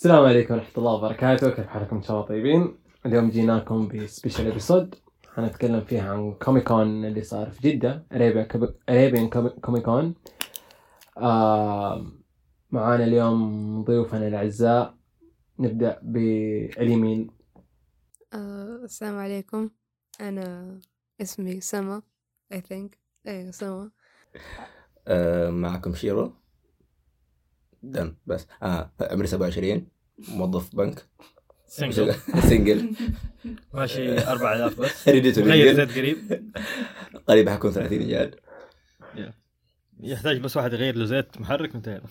السلام عليكم ورحمة الله وبركاته. كيف حالكم إن شاء الله طيبين؟ اليوم جيناكم ب special episode حنتكلم فيها عن Comic Con اللي صار في جدة Arabian Comic Con آه معانا اليوم ضيوفنا الأعزاء. نبدأ باليمين. آه، السلام عليكم. أنا اسمي سما I think. أيوة سما. آه معكم شيرو. done بس. آه عمري 27 موظف بنك. single single ماشي 4000 بس. ready to غير زيت قريب. قريب حكون 30 رجال يحتاج بس واحد يغير له زيت محرك انتهينا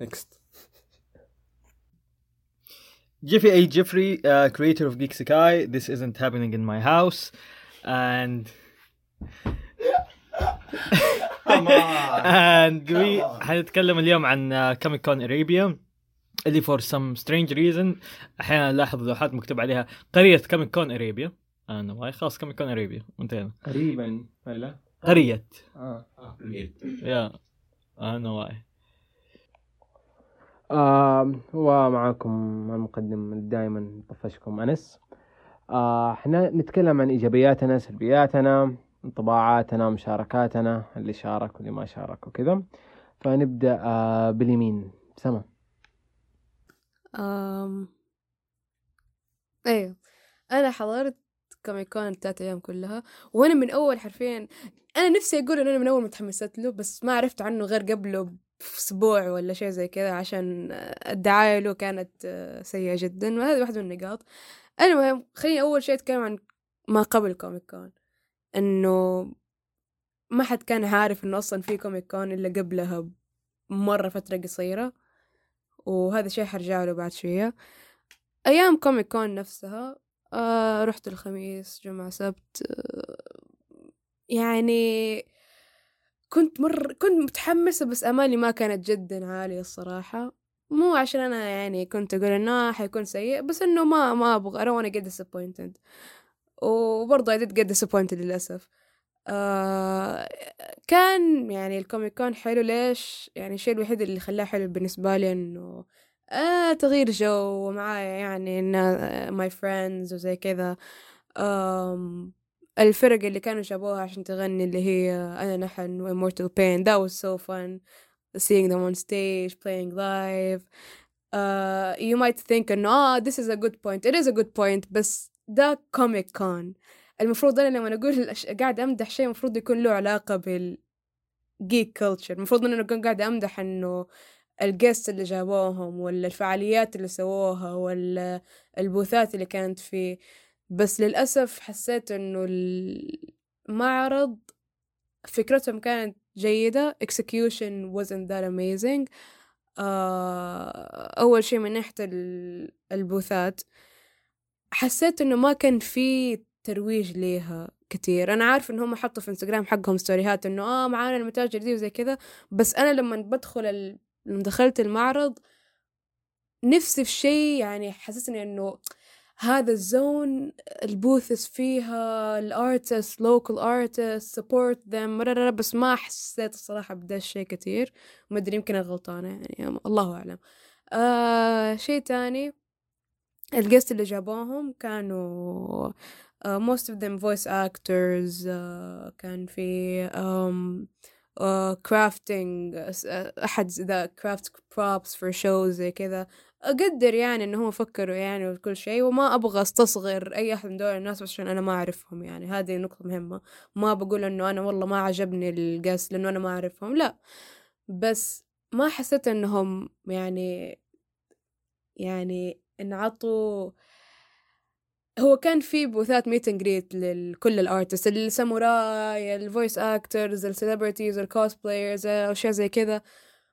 next Jeffrey A. Jeffrey, uh, creator of Geek Sekai. This isn't happening in my house. And and we حنتكلم اليوم عن Comic Con Arabia اللي for some strange reason أحيانا نلاحظ لوحات مكتوب عليها قرية Comic Con Arabia anyway خلاص Comic Con Arabia وانتهينا قريبا ولا؟ قرية. آه. يا anyway آه ومعاكم المقدم دائما طفشكم أنس. آه إحنا نتكلم عن إيجابياتنا سلبياتنا. انطباعاتنا مشاركاتنا اللي شارك واللي ما شارك وكذا. فنبدأ آه باليمين. سما. أم... أيوة أنا حضرت كوميكون التلات أيام كلها وأنا من أول حرفيا أنا نفسي أقول إن أنا من أول متحمست له بس ما عرفت عنه غير قبله بأسبوع ولا شيء زي كذا عشان الدعاية له كانت آه، سيئة جدا وهذه واحدة من النقاط. المهم خليني أول شيء أتكلم عن ما قبل Comic Con إنه ما حد كان عارف إنه أصلا في Comic Con إلا قبلها مرة فترة قصيرة وهذا شيء حرجع له بعد شوية. أيام Comic Con نفسها آه رحت الخميس جمعة سبت آه يعني كنت مر كنت متحمسة بس آمالي ما كانت جدا عالية الصراحة. مو عشان أنا يعني كنت أقول إنه حيكون سيء بس إنه ما ما أبغى don't wanna get disappointed. وبرضه I did get disappointed للأسف. آه كان يعني ال Comic Con حلو ليش؟ يعني الشيء الوحيد اللي خلاه حلو بالنسبة لي إنه آه تغيير جو ومعايا يعني my friends وزي كذا. الفرق اللي كانوا جابوها عشان تغني اللي هي أنا نحن و Immortal Pain that was so fun. Seeing them on stage playing live. uh, you might think إنه آه this is a good point. It is a good point بس ده كوميك كون المفروض أنا لما أقول الأش- قاعد أمدح شيء المفروض يكون له علاقة بال geek culture. المفروض إن أنا أكون قاعدة أمدح إنه الجست اللي جابوهم ولا الفعاليات اللي سووها ولا البوثات اللي كانت فيه. بس للأسف حسيت إنه المعرض فكرتهم كانت جيدة. Execution wasn't that amazing. آه أول شيء من ناحية ال- البوثات. حسيت إنه ما كان في ترويج ليها كتير. أنا عارف إن هم حطوا في إنستغرام حقهم ستوريهات إنه آه معانا المتاجر دي وزي كذا بس أنا لما بدخل ال... لما دخلت المعرض نفسي في شيء يعني حسسني إنه هذا ال zone ال booths فيها ال artists local artists support them بس ما حسيت الصراحة بدا الشيء كتير. ما أدري يمكن أنا غلطانة يعني الله أعلم. آه شيء تاني. ال guests اللي جابوهم كانوا uh, most of them voice actors uh, كان في um, uh, crafting uh, أحد the craft props for shows زي كذا. أقدر يعني إنهم فكروا يعني وكل شيء وما أبغى أستصغر أي أحد من دول الناس عشان أنا ما أعرفهم يعني. هذه نقطة مهمة. ما بقول إنه أنا والله ما عجبني ال guests لأنه أنا ما أعرفهم لا. بس ما حسيت إنهم يعني يعني انعطوا هو كان في booth ات meet and greet لكل الارتست الساموراي الفويس اكترز السليبرتيز الكوسبلايرز أشياء زي كذا.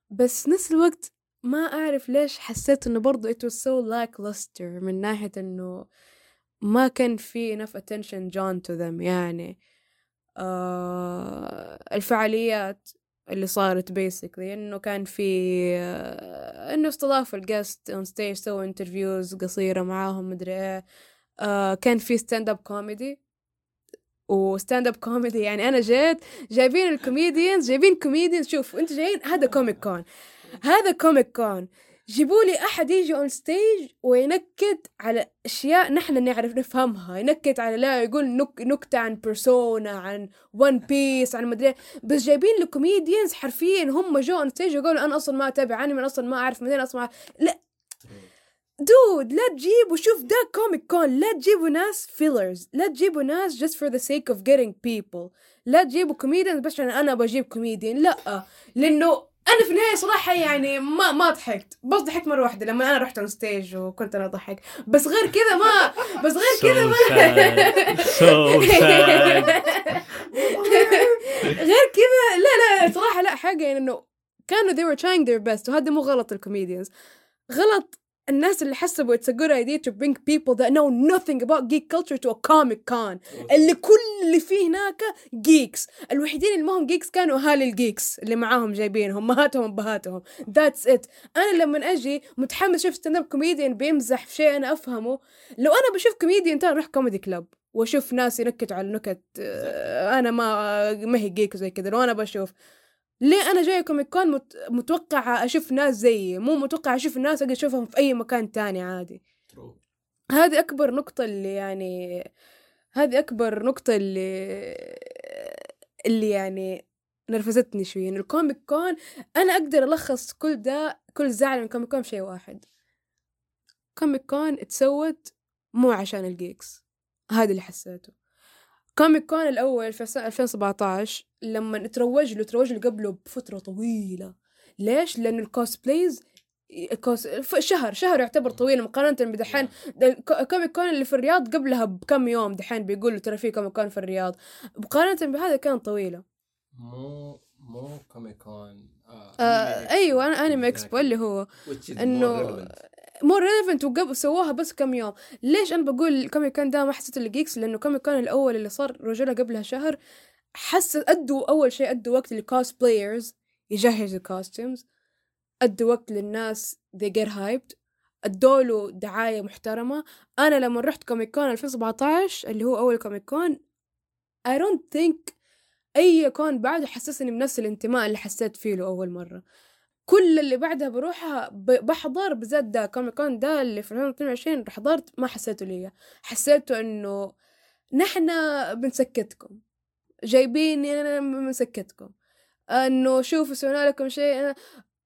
بس نفس الوقت ما أعرف ليش حسيت إنه برضو it was so lackluster من ناحية إنه ما كان في enough attention drawn to them يعني. آه الفعاليات اللي صارت basically إنه كان في آه إنه استضافوا ال guests on stage سووا interviews قصيرة معاهم مدري إيه. آه كان في stand up comedy و stand up comedy يعني أنا جيت جايبين ال comedians جايبين comedians شوف أنتوا جايين هذا Comic Con هذا Comic Con جيبوا لي أحد يجي on stage وينكد على أشياء نحن نعرف نفهمها. ينكد على لا يقول نك نكتة عن Persona عن One Piece عن مدري إيه. بس جايبين له comedians حرفيا هم جو on stage يقولوا أنا أصلا ما اتابع انمي أنا أصلا ما أعرف منين أصلا ما لا. dude لا تجيبوا شوف ده Comic Con لا تجيبوا ناس fillers لا تجيبوا ناس just for the sake of getting people. لا تجيبوا كوميديان بس عشان أنا بجيب كوميديان لا. لأنه أنا في النهاية صراحة يعني ما ما ضحكت. بس ضحكت مرة واحدة لما أنا رحت on stage وكنت أنا اضحك بس غير كذا ما بس غير كذا ما. غير كذا لا لا صراحة لا حاجة يعني إنه كانوا they were trying their best. وهذا مو غلط ال comedians غلط الناس اللي حسبوا good idea to bring people that know nothing about geek culture to a comic con. اللي كل اللي فيه هناك geeks الوحيدين اللي ما هم geeks كانوا أهالي ال geeks اللي معاهم جايبينهم أمهاتهم أبهاتهم. that's it أنا لما أجي متحمس أشوف stand up comedian بيمزح في شيء أنا أفهمه لو أنا بشوف كوميديان ترى أروح comedy club وأشوف ناس ينكتوا على نكت آه، أنا ما ما هي geek زي كذا. لو أنا بشوف ليه أنا جاية Comic Con مت... متوقعة أشوف ناس زيي؟ مو متوقعة أشوف الناس أقدر أشوفهم في أي مكان تاني عادي. هذه أكبر نقطة اللي يعني هذه أكبر نقطة اللي اللي يعني نرفزتني شوي إن ال Comic Con أنا أقدر ألخص كل ده كل زعل من Comic Con شيء واحد. Comic Con اتسوت مو عشان ال geeks. هذا اللي حسيته. Comic Con الأول في سنة 2017 لما تروج له تروج له قبله بفترة طويلة. ليش؟ لأنه ال cosplayers ال cos... ف- شهر شهر يعتبر طويل مقارنة بدحين. ال Comic Con اللي في الرياض قبلها بكم يوم دحين بيقولوا ترى في Comic Con في الرياض. مقارنة بهذا كانت طويلة. مو مو Comic Con آه أيوه أنا Anime Expo اللي هو. إنه more relevant وقبل سووها بس كم يوم. ليش أنا بقول ال Comic Con ده ما حسيت ال geeks؟ لأنه Comic Con الأول اللي صار روج له قبلها شهر حس ادوا أول شيء ادوا وقت لل cosplayers يجهزوا costumes ادوا وقت للناس they get hyped ادوا له دعاية محترمة. أنا لما رحت Comic Con 2017 اللي هو أول Comic Con I don't think أي con بعده حسسني بنفس الانتماء اللي حسيت فيه له أول مرة. كل اللي بعدها بروحها بحضر بالذات ده Comic Con ده اللي في 2022 حضرت ما حسيته ليا. حسيته إنه نحن بنسكتكم. جايبين أنا بنسكتكم. إنه شوفوا سوينا لكم شيء.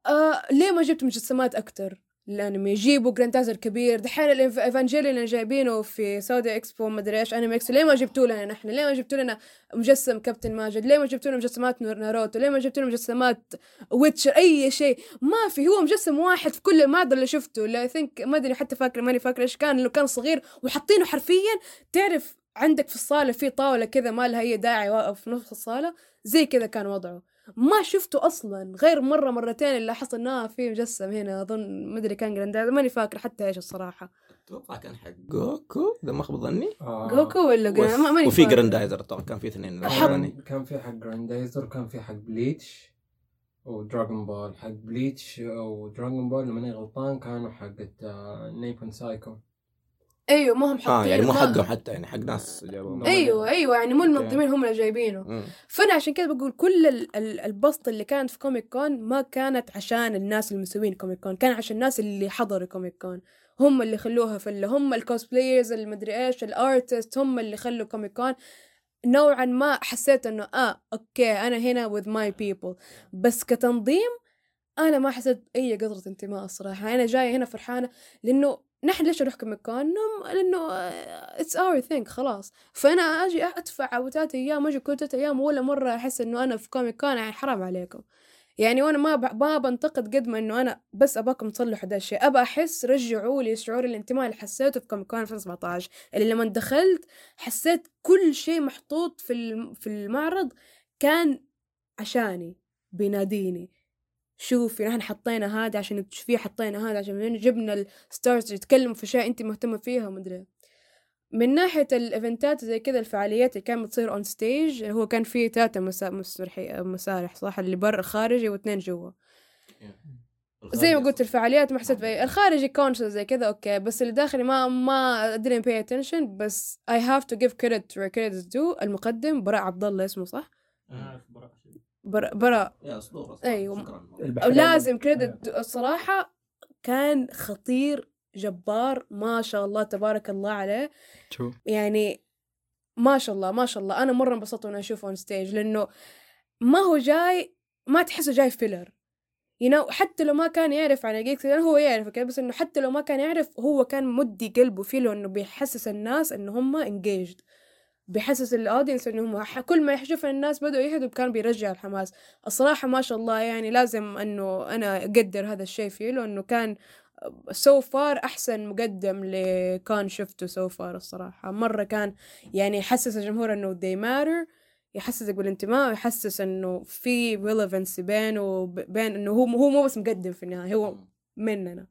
آه ليه ما جبتوا مجسمات أكتر؟ الانمي جيبوا Grendizer كبير. دحين ال Evangelion اللي جايبينه في سوداء اكسبو ما أدري إيش Anime Expo ليه ما جبتوا لنا نحن؟ ليه ما جبتوا لنا مجسم كابتن ماجد؟ ليه ما جبتوا لنا مجسمات ناروتو؟ ليه ما جبتوا لنا مجسمات Witcher أي شيء. ما في هو مجسم واحد في كل المعرض اللي شفته. I think ما أدري حتى فاكره ماني فاكره إيش كان انه كان صغير. وحاطينه حرفيا تعرف عندك في الصالة في طاولة كذا ما لها أي داعي واقف في نص الصالة زي كذا كان وضعه. ما شفته أصلا غير مرة مرتين اللي لاحظت إنه في مجسم هنا أظن ما أدري كان Grendizer ماني فاكره حتى إيش الصراحة. أتوقع كان حق Goku إذا ما خاب ظني آه. Goku ولا ماني وفي. Grendizer أتوقع كان في اثنين. كان كان في حق Grendizer وكان في حق Bleach و Dragon Ball. حق Bleach و Dragon Ball لو ماني غلطان كانوا حقت آه، Nippon Saiko. أيوه ما هم حاطين آه يعني مو حقهم حتى يعني حق ناس أيوه أيوه يعني مو المنظمين هم اللي جايبينه. فأنا عشان كذا بقول كل ال- ال- البسط اللي كانت في Comic Con ما كانت عشان الناس المسوين Comic Con كان عشان الناس اللي حضروا Comic Con هم اللي خلوها فله هم ال cosplayers المدري إيش ال artists هم اللي خلوا Comic Con نوعا ما حسيت إنه آه okay أنا هنا with my people. بس كتنظيم أنا ما حسيت اي قطره انتماء الصراحة. أنا جاية هنا فرحانة لأنه نحن ليش Comic Con؟ لأنه it's our thing خلاص فأنا أجي أدفع ثلاث أيام أجي كل ثلاث أيام ولا مرة أحس إنه أنا في Comic Con يعني حرام عليكم يعني وأنا ما. ما بنتقد قد ما إنه أنا بس أباكم تصلحوا ده الشيء أبى أحس رجعوا لي شعور الانتماء اللي حسيته في Comic Con 2017 اللي لما دخلت حسيت كل شيء محطوط في في المعرض كان عشاني بيناديني شوفي نحن حطينا هذا عشان تشوفيه حطينا هذا عشان جبنا ال stars يتكلموا في أشياء انت مهتمة فيها ومدري من ناحية الإيفنتات زي كذا الفعاليات اللي كانت بتصير on stage هو كان في. مسرحي... مسارح صح؟ اللي برا خارجي واثنين جوا. زي ما قلت الفعاليات ما حسيت بأي الخارجي concert زي كذا okay بس اللي داخلي ما ما didn't pay attention بس I have to give credit where credit is due. المقدم براء عبد الله اسمه صح؟ براء براء يا أسطورة أيوة. شكراً. البحرين. لازم credit الصراحة كان خطير جبار ما شاء الله تبارك الله عليه. شو؟ يعني ما شاء الله ما شاء الله. أنا مرة انبسطت وأنا أشوفه on stage لأنه ما هو جاي ما تحسه جاي filler you know حتى لو ما كان يعرف عن geeks هو يعرف كده بس إنه حتى لو ما كان يعرف هو كان مدي قلبه فيه لأنه بيحسس الناس إنه هم engaged. بيحسس ال audience انه هم ح- كل ما يشوف الناس بدأوا يهدوا كان بيرجع الحماس. الصراحة ما شاء الله يعني لازم إنه أنا أقدر هذا الشيء فيه لأنه كان so far أحسن مقدم لكان شفته so far الصراحة. مرة كان يعني يحسس الجمهور إنه they matter يحسسك بالانتماء ويحسس إنه في relevancy بينه وبين إنه هو هو مو بس مقدم في النهاية هو مننا.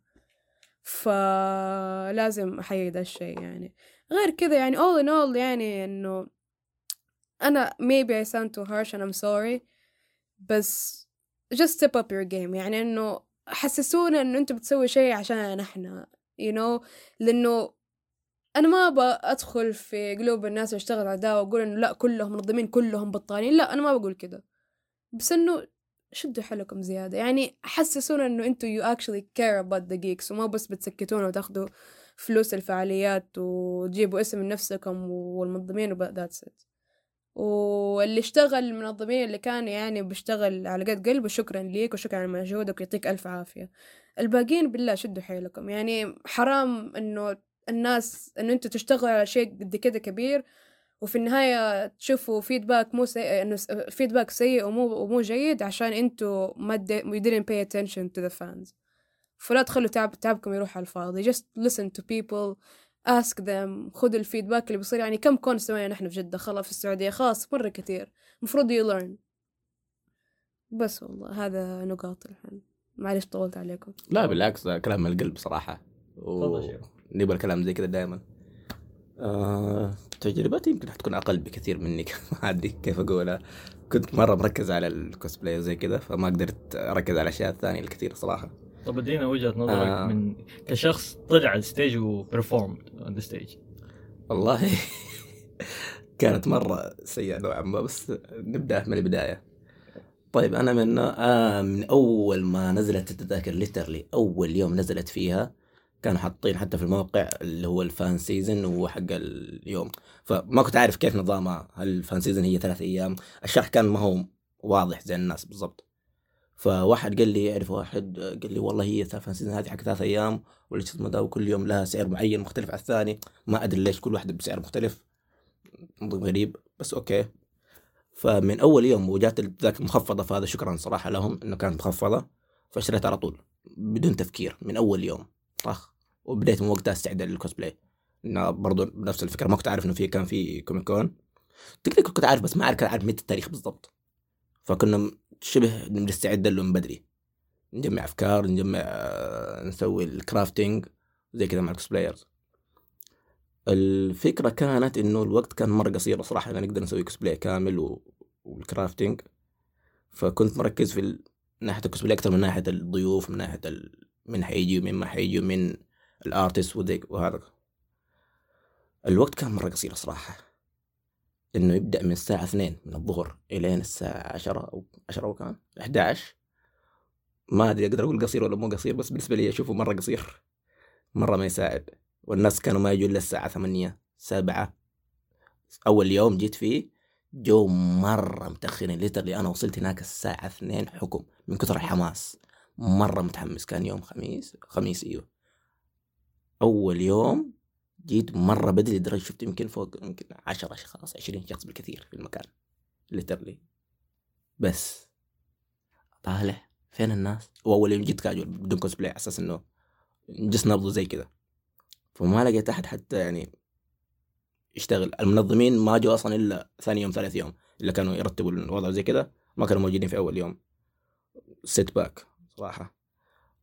فلازم أحيي ده الشيء يعني. غير كذا يعني all in all يعني إنه أنا maybe I sound too harsh and I'm sorry بس just step up your game. يعني إنه حسسونا إنه أنتوا بتسوي شيء عشان إحنا you know لإنه أنا ما أبغى أدخل في قلوب الناس اللي اشتغل على ده وأقول إنه لا كلهم منظمين كلهم بطالين. لا أنا ما بقول كده. بس إنه شدوا حيلكم زيادة. يعني حسسونا إنه أنتوا you actually care about the geeks وما بس بتسكتونا وتاخدوا فلوس الفعاليات وتجيبوا اسم لنفسكم والمنظمين that's it. واللي اشتغل المنظمين اللي كان يعني بيشتغل على قد قلبه شكرا ليك وشكرا على مجهودك ويعطيك ألف عافية. الباقيين بالله شدوا حيلكم. يعني حرام إنه الناس إنه أنتوا تشتغلوا على شيء قد كده كبير وفي النهاية تشوفوا فيدباك مو سيء إنه فيدباك سيء ومو ومو جيد عشان أنتوا ما you pay attention to the fans. فلا تخلوا تعب تعبكم يروح على الفاضي. Just listen to people ask them خذوا ال feedback اللي بيصير. يعني كم con سوينا نحن في جدة؟ خلاص في السعودية. خلاص مرة كتير. المفروض you learn. بس والله هذا نقاط الحين. معلش طولت عليكم. لا بالعكس كلام من القلب تفضل شيخ. نبغى كلام زي كذا دائما آه، تجربتي يمكن حتكون أقل بكثير منك ما ادري كيف أقولها. كنت مرة مركز على الكوسبلاي زي كذا فما قدرت أركز على الأشياء الثانية الكثير صراحة. طب ادينا وجهة نظرك آه. من كشخص طلع على ال stage و perform on the stage والله كانت مرة سيئة نوعا ما بس نبدأ من البداية. طيب أنا من آه من أول ما نزلت التذاكر literally أول يوم نزلت فيها كانوا حاطين حتى في الموقع اللي هو ال fan season وهو حق اليوم. فما كنت عارف كيف نظامها هل ال fan season هي ثلاث أيام؟ الشرح كان ما هو واضح زي الناس بالضبط. فواحد قال لي يعرف واحد قال لي والله هي fan season هذه حق ثلاث أيام ولا ده وكل يوم لها سعر معين مختلف عن الثاني. ما أدري ليش كل واحدة بسعر مختلف. غريب بس okay. فمن أول يوم وجات التذاكر مخفضه فهذا شكرا صراحة لهم إنه كانت مخفضة فاشتريت على طول بدون تفكير من أول يوم. طخ. وبديت من وقتها استعد للكوسبلاي انه برضو نفس الفكرة ما كنت عارف إنه في كان في Comic Con. تقدر كنت عارف بس ما عارف كان عارف متى التاريخ بالضبط. فكنا شبه بنستعد له من بدري. نجمع أفكار نجمع آه، نسوي ال crafting زي كذا مع ال cosplayers الفكرة كانت إنه الوقت كان مرة قصير صراحة انه نقدر نسوي كوسبلاي كامل و... وال crafting فكنت مركز في ال- ناحية الكوسبلاي أكثر من ناحية الضيوف من ناحية ال... من حيجي ومن ما حيجي ومن ال artist وهذا. الوقت كان مرة قصير صراحة إنه يبدأ من الساعة 2 من الظهر إلين الساعة 10 أو 10 أو كان 11 ما أدري أقدر أقول قصير ولا مو قصير بس بالنسبة لي أشوفه مرة قصير مرة ما يساعد. والناس كانوا ما يجوا الا الساعة ثمانية سبعة. أول يوم جيت فيه جو مرة متأخرين ليترلي أنا وصلت هناك الساعة اثنين حكم من كثر الحماس. مرة متحمس كان يوم خميس خميس أيوه. أول يوم جيت مرة بدري لدرجة شفت يمكن فوق يمكن عشرة أشخاص عشرين شخص بالكثير في المكان literally بس. طالع فين الناس؟ وأول يوم جيت كاجوال بدون كوسبلاي على أساس إنه جس نبضه زي كذا فما لقيت أحد حتى يعني يشتغل. المنظمين ما جو أصلا إلا ثاني يوم ثالث يوم اللي كانوا يرتبوا الوضع زي كذا ما كانوا موجودين في أول يوم. setback صراحة.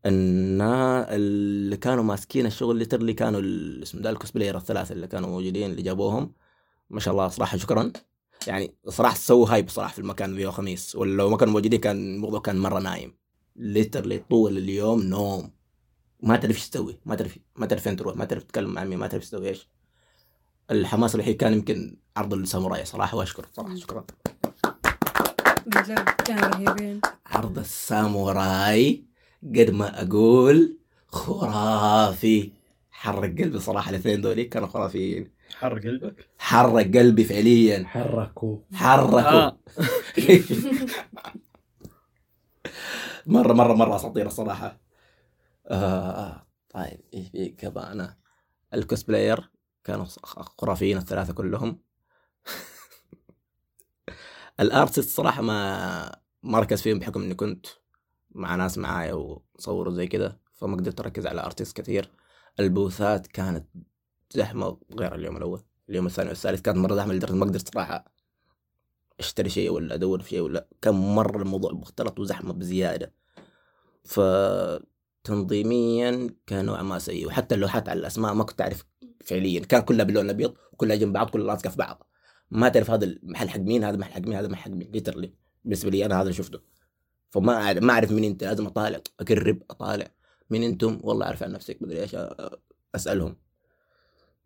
الناس اللي كانوا ماسكين الشغل literally كانوا اسم ده ال cosplayer الثلاثة اللي كانوا موجودين اللي جابوهم. ما شاء الله صراحة شكرا. يعني صراحة سووا hype صراحة في المكان ذي خميس ولا لو ما كانوا موجودين كان الموضوع كان مرة نايم. literally طول اليوم نوم. ما تعرف إيش تسوي. ما تعرف ما تعرف فين تروح. ما تعرف تتكلم مع مين ما تعرف تسوي إيش. الحماس الوحيد كان يمكن عرض الساموراي صراحة. واشكر صراحة. شكرا. بجد كانوا رهيبين. عرض الساموراي. قد ما أقول خرافي. حرق قلبي صراحة الاثنين دولي كانوا خرافيين؟ حر قلبك؟ حرق قلبي فعليا. حركوا. حركوا. آه. مرة مرة مرة أساطير الصراحة. آه طيب إيش في كمان؟ ال cosplayer كانوا خرافيين الثلاثة كلهم. ال artist صراحة ما ما ركز فيهم بحكم إني كنت مع ناس معايا وصوروا زي كده فما قدرت أركز على artist كثير ال boothات كانت زحمة غير اليوم الأول. اليوم الثاني والثالث كانت مرة زحمة لدرجة ما قدرت صراحة أشتري شيء ولا أدور في شيء ولا كان مرة الموضوع مختلط وزحمة بزيادة. ف تنظيميا كان نوعا ما سيء وحتى اللوحات على الأسماء ما كنت أعرف فعليا. كان كلها باللون الابيض وكلها جنب بعض كلها لاصقه في بعض. ما تعرف هذا المحل حق مين هذا محل حق مين هذا محل حق مين ليترلي بالنسبة لي أنا هذا اللي شفته. فما أعرف ما أعرف مين أنت لازم أطالع أقرب أطالع. مين أنتم؟ والله أعرف عن نفسك مدري إيش أسألهم.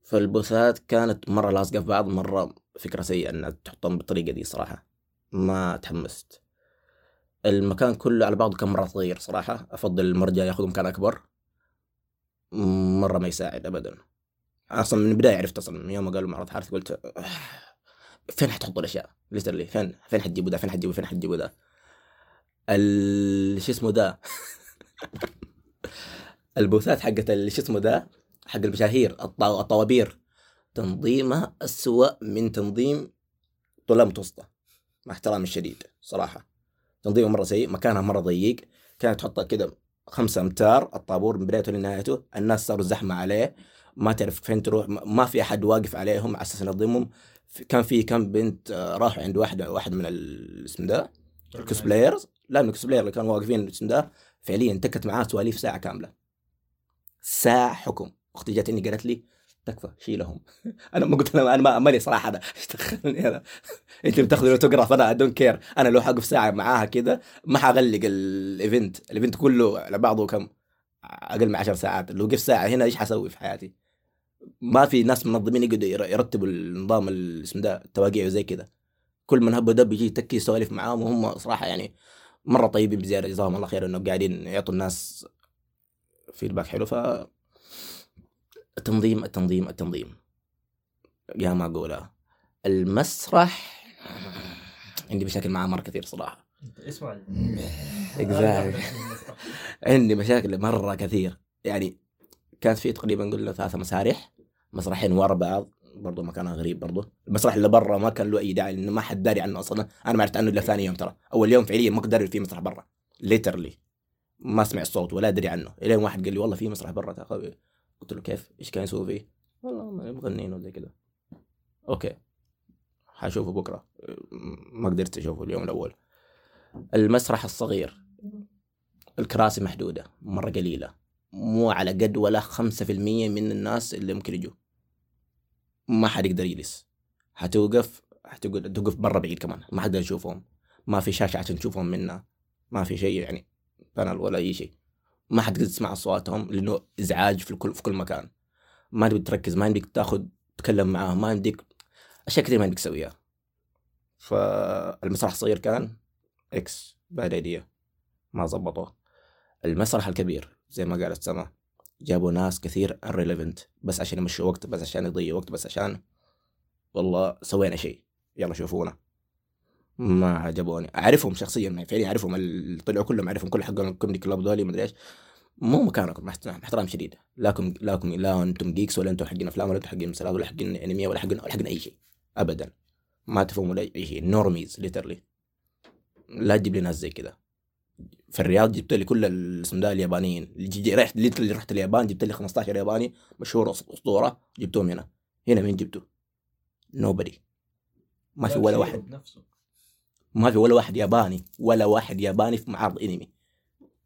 فالبوثات كانت مرة لاصقة في بعض مرة فكرة سيئة إنها تحطهم بالطريقة دي صراحة. ما تحمست. المكان كله على بعضه كان مرة صغير صراحة. أفضل المرجع ياخذ مكان أكبر. مرة ما يساعد ابدا. أصلا من البداية عرفت أصلا من يوم ما قالوا معرض حارث قلت "آه، فين حتحطوا الأشياء؟ ليترلي فين فين حتجيبوا ده؟ فين حتجيبوا فين حتجيبوا ده؟ شو اسمه ده؟ البوثات حقت شو اسمه ده؟ حق المشاهير الط- الطوابير. تنظيمها أسوأ من تنظيم طلاب متوسطة مع احترامي الشديد صراحة. تنظيمها مرة سيء مكانها مرة ضيق. كانت تحطها كده خمسة أمتار الطابور من بدايته لنهايته. الناس صاروا زحمة عليه. ما تعرف فين تروح ما في أحد واقف عليهم على أساس ينظمهم. كان في كم بنت آه، راحوا عند واحدة واحد من ال- اسم ده ال cosplayers لا من ال cosplayer اللي كانوا واقفين ده فعليا تكت معاه سواليف ساعة كاملة. ساعة حكم. أختي جت إني قالت لي تكفى شيلهم. أنا ما قلت أنا ما مالي صراحة هذا إيش دخلني أنا؟ أنت بتاخذ الأوتوغراف أنا don't care أنا لو حقف ساعة معاها كذا ما حغلق ال event. ال event كله على بعضه كم؟ أقل من 10 ساعات. لو وقفت ساعة هنا إيش حسوي في حياتي؟ ما في ناس منظمين يقعدوا ير- يرتبوا النظام الاسم ده التواقيع وزي كذا كل من هب ودب يجي يتكي يسولف معاهم وهم صراحة يعني مرة طيبين بزيادة جزاهم الله خير إنه قاعدين يعطوا الناس فيدباك حلو. ف التنظيم التنظيم التنظيم. يا ما اقولها المسرح عندي مشاكل معاه مره كثير صراحة. اسمع. عندي مشاكل مرة كثير. يعني كانت في تقريبا قلنا ثلاثة مسارح مسرحين ورا بعض. برضو مكانها غريب برضو. المسرح اللي برا ما كان له أي داعي لأنه ما حد داري عنه أصلا. أنا ما عرفت عنه إلا ثاني يوم ترى. أول يوم فعليا ما داري في مسرح برا. literally ما سمع الصوت ولا أدري عنه. إلين واحد قال لي والله في مسرح برا. قلت له كيف؟ إيش كان يسوي فيه؟ والله مغنيين وزي كذا. okay. حاشوفه بكرة. ما قدرت أشوفه اليوم الأول. المسرح الصغير. الكراسي محدودة. مرة قليلة. مو على قد ولا خمسة في المية من الناس اللي ممكن يجوا. ما حد يقدر يجلس. حتوقف حتقعد توقف برا بعيد كمان. ما حد يشوفهم. ما في شاشة عشان تشوفهم منها. ما في شيء يعني panel ولا أي شيء. ما حد تسمع أصواتهم لأنه إزعاج في كل في كل مكان. ما تقدر تركز ما يمديك تاخذ تتكلم معاهم ما يمديك أشياء كثير ما يمديك تسويها. فالمسرح الصغير كان إكس bad idea ما زبطوه المسرح الكبير زي ما قالت سما جابوا ناس كثير irrelevant بس عشان يمشوا وقت بس عشان يضيعوا وقت بس عشان والله سوينا شيء. يلا شوفونا. ما عجبوني. أعرفهم شخصيا فعليا أعرفهم طلعوا كلهم أعرفهم كل حقهم الـ comedy club ذولي مدري إيش. مو مكانكم احترام شديد. لاكم لاكم لا أنتم geeks ولا أنتم حقين أفلام ولا أنتم حقين مسلسلات ولا حقين أنمي ولا حقين ولا حقين أي شيء. ابدا. ما تفهموا أي شيء. normies literally لا تجيب لي ناس زي كذا. في الرياض جبت لي كل ده اليابانيين. اللي جي- رحت اللي رحت اليابان جبت لي 15 ياباني مشهور أسطورة جبتهم هنا. هنا مين جبته؟ نوبدي ما في ولا واحد. ما في ولا واحد ياباني ولا واحد ياباني في معرض أنمي.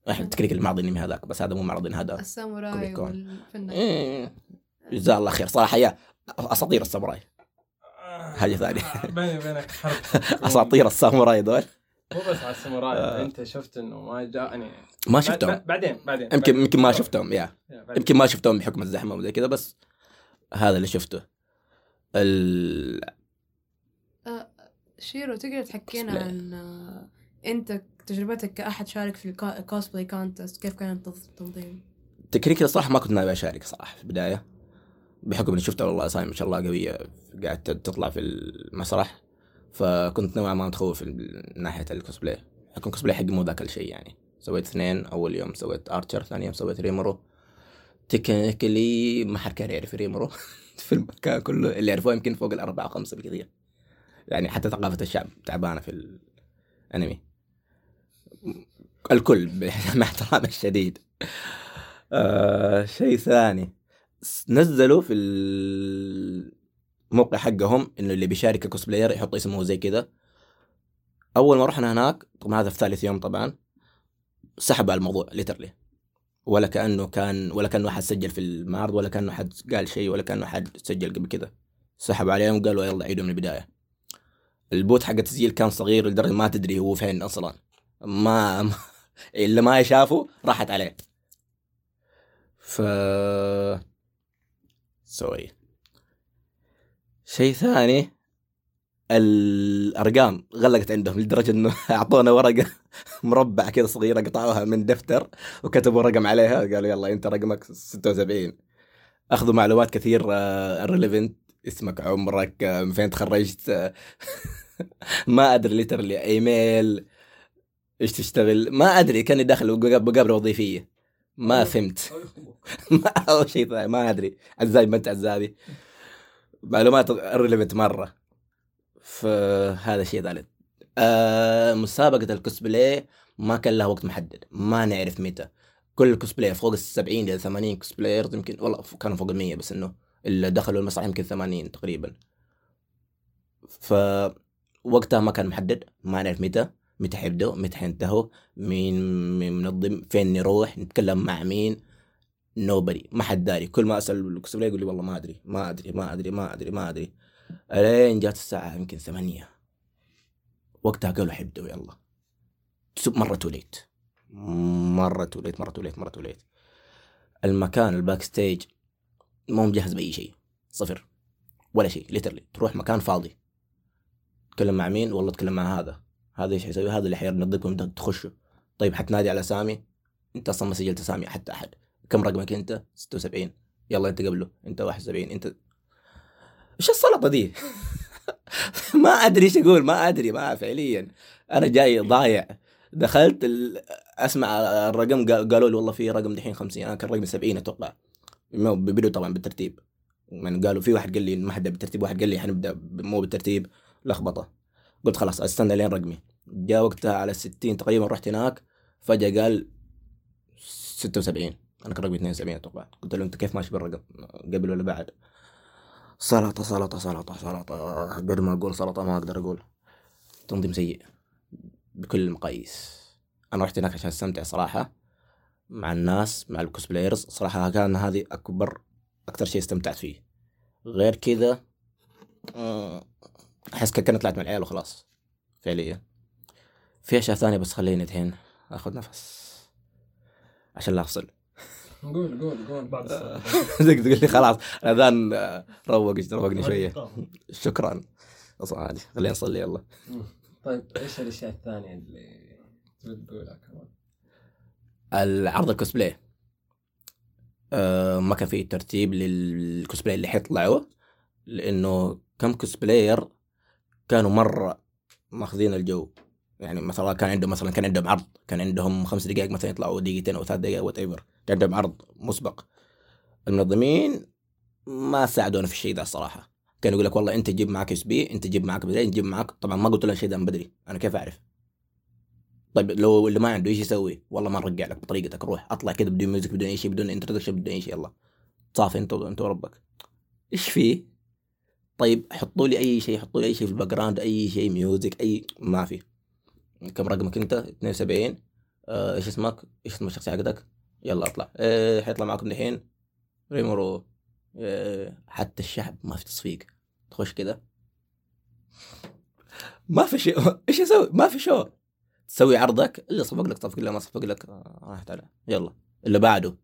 إحنا تكريك المعرض الانمي هذاك بس هذا مو معرض أنمي هذا الساموراي. والفنان إيه. جزاه الله خير. صراحة يا أساطير الساموراي. حاجة ثانية. بيني وبينك حرب. أساطير الساموراي دول. مو بس على الساموراي آه. أنت شفت إنه ما جاءني ما شفتهم بعد- بعدين بعدين يمكن يمكن ما. شفتهم يا. يمكن ما شفتهم بحكم الزحمة وزي كذا بس هذا اللي شفته ال... شيرو تقدر تحكينا. عن آه، أنت تجربتك كأحد شارك في الـ cosplay contest كيف كان التنظ- التنظيم؟ technically صراحة ما كنت ناوي أشارك صراحة في البداية بحكم إني شفت والله اسامي ما شاء الله قوية قاعد تطلع في المسرح فكنت نوعا ما متخوف من ناحية الـ cosplay بحكم الـ cosplay حقي مو ذاك الشيء يعني. سويت اثنين أول يوم سويت ارشر ثاني يوم سويت ريمورو technically ما حد كان يعرف ريمورو في المكان كله اللي يعرفوه يمكن فوق الأربعة خمسة بالكثير. يعني حتى ثقافة الشعب تعبانة في الأنمي الكل مع احترامي الشديد. آه شيء ثاني. نزلوا في الموقع حقهم إنه اللي بيشارك الـ cosplayer يحط اسمه زي كذا. أول ما رحنا هناك طبعا هذا في ثالث يوم طبعا سحب على الموضوع literally ولا كأنه كان ولا كأنه أحد سجل في المعرض ولا كأنه أحد قال شيء ولا كأنه أحد سجل قبل كذا. سحب عليهم وقالوا يلا عيدوا من البداية. الـ booth حق التسجيل كان صغير لدرجة ما تدري هو فين أصلا. ما, ما اللي ما شافه راحت عليه. ف sorry شيء ثاني الأرقام غلقت عندهم لدرجة إنه أعطونا ورقة مربع كذا صغيرة قطعوها من دفتر وكتبوا رقم عليها قالوا يلا أنت رقمك 76 أخذوا معلومات كثير irrelevant اسمك عمرك آه، من فين تخرجت آه، ما أدري literally email إيش تشتغل ما أدري كأني داخل مقابله وظيفية. ما فهمت. ما أو شيء ما أدري. عزابي ما أنت عزابي معلومات irrelevant مرة. فهذا شيء ثالث آه مسابقة الكوسبلاي ما كان لها وقت محدد. ما نعرف متى. كل الكوسبلاي فوق ال 70 إلى 80 cosplayer يمكن والله كانوا فوق ال 100 بس إنه اللي دخلوا المسرح يمكن 80 تقريبا. ف وقتها ما كان محدد. ما نعرف متى. متى حيبدأوا؟ متى حينتهوا؟ مين منظم؟ فين نروح؟ نتكلم مع مين؟ nobody ما حد داري. كل ما أسأل الكوسبلاي يقول لي والله ما أدري. ما أدري. ما أدري. ما أدري. ما أدري. ألين جات الساعة يمكن ثمانية. وقتها قالوا حيبدأوا يلا. مرة توليت مرة توليت مرة توليت مرة توليت المكان الـ backstage مو مجهز بأي شيء. صفر. ولا شيء. ليترلي تروح مكان فاضي. تكلم مع مين؟ والله تكلم مع هذا. هذا إيش حيسوي؟ هذا اللي حيرنضكم تخشوا طيب حتنادي على سامي. انت أصلا ما سجلت سامي حتى أحد. كم رقمك أنت؟ 76 يلا أنت قبله. أنت 71 أنت إيش السلطة دي؟ ما أدري إيش أقول. ما أدري ما فعليا. أنا جاي ضايع. دخلت ال... أسمع الرقم قالوا لي والله في رقم دحين 50 أنا كان رقمي 70 أتوقع. بدوا طبعا بالترتيب. يعني قالوا في واحد قال لي ما حد بالترتيب واحد قال لي حنبدأ مو بالترتيب. لخبطة. قلت خلاص أستنى لين رقمي. جاء وقتها على 60 تقريبا رحت هناك. فجأة قال 76 أنا كان رقمي 72 أتوقع. قلت له أنت كيف ماشي بالرقم؟ قبل ولا بعد؟ سلطة سلطة سلطة سلطة. قد ما أقول سلطة ما أقدر أقول. تنظيم سيء بكل المقاييس. أنا رحت هناك عشان أستمتع صراحة مع الناس مع الكوسبلايرز صراحة كان هذه أكبر أكثر شيء استمتعت فيه. غير كذا آه، أحس كأني طلعت مع العيال وخلاص فعليا. في أشياء ثانية بس خليني الحين أخذ نفس عشان لا أفصل. قول قول قول. بعد تقول لي خلاص الاذان روق روقني شوية. شكرا. عادي. خلينا نصلي يلا. طيب إيش الأشياء الثانية اللي تبي تقولها كمان؟ العرض الكوسبلاي. آه ما كان في ترتيب للكوسبلاي اللي حيطلعوا لأنه كم cosplayer كانوا مرة ماخذين الجو. يعني مثلا كان عندهم مثلا كان عندهم عرض كان عندهم خمس دقائق مثلا يطلعوا دقيقتين أو ثلاث دقائق whatever كان عندهم عرض مسبق. المنظمين ما ساعدونا في الشيء ذا الصراحة. كان يقول لك والله أنت جيب معك USB أنت جيب معك بدري جيب معك. طبعا ما قلت له الشيء ذا من بدري. أنا كيف أعرف؟ طيب لو اللي ما عنده إيش يسوي؟ والله ما نرجع لك بطريقتك. روح اطلع كذا بدون music بدون أي شيء بدون introduction بدون أي شيء. يلا. صافي أنت أنت وربك. إيش فيه؟ طيب حطوا لي أي شيء حطوا لي أي شيء في الـ background أي شيء music أي ما في. كم رقمك انت؟ 72 آه، إيش اسمك؟ إيش اسم الشخصيه حقتك؟ يلا اطلع. إيه حيطلع معكم دحين. ريمورو إيه حتى الشعب ما في تصفيق. تخش كذا ما في شيء. إيش أسوي؟ ما في شو. تسوي عرضك. اللي صفق لك صفق لا ما صفق لك. آه، راحت على يلا. اللي بعده.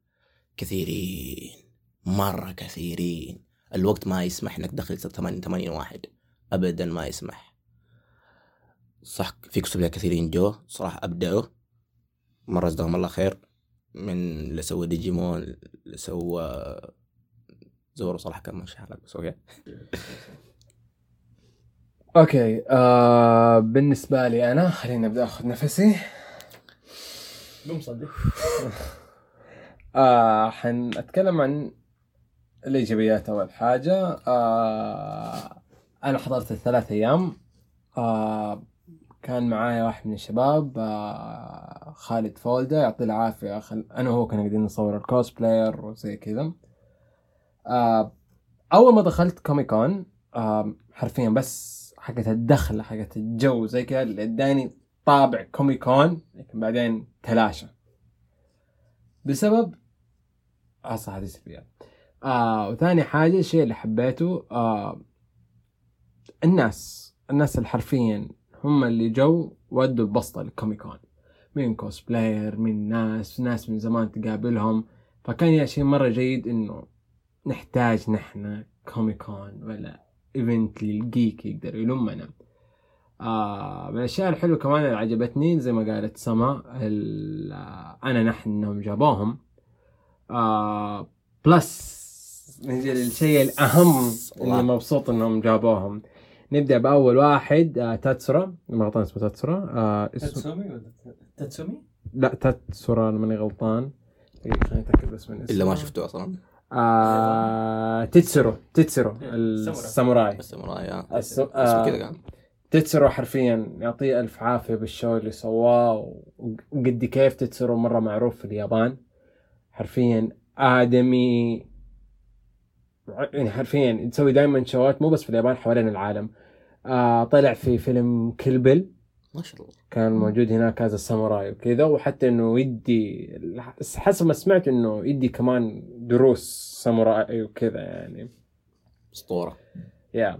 كثيرين. مرة كثيرين. الوقت ما يسمح إنك تدخل 80 80 واحد ابدا ما يسمح. صح في كتب كثيرين جو صراحة أبدعوا. مرة جزاهم الله خير. من اللي سوى ديجيمون اللي سوى زورو صراحة كان ماشي حالك بس okay. okay آه بالنسبة لي أنا خليني أبدأ أخذ نفسي. قوم صدق آه حنتكلم عن الإيجابيات أول حاجة. آه أنا حضرت الثلاث أيام. آه كان معايا واحد من الشباب آه خالد فولدا يعطيه العافية خل... أنا وهو كنا قاعدين نصور الـ cosplayer وزي كذا. آه أول ما دخلت كوميكون آه حرفيا بس حقت الدخله حقت الجو زي كذا اللي اداني طابع كوميكون لكن بعدين تلاشى. بسبب آه صح هذه سلبيات آه وثاني حاجة الشيء اللي حبيته آه الناس الناس اللي حرفيا هم اللي جو ودوا البسطة للكوميكون. من cosplayer من ناس ناس من زمان تقابلهم. فكان يا شيء مرة جيد إنه نحتاج نحن كوميكون ولا event لل geek يقدر يلمنا. آه من الأشياء الحلوة كمان اللي عجبتني زي ما قالت سما آه، أنا نحن إنهم جابوهم. آه plus نجي للشيء الأهم اللي مبسوط إنهم جابوهم. نبدأ بأول واحد آه تاتسورا ما غلطان اسمه تاتسورا آه اسمه تاتسومي ولا تاتسومي؟ لا تاتسورا أنا ماني غلطان. دقيقة، خليني أتأكد بس من اسمه إلا ما شفته أصلا. آه تيتسرو تيتسرو الساموراي. الساموراي. آه. الس- اسمه آه، كذا كان. تتسرو حرفيا يعطيه ألف عافية بال show اللي سواه وقد كيف تتسرو مرة معروف في اليابان. حرفيا آدمي يعني حرفيا يسوي دائما شوات مو بس في اليابان حوالين العالم. آه طلع في فيلم كلبل ما شاء الله. كان موجود هناك كذا ساموراي وكذا وحتى إنه يدي حسب ما سمعت إنه يدي كمان دروس ساموراي وكذا يعني. أسطورة. يا.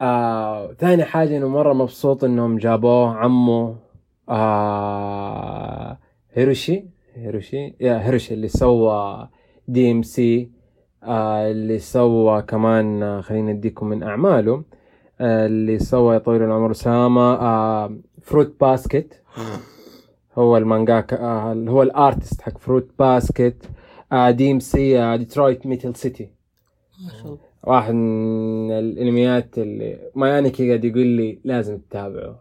آه، ثاني حاجة إنه مرة مبسوط إنهم جابوه عمه. آه هيروشي هيروشي يا هيروشي اللي سوى DMC اللي سوى كمان آه خلينا نديكم من أعماله. آه اللي سوى يا طويل العمر اسامه آه Fruits Basket هو المانجاكا آه هو ال artist حق Fruits Basket آه DMC آه Detroit Metal City ما شاء الله. واحد من الانميات اللي مايانيكي قاعد يقول لي لازم تتابعه.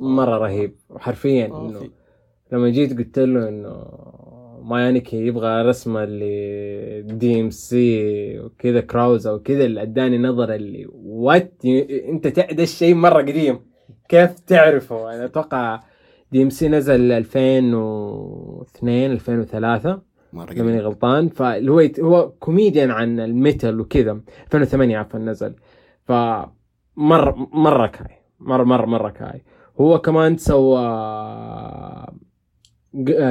مرة رهيب. وحرفيا آه، إنه لما جيت قلت له إنه مايانيكي يبغى رسمه اللي DMC وكذا كراوزا وكذا اللي أداني نظرة اللي what أنت ده الشيء مرة قديم. كيف تعرفه؟ أنا أتوقع DMC نزل 2002 2003 مرة ماني. غلطان. فاللي هو هو كوميديان عن ال metal وكذا. 2008 عفوا نزل. ف مره مرة كاي. مره مره مرة كاي. هو كمان سوى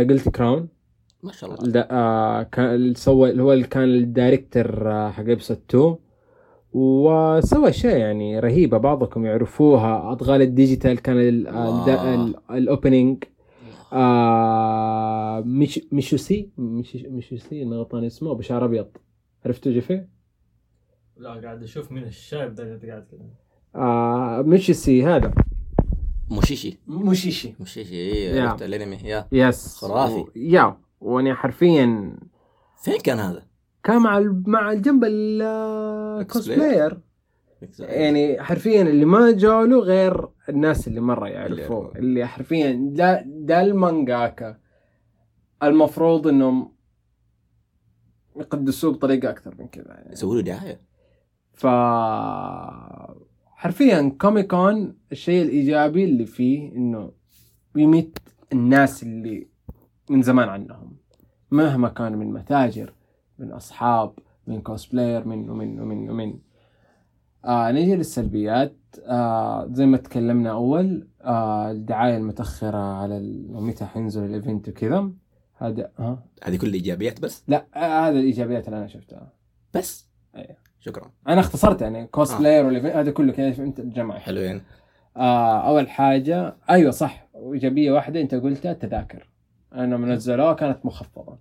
قلت كراون ما شاء الله. ده آه كان سوى اللي هو اللي كان الدايركتور آه، حق ابسود 2 وسوى أشياء يعني رهيبة بعضكم يعرفوها. اضغال الديجيتال كان الاوبننج آه مش ميشوسي مش ميشوسي ما غلطان اسمه بشعر أبيض. عرفتوا جيفي؟ لا قاعد أشوف مين الشايب ده اللي قاعد كذا. آه ميشوسي هذا. موشيشي. موشيشي. موشيشي إيه yeah. عرفت الأنمي. Yeah. Yes. خرافي. Yeah. وأنا حرفيا فين كان هذا؟ كان مع ال- مع الجنب ال cosplayer يعني حرفيا اللي ما جاوا له غير الناس اللي مرة يعرفوه. اللي حرفيا ده ده المانجاكا. المفروض إنهم يقدسوه بطريقة أكثر من كذا يعني. يسوي له دعاية. ف حرفيا كوميكون الشيء الإيجابي اللي فيه إنه بيميت الناس اللي من زمان عنهم. مهما كانوا من متاجر من أصحاب من cosplayer من ومن ومن ومن. آه نيجي للسلبيات. آه زي ما تكلمنا أول آه الدعاية المتأخرة على متى حينزل ال event وكذا. هذا ها؟ هذه كل ايجابيات بس؟ لا آه هذا الإيجابيات اللي أنا شفتها. بس؟ أيوه. شكرا. أنا اختصرت يعني cosplayer وال event هذا كله كذا فهمت الجمع حلوين. آه أول حاجة أيوه صح إيجابية واحدة أنت قلتها التذاكر أنا منزلوها كانت مخفضة.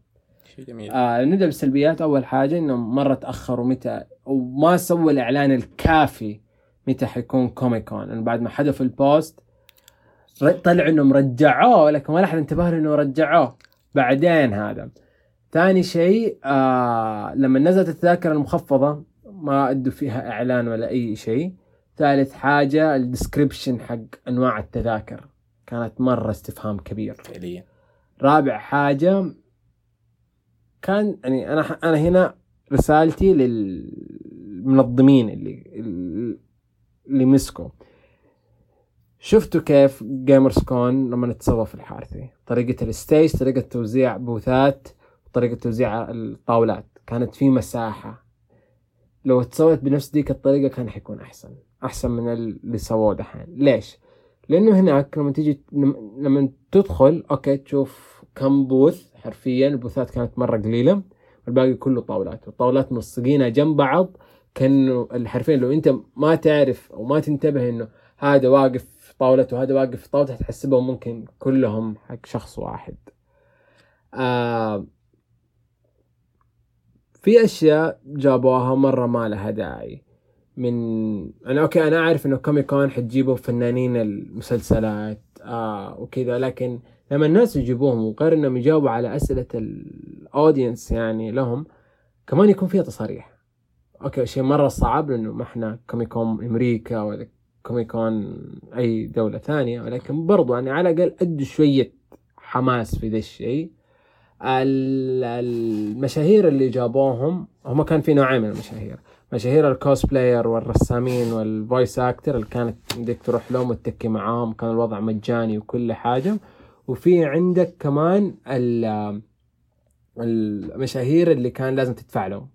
شيء جميل. آه نبدأ بالسلبيات. أول حاجة انهم مرة تأخروا متى وما سووا الإعلان الكافي متى حيكون كوميكون لأنه بعد ما حذفوا ال post ر- طلع إنهم رجعوه لكن ولا احد انتبه له انه رجعوه بعدين هذا. ثاني شيء آه لما نزلت التذاكر المخفضة ما أدوا فيها إعلان ولا أي شيء. ثالث حاجة الديسكريبشن حق أنواع التذاكر. كانت مرة استفهام كبير. فعليا. رابع حاجة كان يعني أنا أنا هنا رسالتي للمنظمين اللي اللي مسكوا. شفتوا كيف Gamers Con لما تسوى في الحارثي؟ طريقة ال stage طريقة توزيع بوثات طريقة توزيع الطاولات. كانت في مساحة. لو تسوت بنفس ديك الطريقة كان حيكون أحسن. أحسن من اللي سووه دحين. ليش؟ لأنه هناك لما تيجي لما تدخل okay تشوف كم booth حرفيا البوثات كانت مرة قليلة والباقي كله طاولات والطاولات ملصقينها جنب بعض كأنه حرفيا لو أنت ما تعرف أو ما تنتبه إنه هذا واقف في طاولته وهذا واقف في طاولته تحسبهم ممكن كلهم حق شخص واحد. آه في أشياء جابوها مرة ما لها داعي. من أنا okay أنا أعرف إنه كوميكون حتجيبوا فنانين المسلسلات آه وكذا لكن لما الناس يجيبوهم وغير إنهم يجاوبوا على أسئلة ال audience يعني لهم كمان يكون فيها تصاريح. okay شيء مرة صعب لأنه ما إحنا كوميكون أمريكا ولا كوميكون أي دولة ثانية ولكن برضو يعني على الأقل ادوا شوية حماس في ذا الشيء. المشاهير اللي جابوهم هم كان في نوعين من المشاهير. مشاهير ال cosplayer والرسامين وال voice actor اللي كانت بدك تروح لهم وتتكي معاهم كان الوضع مجاني وكل حاجة. وفي عندك كمان المشاهير اللي كان لازم تدفع لهم.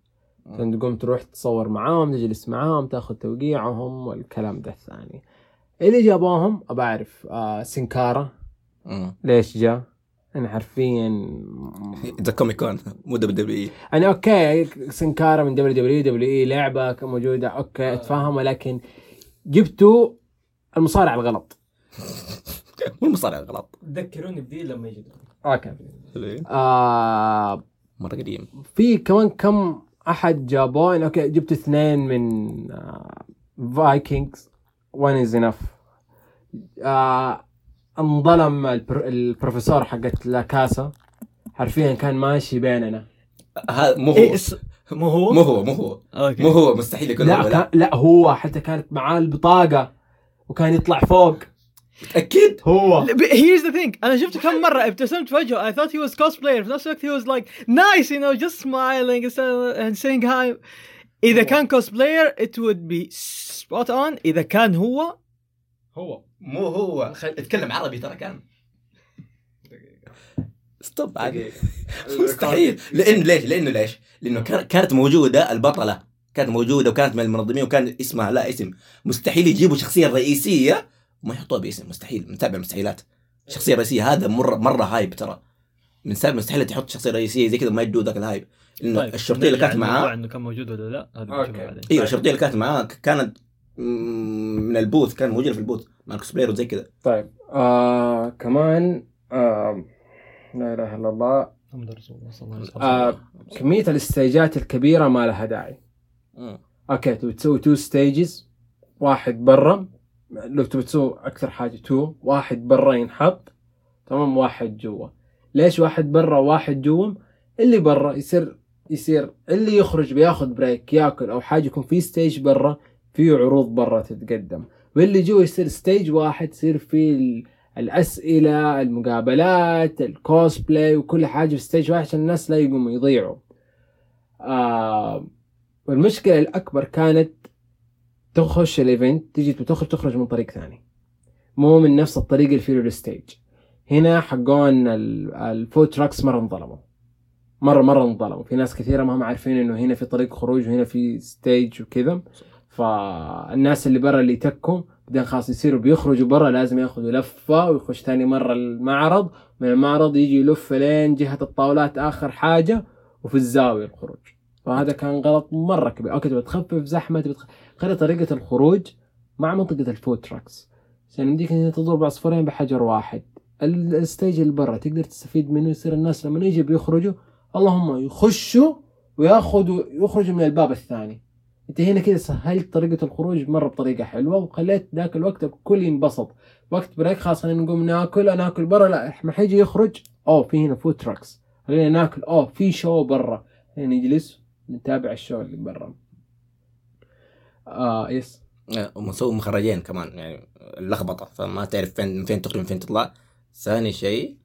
عشان تقوم تروح تصور معاهم تجلس معاهم تاخذ توقيعهم والكلام ده الثاني. اللي جابوهم أبى أعرف آه سنكارا. ليش جاء؟ أنا حرفيا ذا Comic Con مو WWE أنا okay سنكارا من دبليو دبليو دبليو اي لعبة موجودة okay اتفهم ولكن جبتوا المصارع الغلط. مو المصارع الغلط. ذكروني بدي لما يجي. أوكي. آه مرة قديم. في كمان كم أحد جابوه؟ أوكي جبت اثنين من فايكنجز وان از انف انظلم البر... البروفيسور حقت لاكاسا. حرفيا كان ماشي بيننا. هذا مو هو. إيه مو هو؟ مو هو مو هو. مو هو مستحيل يكون هو. لا, لا كان... لا هو حتى كانت معاه البطاقة وكان يطلع فوق. أكيد. هو. here's the thing أنا شفته كم مرة. ابتسمت في وجهه I thought he was cosplayer. في نفس الوقت he was like nice you know just smiling and saying hi. إذا كان cosplayer it would be spot on. إذا كان هو هو. مو هو. خل... اتكلم عربي ترى كان. stop عادي مستحيل. لأنه ليش؟ لأنه ليش؟ لأنه كان- كانت موجودة البطلة. كانت موجودة وكانت من المنظمين وكان اسمها لا اسم. مستحيل يجيبوا شخصية رئيسية وما يحطوها باسم. مستحيل. متابع المستحيلات. شخصية رئيسية. هذا مره مرة hype ترى. من سبب مستحيل تحط شخصية رئيسية زي كذا ما يدوا ذاك ال hype. لأنه طيب الشرطية اللي كانت معاه إنه كان موجود ولا لا؟ هذا أيوه الشرطية اللي كانت معاه كانت من ال booth. كان موجودة في ال booth. مع ال cosplayer وزي كذا طيب آه كمان آه لا إله إلا الله. محمد رسول الله صلى الله عليه وسلم. آه كمية ال stageات الكبيرة ما لها داعي. مم. okay تبي تسوي two stages واحد برا لو تبي تسوي أكثر حاجة two واحد برا ينحط تمام واحد جوا. ليش واحد برا وواحد جوا؟ اللي برا يصير يصير اللي يخرج بياخذ break ياكل أو حاجة يكون في stage برا في عروض برا تتقدم. واللي جوا يصير stage واحد يصير في ال- الأسئلة المقابلات الكوسبلاي وكل حاجة في stage واحد عشان الناس لا يقوموا يضيعوا. آه والمشكلة الأكبر كانت تخش ال event تجي تخرج تخرج من طريق ثاني. مو من نفس الطريق اللي فيه ال stage هنا حقون ال- ال food trucks مرة انظلموا. مرة مرة انظلموا. في ناس كثيرة ما هم عارفين إنه هنا في طريق خروج وهنا في stage وكذا. فالناس اللي برا اللي يتكوا بعدين خلاص يصيروا بيخرجوا برا لازم ياخذوا لفة ويخش ثاني مرة المعرض. من المعرض يجي يلف لين جهة الطاولات آخر حاجة وفي الزاوية الخروج. فهذا كان غلط مرة كبير. okay تبغى تخفف زحمة تخ- خلي طريقة الخروج مع منطقة ال food trucks. عشان يمديك إنك تضرب عصفورين بحجر واحد. ال- ال stage اللي برا تقدر تستفيد منه يصير الناس لما يجي بيخرجوا اللهم يخشوا وياخذوا يخرجوا من الباب الثاني. انت هنا كده سهلت طريقة الخروج مرة بطريقة حلوة وخليت ذاك الوقت الكل ينبسط. وقت break خلاص خلينا نقوم ناكل ناكل برا لا ما حيجي يخرج أوه في هنا food trucks خلينا ناكل أوه في show برا. خلينا نجلس نتابع ال show اللي برا. آه yes ومسوي مخرجين كمان يعني اللخبطه فما تعرف فين من فين تخرج من فين تطلع. ثاني شيء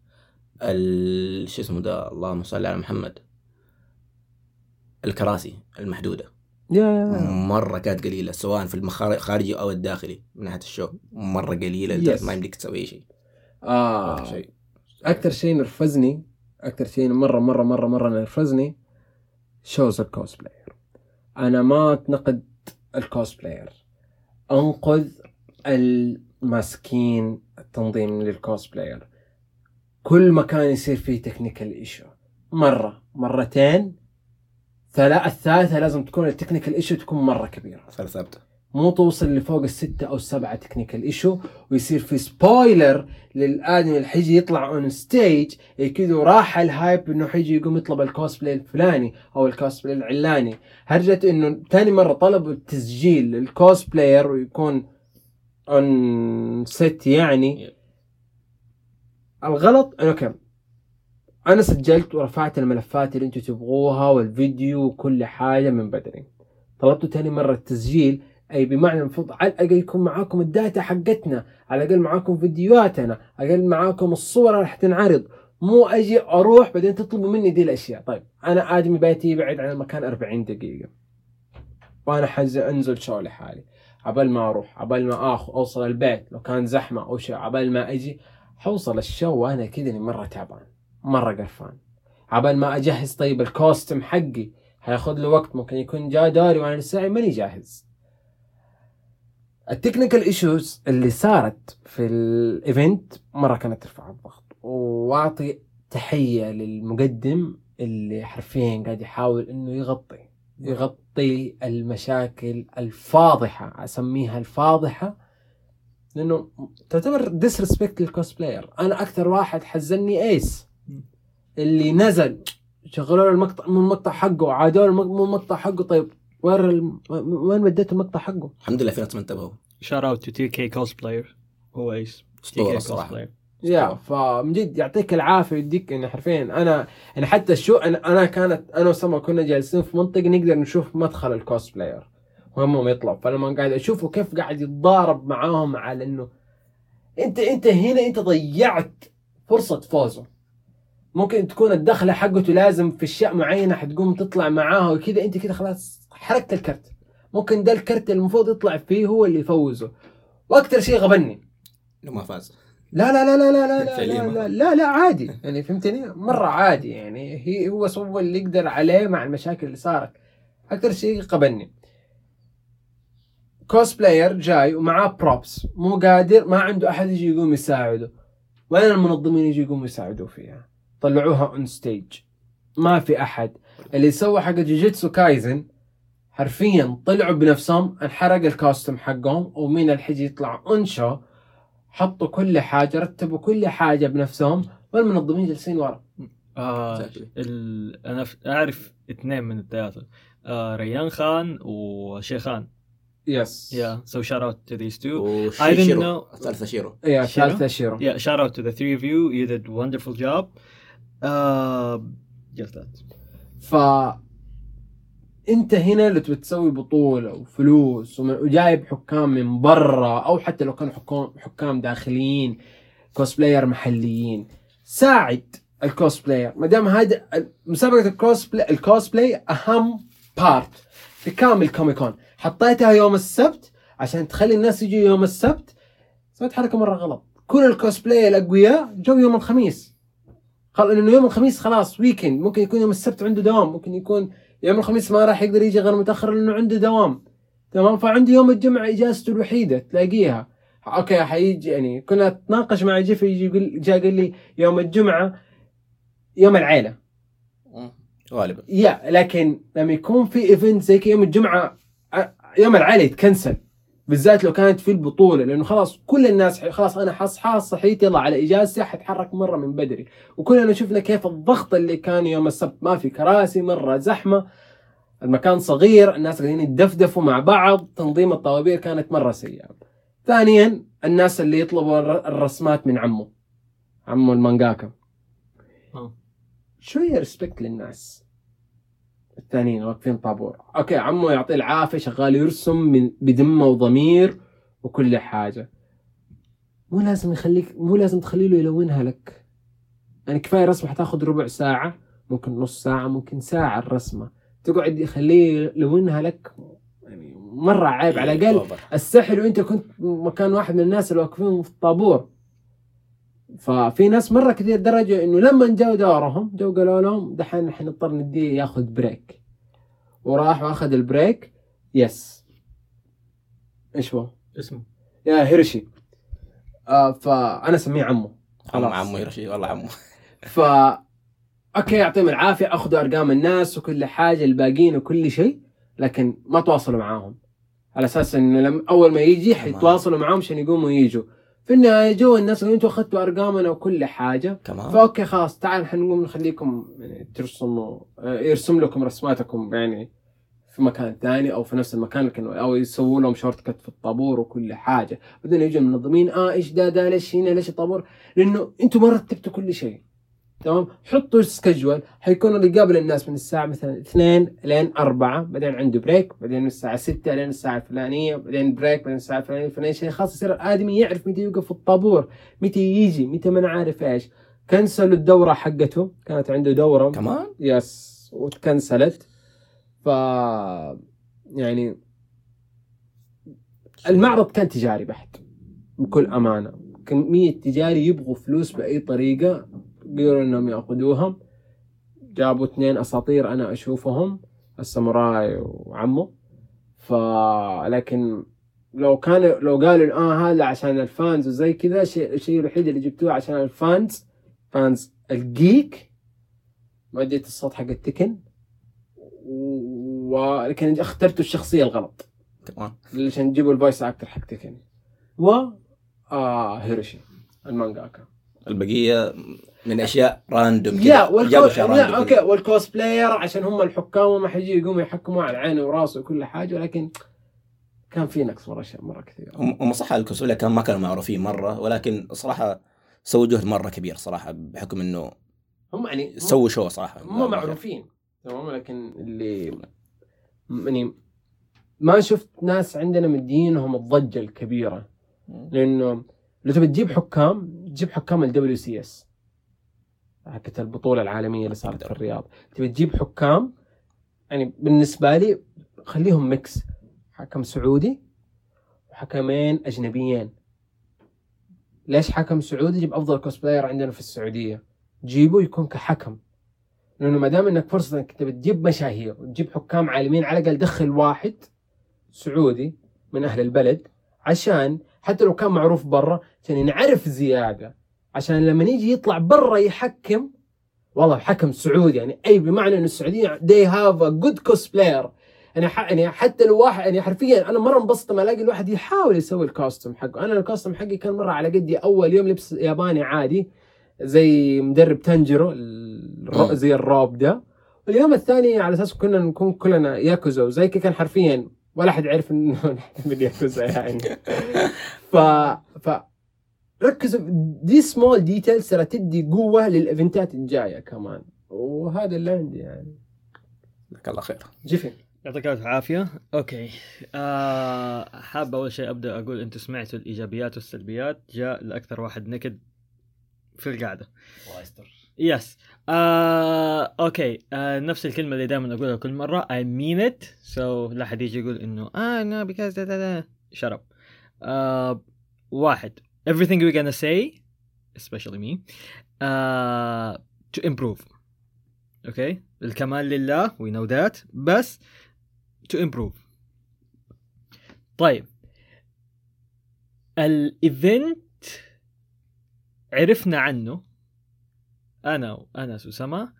ال... شو اسمه ده؟ اللهم صل على محمد. الكراسي المحدودة. yeah yeah yeah. مرة كانت قليلة سواء في الخارجي أو الداخلي من ناحية ال show. مرة قليلة Yes. ما يمديك تسوي اي شيء شيء. أكثر شيء نرفزني أكثر شيء مرة مرة مرة مرة نرفزني shows ال cosplayer أنا ما أتنقد ال cosplayer أنقد الماسكين التنظيم لل cosplayer كل مكان يصير فيه technical issue مرة مرتين ثلاث الثالثة لازم تكون ال technical issue تكون مرة كبيرة. صار ثابته مو توصل لفوق الستة أو السبعة technical issue ويصير في spoiler للآدمي اللي حيجي يطلع on stage كذا راح ال hype إنه حيجي يقوم يطلب الكوسبلاي الفلاني أو الكوسبلاي العلاني. هرجة إنه ثاني مرة طلبوا التسجيل لل cosplayer ويكون on set يعني؟ الغلط كم؟ أنا سجلت ورفعت الملفات اللي أنتم تبغوها والفيديو وكل حاجة من بدري. طلبتوا ثاني مرة التسجيل. أي بمعنى المفروض على الأقل يكون معاكم ال data حقتنا. على الأقل معاكم فيديوهاتنا. على الأقل معاكم الصور اللي راح تنعرض. مو أجي أروح بعدين تطلبوا مني دي الأشياء. طيب أنا آدمي بيتي يبعد عن المكان 40 دقيقة. وأنا حز أنزل شو لحالي عبال ما أروح عبال ما اخذ أوصل البيت. لو كان زحمة أو شيء عبال ما أجي حوصل ال show وأنا كذا مرة تعبان. مرة قرفان. عبال ما أجهز طيب ال costume حقي هياخذ له وقت ممكن يكون جاء دوري وأنا لسه ماني جاهز. ال technical issues اللي صارت في ال event مرة كانت ترفع الضغط وأعطي تحية للمقدم اللي حرفيا قاعد يحاول إنه يغطي يغطي المشاكل الفاضحة أسميها الفاضحة لأنه تعتبر disrespect لل cosplayer أنا أكثر واحد حزني Ace اللي نزل شغلوا له المقطع من المقطع حقه وعادوا له من المقطع حقه. طيب وين الم... وين وديت المقطع حقه؟ الحمد لله في ناس ما انتبهوا. shout out to TK cosplayer هو Ace أسطورة الصراحه يا فمن جد يعطيك العافية ويديك يعني حرفيا أنا يعني حتى ال show أنا, أنا كانت أنا وسما كنا جالسين في منطقة نقدر نشوف مدخل ال cosplayer وهم يطلعوا فلما قاعد أشوفه كيف قاعد يتضارب معاهم على إنه أنت أنت هنا أنت ضيعت فرصة فوزه. ممكن تكون الدخلة حقته لازم في أشياء معينة حتقوم تطلع معاها وكذا. أنت كذا خلاص حركت الكرت. ممكن ده الكرت المفروض يطلع فيه هو اللي يفوزه. وأكثر شيء غبني. إنه ما فاز. لا لا لا لا لا لا لا لا, لا, لا, عادي. يعني فهمتني؟ مرة عادي يعني. هي هو سوى اللي يقدر عليه مع المشاكل اللي صارت. أكثر شيء قبلني cosplayer جاي ومعاه props مو قادر ما عنده أحد يجي يقوم يساعده. وين المنظمين يجي يقوموا يساعدوه فيها؟ طلعوها on stage ما في أحد. اللي سوى حق جوجيتسو كايزن حرفيا طلعوا بنفسهم انحرق ال costume حقهم ومين اللي حيجي يطلع on show حطوا كل حاجة رتبوا كل حاجة بنفسهم والمنظمين جالسين ورا. آه Exactly. ال... أنا ف... أعرف اثنين من الثلاثه آه ريان خان وشيخان yes yeah. So shout out to these two. I didn't وشيرو know- يا شيرو؟ ثالثة شيرو. Yeah shout out to the three of you. You did wonderful job. That ف انت هنا اللي تبي تسوي بطولة وفلوس وجايب حكام من برا أو حتى لو كانوا حكام حكام داخليين cosplayer محليين ساعد ال cosplayer ما دام هذا مسابقة ال cosplay ال cosplay أهم part في كامل Comic Con حطيتها يوم السبت عشان تخلي الناس يجوا يوم السبت. سويت حركة مرة غلط. كل الكوسبلاي الأقوياء جو يوم الخميس. خل لأنه يوم الخميس خلاص weekend ممكن يكون يوم السبت عنده دوام. ممكن يكون يوم الخميس ما راح يقدر يجي غير متأخر لأنه عنده دوام. تمام؟ فعندي يوم الجمعة إجازته الوحيدة تلاقيها. okay حيجي يعني كنا نتناقش مع جيفي يجي يقول جاء قال لي يوم الجمعة يوم العيلة. غالبا. يا لكن لما يكون في event زي كذا يوم الجمعة يوم العيلة يتكنسل. بالذات لو كانت في البطولة لأنه خلاص كل الناس خلاص أنا حصحى صحيت يلا على اجازتي حتحرك مرة من بدري. وكلنا شفنا كيف الضغط اللي كان يوم السبت ما في كراسي مرة زحمة المكان صغير الناس قاعدين يتدفدفوا مع بعض تنظيم الطوابير كانت مرة سيئة. ثانيا الناس اللي يطلبوا الر- الرسمات من عمه عمه المانجاكا. آه. شوية respect للناس؟ الثانيين واقفين طابور. okay عمو يعطيه العافية شغال يرسم من بذمه وضمير وكل حاجة. مو لازم يخليك مو لازم تخلي له يلونها لك. يعني كفاية رسمه حتاخذ ربع ساعة ممكن نص ساعة ممكن ساعة الرسمة. تقعد يخليه يلونها لك يعني مرة عيب. على الأقل واضح. السحل وإنت كنت مكان واحد من الناس اللي واقفين في الطابور. ففي ناس مرة كثير درجة إنه لما جاوا دورهم جو قالوا لهم دحين حنضطر نديه ياخذ break وراح واخذ ال break yes إيش هو؟ اسمه. يا هيرشي آه فأنا أسميه عمو. عم خلاص. عمو يرشي والله عمو. ف okay يعطيهم العافية. أخذوا أرقام الناس وكل حاجة الباقيين وكل شيء لكن ما تواصلوا معاهم. على أساس إنه لما أول ما يجي حيتواصلوا معاهم عشان يقوموا يجوا في النهاية جو الناس اللي أنتم أخذتوا أرقامنا وكل حاجة. كمان ف okay خلاص تعال حنقوم نخليكم يعني ترسموا آه، يرسم لكم رسماتكم يعني في مكان ثاني أو في نفس المكان لكن أو يسووا لهم short cut في الطابور وكل حاجة. بعدين يجوا المنظمين آه إيش ده ده ليش هنا ليش الطابور؟ لأنه أنتم ما رتبتوا كل شيء. تمام؟ حطوا schedule حيكون اللي قابل الناس من الساعة مثلا 2 لين 4 بعدين عنده break بعدين من الساعة 6 لين الساعة الفلانية بعدين break بعدين الساعة الفلانية الفلانية عشان خلاص يصير الآدمي يعرف متى يوقف في الطابور متى يجي متى ما أنا عارف إيش. كنسلوا الدورة حقته كانت عنده دورة. كمان؟ يس وتكنسلت ف يعني المعرض كان تجاري بحت بكل أمانة. كمية تجاري يبغوا فلوس بأي طريقة. قدروا إنهم ياخذوها جابوا اثنين أساطير أنا أشوفهم الساموراي وعمه ف لكن لو كان لو قالوا آه هذا عشان ال fans وزي كذا الشيء الشيء الوحيد اللي جبتوه عشان ال fans fans الجيك. مؤدية الصوت حق ال Tekken. ولكن اخترتوا الشخصية الغلط. كمان عشان تجيبوا ال voice actor حق Tekken. و آه هيروشي المانجاكا. البقية من أشياء random كذا. والكو... لا okay كذا. وال cosplayer عشان هم الحكام وما حيجي يقوموا يحكموا على عينه وراسه وكل حاجة ولكن كان في نقص مره اشياء مرة كثير. هم صح الكونسولة كان ما كانوا معروفين مرة ولكن صراحة سووا جهد مرة كبير صراحة بحكم إنه هم يعني سووا show صراحة. هم معروفين تمام؟ لكن اللي يعني ما شفت ناس عندنا مدينهم الضجة الكبيرة. لأنه لو تبي تجيب حكام تجيب حكام ال WCS حقت البطولة العالمية اللي صارت في الرياض. تبي تجيب حكام؟ يعني بالنسبة لي خليهم mix. حكم سعودي وحكمين أجنبيين. ليش حكم سعودي؟ جيب أفضل cosplayer عندنا في السعودية. جيبه يكون كحكم. لأنه ما دام إنك فرصة إنك تبي تجيب مشاهير وتجيب حكام عالمين على الأقل دخل واحد سعودي من أهل البلد عشان حتى لو كان معروف برا عشان نعرف زيادة. عشان لما يجي يطلع برا يحكم والله حكم سعودي يعني أي بمعنى إنه السعوديين they have a good cosplayer يعني. يعني حتى لو واحد يعني حرفيا أنا مرة انبسط لما ألاقي الواحد يحاول يسوي الكاستم حقه أنا الكاستم حقي كان مرة على قدي أول يوم لبس ياباني عادي زي مدرب. مم. زي الروب ده واليوم الثاني على أساس كنا نكون كلنا ياكوزا وزي كذا كان حرفيا ولا حد يعرف إنه من ياكوزا يعني ف ف ركزوا the small details ترى تدي قوة للإيفنتات الجاية كمان. وهذا اللي عندي يعني. جزاك الله خير. جيفي يعطيك الف عافية. okay. آه حاب أول شيء أبدأ أقول أنتم سمعتوا الإيجابيات والسلبيات. جاء لأكثر واحد نكد في القعده yes آه okay. آه نفس الكلمة اللي دائما أقولها كل مرة. I mean it. So لا حد يجي يقول إنه آه no because da, da, da. shut up آه واحد. Everything we're gonna say especially me uh, to improve. okay الكمال لله we know that. بس to improve. طيب. ال event عرفنا عنه. أنا وانس وسما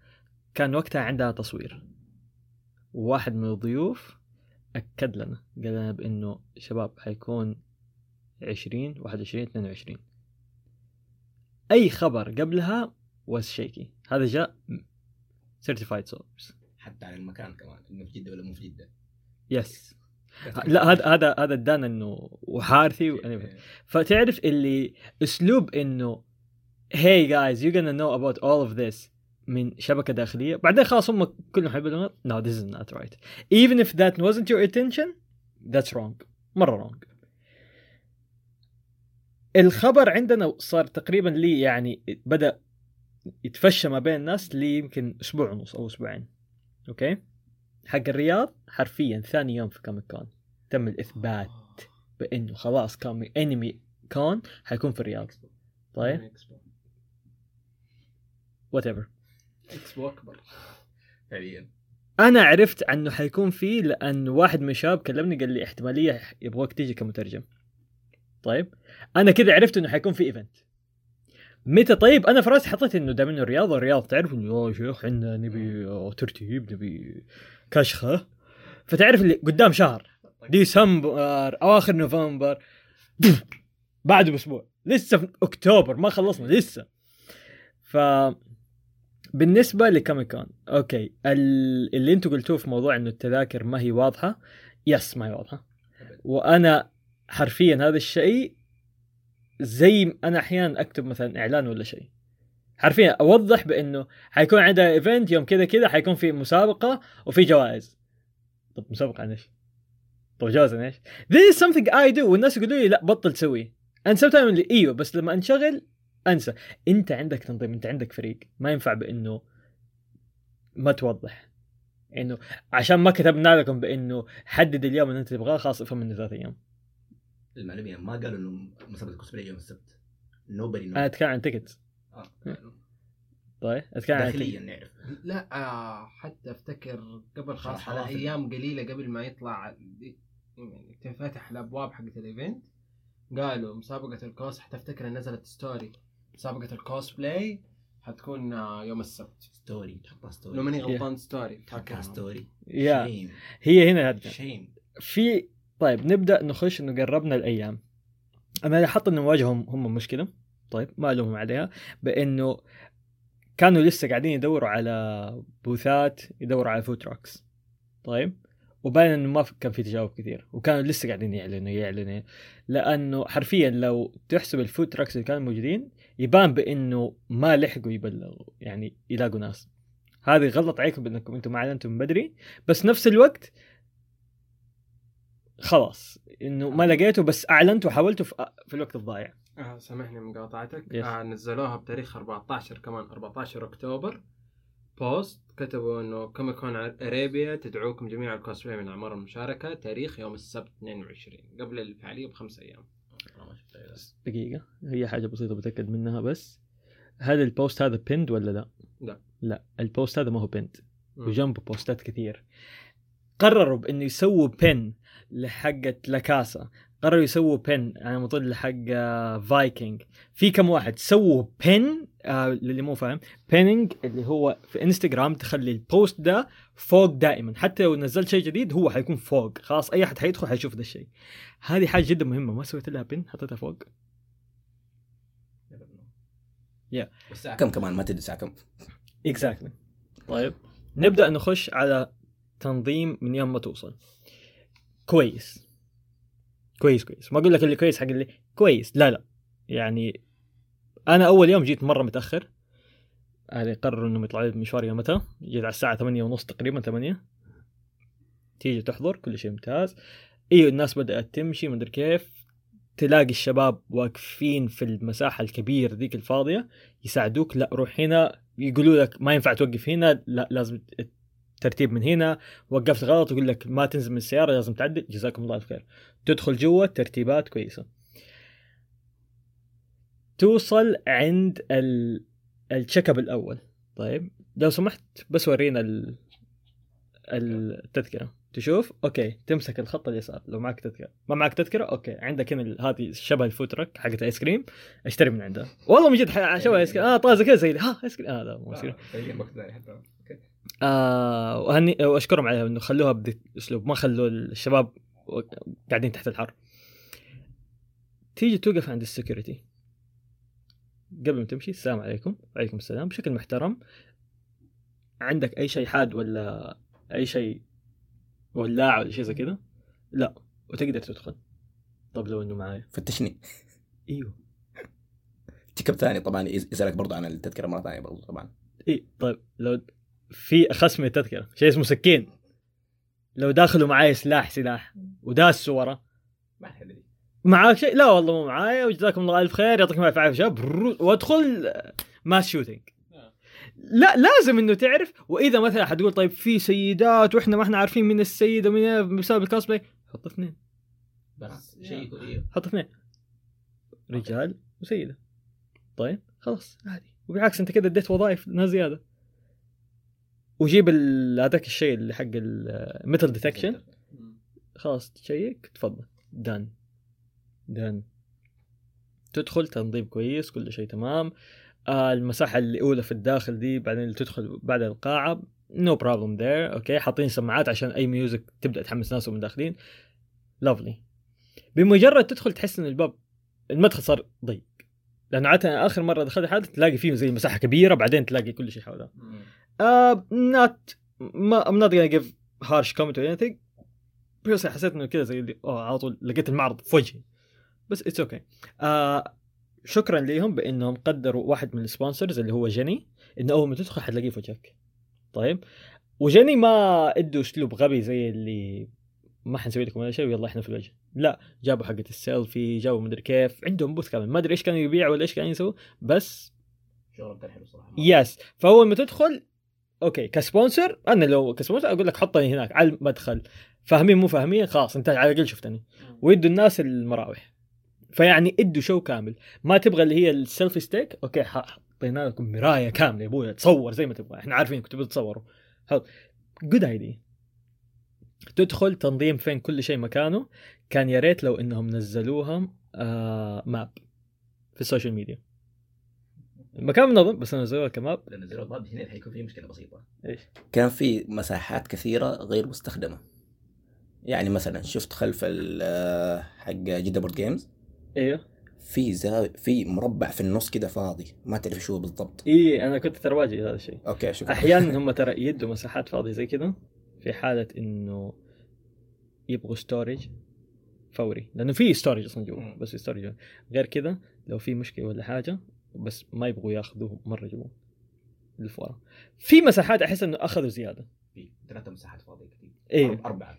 كان وقتها عندها تصوير. وواحد من الضيوف أكد لنا. قال لنا بإنه شباب حيكون 20 21 22 أي خبر قبلها was shaky. هذا جاء certified source. حتى على المكان كمان إنه في جدة ولا مو في جدة. يس لا هذا هذا هذا ادانا إنه وحارثي و... فتعرف اللي أسلوب إنه hey guys you're gonna know about all of this من شبكة داخلية. بعدين خلاص هم كلهم حيقولون no this is not right. Even if that wasn't your intention that's wrong. مرة wrong. الخبر عندنا صار تقريبا لي يعني بدأ يتفشى ما بين الناس لي يمكن أسبوع ونص أو أسبوعين. okay؟ حق الرياض حرفيا ثاني يوم في Comic Con. تم الإثبات بإنه خلاص كومي Anime Con حيكون في الرياض. طيب؟ whatever إكسبو أكبر. فعليا أنا عرفت عنه حيكون فيه لأن واحد من الشباب كلمني قال لي احتمالية يبغوك تيجي كمترجم. طيب. أنا كذا عرفت إنه حيكون في event متى طيب؟ أنا في راسي حطيت إنه دام انه الرياض والرياض تعرف إنه يا شيخ عندنا نبي ترتيب نبي كشخة. فتعرف اللي قدام شهر ديسمبر أواخر نوفمبر بعده بأسبوع. لسه في أكتوبر ما خلصنا لسه. ف بالنسبة لكوميكون أوكي. ال- اللي أنتم قلتوه في موضوع إنه التذاكر ما هي واضحة. yes ما هي واضحة. وأنا حرفيا هذا الشيء زي أنا أحيانا أكتب مثلا إعلان ولا شيء. حرفيا أوضح بأنه حيكون عندنا event يوم كذا كذا حيكون في مسابقة وفي جوائز. طب مسابقة عن إيش؟ طب جوائز عن إيش؟ This is something I do. والناس يقولوا لي لا بطل تسويه أنا اللي إيوه بس لما أنشغل أنسى. أنت عندك تنظيم أنت عندك فريق. ما ينفع بأنه ما توضح. إنه عشان ما كتبنا لكم بأنه حدد اليوم اللي أنت تبغاه خلاص افهم منه ثلاث أيام. المعلوميه ما قالوا إنه مسابقة كوسبلاي يوم السبت. no bro أنا أتكلم عن ticket طيب أتكلم عن داخليا نعرف. لا آه حتى أفتكر قبل خلاص على أيام قليلة قبل ما يطلع يعني تنفتح الأبواب حقت ال event قالوا مسابقة ال cos حتى أفتكر نزلت story مسابقة الكوسبلاي حتكون آه، يوم السبت. story تحطها story لو ماني Yeah. غلطان story تحطها story يا هي هنا هذا shame في طيب نبدأ نخش إنه قربنا الأيام. أنا لاحظت إنه واجههم هم مشكلة. طيب ما ألومهم عليها بإنه كانوا لسه قاعدين يدوروا على booth ات يدوروا على food trucks طيب وباين إنه ما كان في تجاوب كثير وكانوا لسه قاعدين يعلنوا يعلنوا. لأنه حرفيا لو تحسب ال food trucks اللي كانوا موجودين يبان بإنه ما لحقوا يبلغوا يعني يلاقوا ناس. هذه غلط عليكم بانكم إنتم ما اعلنتم بدري. بس نفس الوقت خلاص إنه ما لقيته بس اعلنت وحاولته في, في الوقت الضايع. آه سامحني مقاطعتك. Yes. آه نزلوها بتاريخ 14 كمان 14 أكتوبر. post كتبوا إنه كوميكون ارابيا تدعوكم جميع الكوسبلاي من أعمار المشاركة. تاريخ يوم السبت 22 قبل الفعالية بخمس أيام. دقيقة هي حاجة بسيطة بتأكد منها بس هل ال post هذا pinned ولا لا؟ لا. لا ال post هذا ما هو pinned مم. وجنبه post ات كثير. قرروا بإنه يسووا pin لحقة لاكاسا. قرروا يسووا pin على مطل لحق آه، فايكنج في كم واحد سووا pin آه للي مو فاهم pinning اللي هو في انستغرام تخلي ال post ده فوق دائما. حتى لو نزلت شيء جديد هو حيكون فوق. خلاص أي أحد حيدخل حيشوف ده الشيء. هذه حاجة جدا مهمة. ما سويت لها pin حطيتها فوق. والساعة كم كمان؟ ما تدري الساعة كم؟ exactly طيب. نبدأ نخش على تنظيم من يوم ما توصل. كويس. كويس كويس. ما أقول لك اللي كويس حق اللي كويس. لا لا. يعني أنا أول يوم جيت مرة متأخر. أهلي قرروا إنهم يطلعوا لي المشوار يوم متى؟ جيت على الساعة 8 ونص تقريبا 8 تيجي تحضر كل شيء ممتاز. أيوه الناس بدأت تمشي مدري كيف. تلاقي الشباب واقفين في المساحة الكبيرة ذيك الفاضية. يساعدوك لا روح هنا. يقولوا لك ما ينفع توقف هنا لا لازم الترتيب من هنا وقفت غلط يقول لك ما تنزل من السيارة لازم تعدل. جزاكم الله خير. تدخل جوا ترتيبات كويسة. توصل عند ال... ال check up الأول. طيب. لو سمحت بس ورينا ال... التذكرة. تشوف؟ أوكي. تمسك الخط اليسار. لو معك تذكرة. ما معك تذكرة؟ أوكي. عندك هنا هذه شبه ال food truck حقت ايس كريم اشتري من عندها والله من جد شبه ايس كريم آه طازة كذا زي ها ايس كريم آه لا مو ايس كريم آه وهني وأشكرهم عليها إنه خلوها بذيك الاسلوب ما خلوا الشباب قاعدين تحت الحر تيجي توقف عند ال security. قبل ما تمشي السلام عليكم. وعليكم السلام. بشكل محترم عندك أي شيء حاد ولا أي شيء ولاعه ولا شيء زي كذا؟ لا. وتقدر تدخل. طب لو إنه معايا. فتشني إيوه. check up ثاني طبعا يسالك برضه عن التذكرة مرة ثانية برضه طبعا. اي طيب لو في من التذكرة. شيء اسمه سكين. لو داخله معايا سلاح سلاح. وداس ورا معاك شيء؟ لا والله مو معايا وجزاكم الله ألف خير. يعطيكم الف عافيه شباب وادخل ماس شوتينج لا لازم إنه تعرف. وإذا مثلا حتقول طيب في سيدات وإحنا ما إحنا عارفين مين السيدة ومين بسبب الكوسبلاي حط اثنين. بس شيء أيوه حط اثنين. رجال وسيدة. طيب خلاص عادي. وبالعكس أنت كده اديت وظائف ناس زيادة. وجيب هذاك الشيء اللي حق ال metal detection خلاص check تفضل. دان دان تدخل تنظيف كويس كل شيء تمام. آه المساحة اللي أولى في الداخل دي بعدين اللي تدخل بعد القاعة. no problem there أوكي حاطين سماعات عشان أي music تبدأ تحمس ناس وهم داخلين. lovely بمجرد تدخل تحس إن الباب المدخل صار ضيق. لأنه عادة آخر مرة دخلت حالة تلاقي فيه زي مساحة كبيرة بعدين تلاقي كل شيء حولها uh, not ما I'm not gonna give harsh comment or anything. بس حسيت انه كذا زي اللي اوه على طول لقيت المعرض في وجهي. بس it's okay okay. uh, شكرا ليهم بإنهم قدروا واحد من ال sponsors اللي هو جيني إنه أول ما تدخل حتلاقيه في وجهك. طيب. وجيني ما إدوا أسلوب غبي زي اللي ما حنسوي لكم ولا شيء ويلا إحنا في الوجه. لا جابوا حقة السيلفي جابوا مدري كيف عندهم booth كامل. ما أدري إيش كانوا يبيعوا ولا إيش كانوا يسووا بس شغل كان حلو صراحة. yes فأول ما تدخل okay ك sponsor أنا لو ك sponsor أقول لك حطني هناك على المدخل. فاهمين مو فاهمين؟ خلاص انت على الأقل شفتني. ويدوا الناس المراوح. فيعني ادوا show كامل. ما تبغى اللي هي ال selfie stick okay حطينا لكم مراية كاملة يا أبويا. تصور زي ما تبغى. إحنا عارفين كنتوا بتصوروا. good idea تدخل تنظيم فين كل شيء مكانه. كان يا ريت لو إنهم نزلوها آه map في ال social media المكان منظم بس نزلوها ك map. لأن نزلوا ال map هنا حيكون في مشكلة بسيطة. إيش؟ كان في مساحات كثيرة غير مستخدمة. يعني مثلا شفت خلف ال- حق جده board games؟ أيوه في زاوية في مربع في النص كده فاضي. ما تعرف شو هو بالضبط. اي أنا كنت ترى واجي هذا الشيء. okay شكرا. أحيانا هم ترى يدوا مساحات فاضية زي كذا في حالة إنه يبغوا storage فوري. لأنه في storage أصلا جوا. بس في storage غير كذا لو في مشكلة ولا حاجة بس ما يبغوا ياخذوه مرة جوا للفورة في مساحات أحس إنه أخذوا زيادة. في ثلاث مساحات فاضية كثير إيه. أربعة.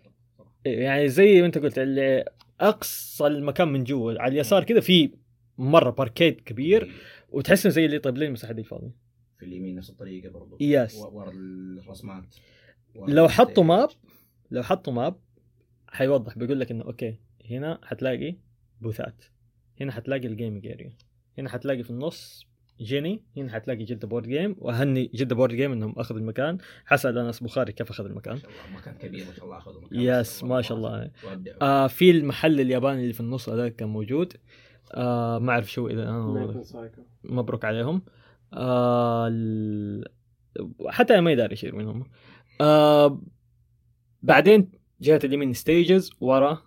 إيه، يعني زي ما أنت قلت اللي أقصى المكان من جوا على اليسار كذا في مرة باركيد كبير وتحس إنه زي اللي طيب ليه المساحة دي فاضية. في اليمين نفس الطريقة برضو. yes. ورا الرسمات. لو حطوا. ماب لو حطوا ماب حيوضح بيقول لك إنه okay هنا حتلاقي بوثات هنا حتلاقي ال gaming area هنا حتلاقي في النص جيني هنا حتلاقي جده board game واهني جده board game إنهم أخذوا المكان. حسأل انس بخاري كيف اخذ المكان؟ ما شاء الله مكان كبير ما شاء الله أخذوا مكان yes ما شاء الله. آه في المحل الياباني اللي في النص هذا كان موجود. آه ما أعرف شو إذا أنا مبروك عليهم. آه ال... حتى ما يداري شيء منهم. آه بعدين جهة اليمين ستيجز ورا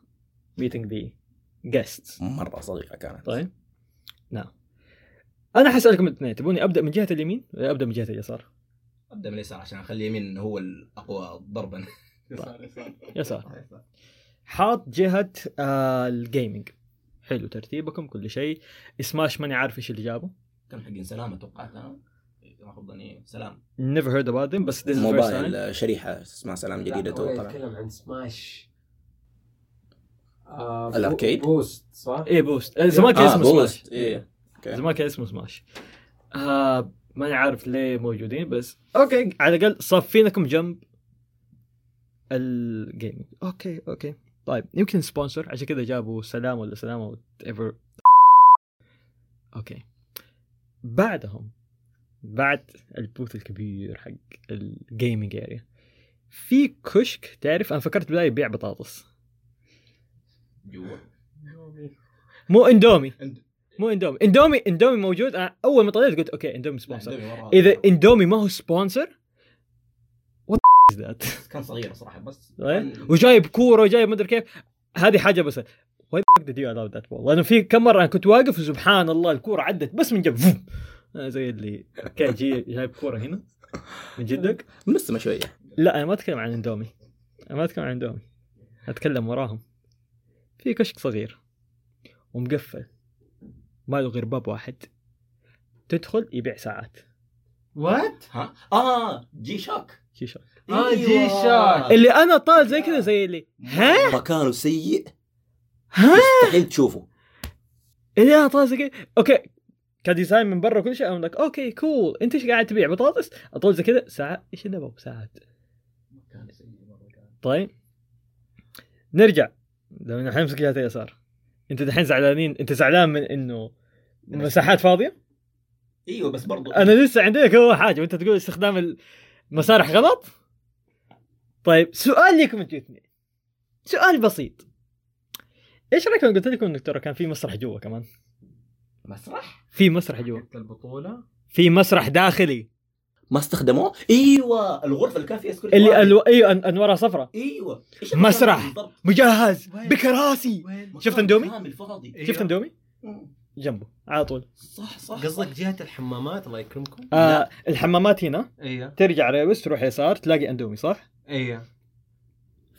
ميتنج ذي جيستس مرة صغيره كانت. طيب. نعم. أنا حسألكم الاثنين تبوني أبدأ من جهة اليمين ولا أبدأ من جهة اليسار؟ أبدأ من اليسار عشان أخلي اليمين هو الأقوى ضربا. يسار حاط جهة آه ال gaming حلو ترتيبكم كل شيء. سماش ماني عارف إيش اللي جابه. كان حقين؟ سلام أتوقع. كانوا ما ظني سلام. Never heard about them بس. موبايل شريحة اسمها سلام جديدة تو طلع يتكلم عن سماش. آه ال arcade؟ بوست صح؟ إيه بوست. زمان كان آه، اسمه سماش. بوست. okay. زمان كان اسمه سماش آه ماني عارف ليه موجودين بس okay. على الأقل صافينكم جنب ال gaming okay okay. طيب يمكن sponsor عشان كذا جابوا سلام ولا سلامة whatever okay. بعدهم بعد ال booth الكبير حق ال gaming area في كشك تعرف؟ أنا فكرت بداية يبيع بطاطس. جوا. مو إندومي. مو اندومي. اندومي اندومي موجود. أنا أول ما طلعت قلت okay اندومي sponsor. إذا اندومي ما هو sponsor what's that كان صغير صراحة بس. كان- وجايب كورة وجايب مدري كيف. هذه حاجة بس why did you allow that ball? لأنه في كم مرة أنا كنت واقف وسبحان الله الكورة عدت بس من جنب. زي اللي كان جي جايب كورة هنا من جدك. منسمه شوية لا أنا ما أتكلم عن اندومي. أنا ما أتكلم عن اندومي. أتكلم وراهم. في كشك صغير. ومقفل. ما له غير باب واحد. تدخل يبيع ساعات. what؟ ها؟ آه G-Shock G-Shock آه، جي أيوة. شوك. اللي أنا طال زي كذا زي اللي ها؟ مكانه سيء. ها؟ مستحيل تشوفه. اللي أنا طال زي كذا. okay. ك design من برا وكل شيء. I'm like okay cool أنت إيش قاعد تبيع؟ بطاطس؟ اطول زي كذا. ساعات إيش اللي أبغى ساعات. طيب. نرجع. لو الحين امسك جهه اليسار أنت دحين زعلانين. أنت زعلان من إنه مساحات فاضية؟ إيوه بس برضو أنا لسه عندك هو حاجة. وأنت تقول استخدام المسارح غلط؟ طيب سؤال لكم أنتوا الاثنين سؤال بسيط. إيش رأيكم؟ قلت لكم إنك ترى كان في مسرح جوا كمان. مسرح؟ في مسرح جوا. حقت البطولة. في مسرح داخلي. ما استخدموه؟ إيوه الغرفة اللي كان فيها سكوريتي اللي. ألو... إيوه أنوارها صفراء. إيوه. مسرح. مجهز؟ بكراسي. وين؟ شفت اندومي؟ كامل فاضي. شفت اندومي؟ مم. جنبه على طول. صح صح قصدك. جهة الحمامات الله يكرمكم؟ آه الحمامات هنا. أيوه ترجع reverse تروح يسار تلاقي أندومي صح؟ أيوه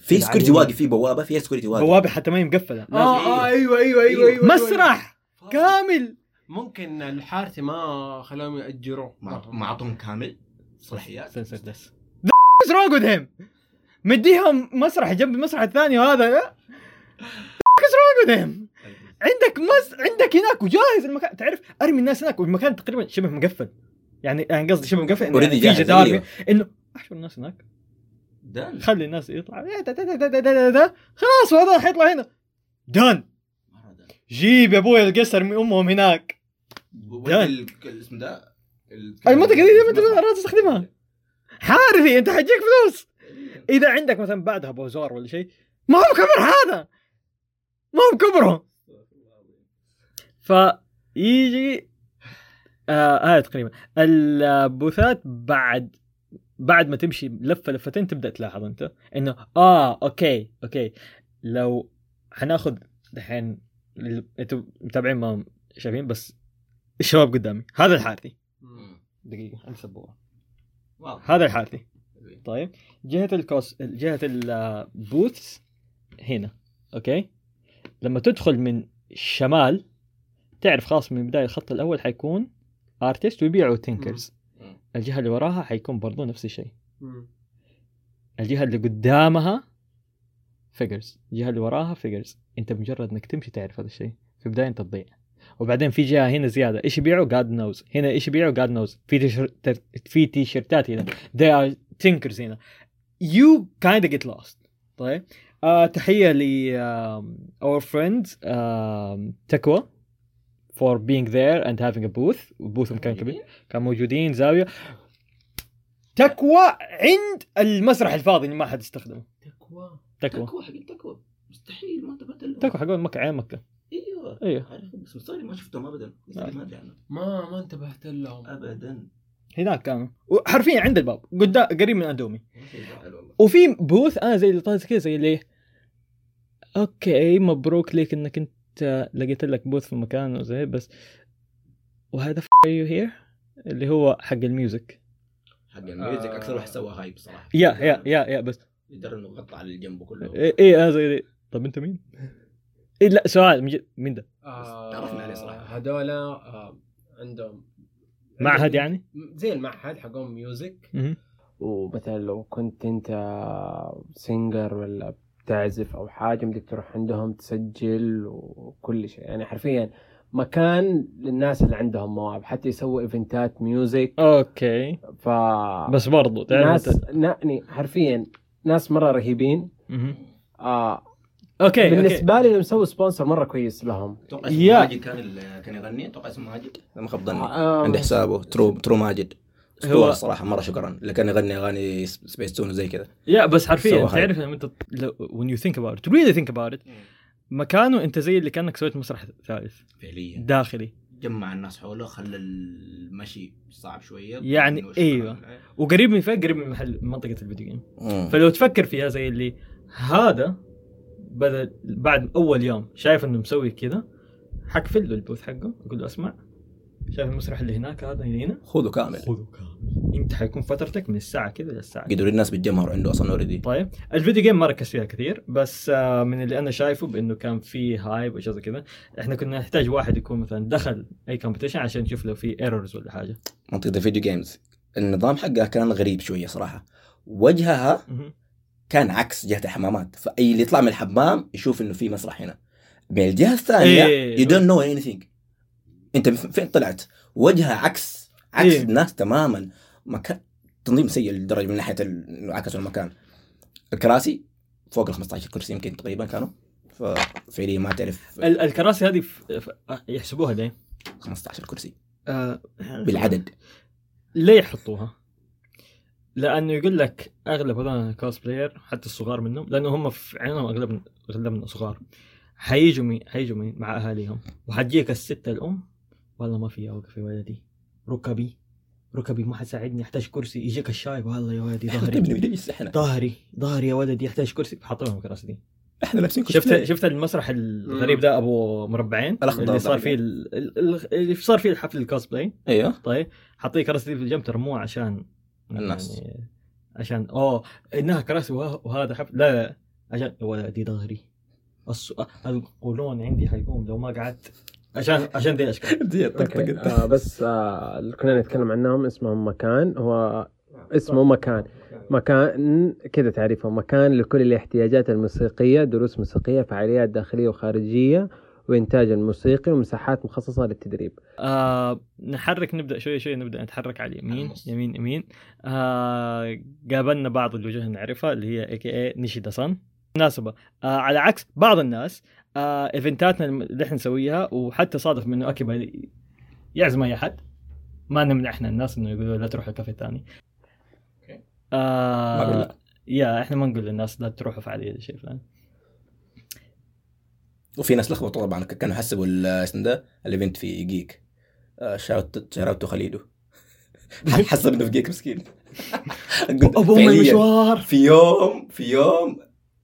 في. security واقف في بوابة فيها security واقف. بوابة حتى ما هي مقفلة. لازم- آه آه أيوه أيوه أيوه أيوه مسرح! كامل! ممكن الحارتي ما خلاهم يأجروه. ما أعطوهم كامل. صلاحيات. سنسر دس What's wrong with him؟ مديهم مسرح جنب المسرح الثاني وهذا. لا What's wrong with him؟ عندك مس عندك هناك وجاهز المكان. تعرف أرمي الناس هناك والمكان تقريبا شبه مقفل. يعني يعني قصدي شبه مقفل Already يعني في جدار أيوه. إنه أحشر الناس هناك. دان خلي الناس يطلع. دا- دا- دا- دا- دا- دا- دا. خلاص وهذا حيطلع هنا. دان. جيب يا أبوي القصر ارمي أمهم هناك. done. ال- الاسم ده؟ ال- المنطقة دي ما أنت تستخدمها. حارثي أنت حتجيك فلوس. إذا عندك مثلا بعدها بازار ولا شيء ما هو كبر هذا. ما هو كبره فيجي آه هذا تقريبا. البوثات بعد بعد ما تمشي لفة لفتين تبدأ تلاحظ أنت إنه آه okay okay. لو حناخذ دحين أنتوا متابعين ما شايفين بس الشباب قدامي. هذا الحارثي. دقيقة سبورة. wow. هذا الحارثي. طيب. جهة الكوس جهة ال booth هنا. okay. لما تدخل من الشمال تعرف خلاص من البدايه الخط الأول حيكون artist ويبيعوا stickers. الجهة اللي وراها حيكون برضو نفس الشيء. الجهة اللي قدامها figures الجهة اللي وراها figures أنت مجرد إنك تمشي تعرف هذا الشيء. في البداية أنت تضيع. وبعدين في جهة هنا زيادة. إيش يبيعوا؟ God knows هنا إيش يبيعوا؟ God knows في تيشرت في تيشرتات هنا. They are thinkers هنا. You kind of get lost. طيب. آه تحية ل friend um, تكوى. For being there and having a booth. بوثهم كان كبير. كان موجودين. زاوية. تكوى عند المسرح الفاضي اللي ما حد استخدمه. تكوى. تكوى. تكوى حق التكوى مستحيل ما انتبهت له تكوى حقون مكة عين مكة. أيوه. أيوه. عارف بس مستغرب ما شفتهم ابدا. آه. ما أدري عنهم. ما ما انتبهت لهم ابدا. هناك كانوا. حرفيا عند الباب. قدام قريب من أندومي. وفي بوث أنا زي اللي طالع كذا زي اللي أوكي مبروك لك إنك إنت لقيت لك booth في مكان وزي بس وهذا ف you hear اللي هو حق الميوزك حق الميوزك أكثر واحد سوى hype صراحة yeah yeah yeah yeah بس يقدر إنه يغطى على اللي جنبه كله إيه إيه، أنا زي دي. طب أنت مين؟ إيه لا سؤال مين ده؟ آه تعرفنا عليه صراحة. هذولا آه عندهم معهد يعني؟ زي المعهد حقهم music. ومثلا لو كنت أنت singer ولا بتعزف أو حاجة بدك تروح عندهم تسجل وكل شيء. يعني حرفيا مكان للناس اللي عندهم مواهب حتى يسووا إيفنتات music okay. ف بس برضو تعرف ناس يعني حرفيا ناس مرة رهيبين. مهم. آه okay بالنسبة لي اللي مسوي sponsor مرة كويس لهم. أتوقع yeah. اسمه ماجد كان ال- كان يغني؟ أتوقع اسمه ماجد؟ ما خاب ظني. آه عند حسابه. true true ماجد. هو- هو الصراحه مرة شكرا. كان يغني أغاني سبيس تون وزي كذا. yeah بس حرفيا. تعرف لما أنت لو- when you think about it really think about it مكانه أنت زي اللي كأنك سويت مسرح ثالث. فعليا. داخلي. جمع الناس حوله خلى المشي صعب شوية. يعني. أيوة. وقريب من فين قريب من محل منطقة ال video game. فلو تفكر فيها زي اللي هذا بدأ بعد أول يوم شايف إنه مسوي كذا حقفل له ال booth حقه أقول له أسمع. شايف المسرح اللي هناك هذا اللي هنا؟ خذه كامل. خذه كامل. انت حيكون فترتك من الساعة كذا للساعه كذا. قدروا الناس بتجمهروا عنده أصلا already طيب. ال video game ما ركز فيها كثير بس آه، من اللي أنا شايفه بإنه كان في hype وشيء زي كذا إحنا كنا نحتاج واحد يكون مثلا دخل أي competition عشان نشوف لو في errors ولا حاجة. منطقة ال video games النظام حقها كان غريب شوية صراحة. وجهها. كان عكس جهة الحمامات. فأي اللي يطلع من الحمام يشوف إنه في مسرح هنا. من الجهة الثانية. you don't know anything انت فين طلعت؟ وجهها عكس عكس إيه. الناس تماما. مكان تنظيم سيء لدرجة من ناحية انه عكسوا المكان. الكراسي فوق ال 15 كرسي يمكن تقريبا كانوا. ففعليا ما تعرف. ال- الكراسي هذه ف- يحسبوها ليه؟ 15 كرسي. آه، بالعدد. ليه يحطوها؟ لأنه يقول لك أغلب هذول ال cosplayer حتى الصغار منهم لأنه هم في عينهم اغلب أغلبنا صغار. حيجوا مين حيجوا مين مع أهاليهم. وحتجيك الست الأم والله ما في اوقف يا ولدي ركبي ركبي ما حتساعدني. أحتاج كرسي. يجيك الشاي. والله يا ولدي ظهري. إحنا. ظهري ظهري يا ولدي يحتاج كرسي. حاطوا لهم الكراسي دي إحنا لابسين شفت كوسبلاي. شفت المسرح الغريب ده أبو مربعين؟ اللي صار. فيه ال- ال- ال- اللي صار فيه الحفل الكوسبلاي أيوه. طيب حاطين كراسي دي في الجنب ترموها عشان الناس. يعني عشان أوه إنها كراسي وه- وهذا حفل. لا لا عشان ولدي ظهري. الص- القولون عندي حيقوم. لو ما قعدت. عشان عشان دي الاشكال دي الطقطقة. آه بس آه اللي كنا نتكلم عنهم. اسمهم مكان. هو اسمه مكان. مكان. كذا تعريفه. مكان لكل الاحتياجات الموسيقية دروس موسيقية فعاليات داخلية وخارجية وإنتاج الموسيقي ومساحات مخصصة للتدريب. آه نحرك نبدأ شوي شوي نبدأ نتحرك على اليمين. يمين يمين. آه قابلنا بعض الوجوه اللي نعرفها اللي هي اي كي اي نيشيدا سان. مناسبة. آه على عكس بعض الناس آه إيفنتاتنا اللي إحنا نسويها وحتى صادف منه اكيبا يعزم أي أحد. ما نمنع إحنا الناس إنه يقولوا لا تروح الكافيه الثاني. آه لا. يا إحنا ما نقول للناس لا تروحوا فعالية شيء فلان. وفي ناس لخبطوا طبعا كانوا حسبوا ال- اسمه ده ال event في جيك. shout shout خليدو حسب إنه في جيك مسكين. ابو ام فعلياً. المشوار في يوم في يوم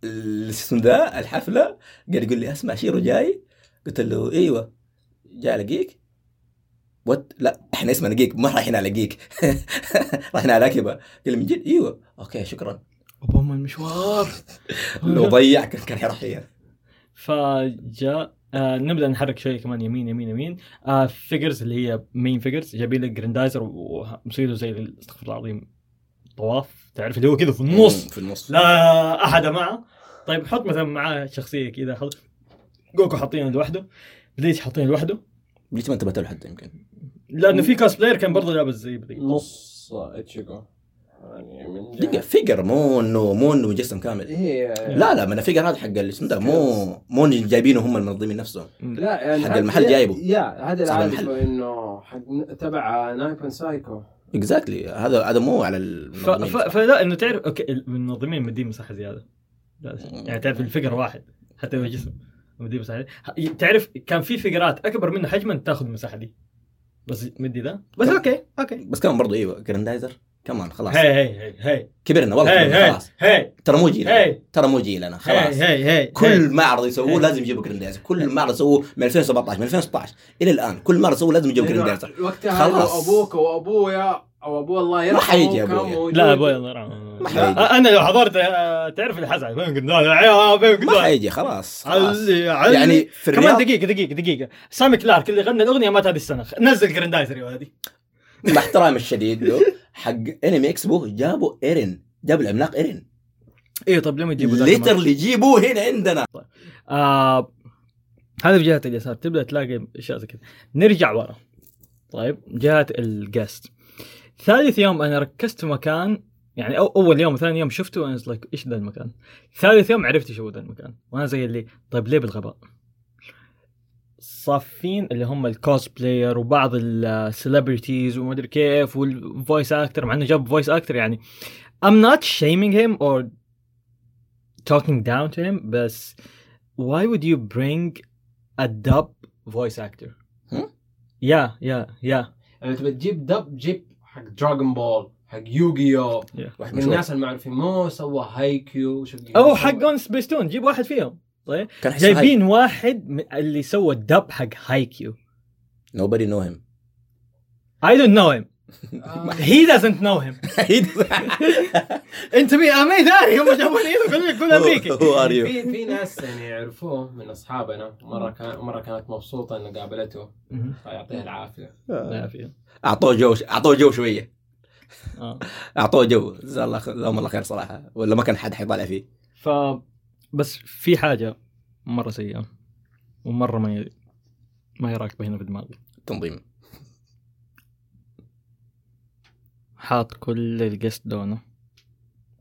ال- اسمه ده الحفلة. قال يقول لي اسمع شيرو جاي. قلت له إيوه. جاي على جيك. what لا إحنا اسمنا جيك ما رايحين على جيك. رايحين على كبا قال من جد؟ إيوه. okay شكرا. أبو ام المشوار لو ضيع كان كان حيروح فيها. فجاء آه نبدأ نحرك شوي كمان يمين يمين يمين. آه figures اللي هي مين figures جايبين لك جراندايزر ومسوي له زي استغفر الله العظيم. طواف تعرف اللي هو كذا في النص. في النص. لا أحد معه. طيب حط مثلا معاه شخصية كذا حط جوكو حاطينه لوحده بليتش حاطينه لوحده. ليش ما انتبهت له حتى يمكن. لأنه في cosplayer كان برضه لابس زي بليتش. نص ايتشيجو يعني من دقيقة figure مو انه مو إنه مجسم كامل. هي لا لا من ال figure هذا حق اللي اسمه ده مو مو إن جايبينه هم المنظمين نفسهم. لا يعني حق المحل جايبه. yeah هذا اللي. عارفه إنه حق تبع نايبن سايكو. exactly هذا هذا مو على. المنظمين. فلا إنه تعرف okay المنظمين مدين مساحة زيادة. يعني تعرف ال figure واحد حتى لو جسم مدين مساحة تعرف كان في فيجرات أكبر منه حجما تأخذ المساحة دي. بس مدي ذا؟ بس okay okay. بس كمان برضو إيوه جراندايزر كمان خلاص. هي هي هي هي كبرنا والله هي كبرنا هي خلاص. هي ترى مو جيلنا هي ترى مو جيلنا هي خلاص. هي هي كل معرض هي. يسووه لازم يجيبوا جراندايزر كل معرض يسووه من 2017 من 2016 إلى الآن كل معرض يسووه لازم يجيبوا جراندايزر وقتها خلاص. أبوك وابويا أو أبوه الله يرحمه حيجي كان أبويا. موجود. لا أبوي الله يرحمه. ما حيجي. أنا لو حضرت تعرف لا yeah فاهم ما حيجي خلاص خلاص. علي علي. يعني في كمان الرياض دقيقة دقيقة دقيقة. سامي كلارك اللي غنى الأغنية مات هذه السنة. نزل جراندايزر يا ولدي. مع احترامي الشديد له حق Anime Expo جابوا ايرين جابوا العملاق ايرين أيوه طب ليه ما كمان؟ literally جيبوه هنا عندنا. آه هذا في جهة اليسار. تبدأ تلاقي أشياء زي كذا. نرجع ورا. طيب جهة ال guest ثالث يوم أنا ركزت في مكان يعني أو أول يوم وثاني يوم شفته وأنا like إيش ذا المكان؟ ثالث يوم عرفت إيش هو ذا المكان. وأنا زي اللي طيب ليه بالغباء؟ صافين اللي هم ال cosplayer وبعض ال celebrities وما أدري كيف وال voice actor مع إنه جاب voice actor يعني. I'm not shaming him or talking down to him بس why would you bring a dub voice actor؟ yeah yeah yeah يعني تبى تجيب dub جيب حق دراغون بول حق يوغيو واحد مشهور. الناس المعروفين مو سوى هايكيو أو حق سبيستون جيب واحد فيهم. طيب؟ جايبين واحد من اللي سوى ال dub حق هايكيو. Nobody know him. I don't know him. آه. he doesn't know him. انت مين؟ امي ثاني؟ هم جابوا لي كل كل أمريكي? في في ناس يعني يعرفوه من أصحابنا. مرة كان مرة كانت مبسوطة إنه قابلته. فيعطيها العافية. لا فيه. أعطوه جو أعطوه جو شوية. آه. أعطوه جو. جزاه الله خير صراحة. ولا ما كان حد حيطالع فيه. ف بس في حاجة مرة سيئة ومرة ما ي... ما هي راكبه هنا في دماغي. تنظيم. حاط كل ال guests دونه.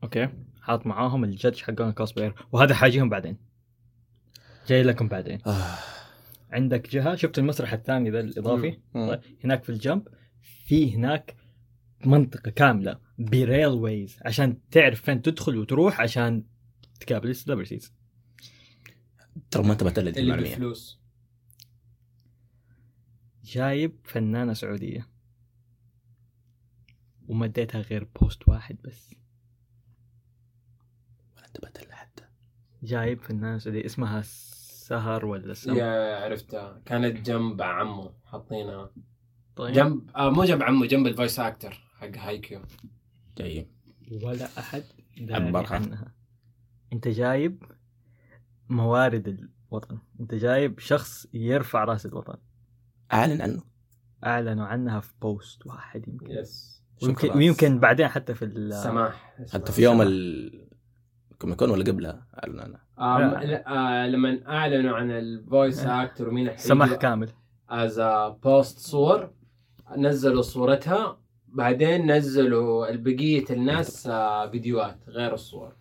okay؟ حاط معاهم ال judges حقون cosplayer وهذا حاجيهم بعدين. جاي لكم بعدين. آه. عندك جهة. شفت المسرح الثاني ذا الإضافي. طيب. هناك في الجنب في هناك منطقة كاملة. بريل ويز عشان تعرف فين تدخل وتروح عشان تقابل السليبرتيز ترى ما انتبهت لها دي اللي بفلوس جايب فنانة سعودية. وما اديتها غير بوست واحد بس. ما انتبهت لها حتى. جايب فنانة سعودية اسمها سهر ولا سم. yeah عرفتها. كانت جنب عمه حاطينها طيب. جنب آه مو جنب عمه جنب ال voice actor حق هايكيو. جايين ولا أحد داري عبرها. عنها. انت جايب موارد الوطن انت جايب شخص يرفع رأس الوطن. أعلن عنه. أعلنوا عنها في post واحد يمكن. yes ويمكن. ويمكن بعدين حتى في ال- سماح. حتى في يوم ال Comic Con ولا قبلها؟ أعلن عنها. آه لا. آه لما أعلنوا عن ال voice actor ومين حيجي سماح كامل. as post صور نزلوا صورتها بعدين نزلوا بقية الناس آه فيديوهات غير الصور.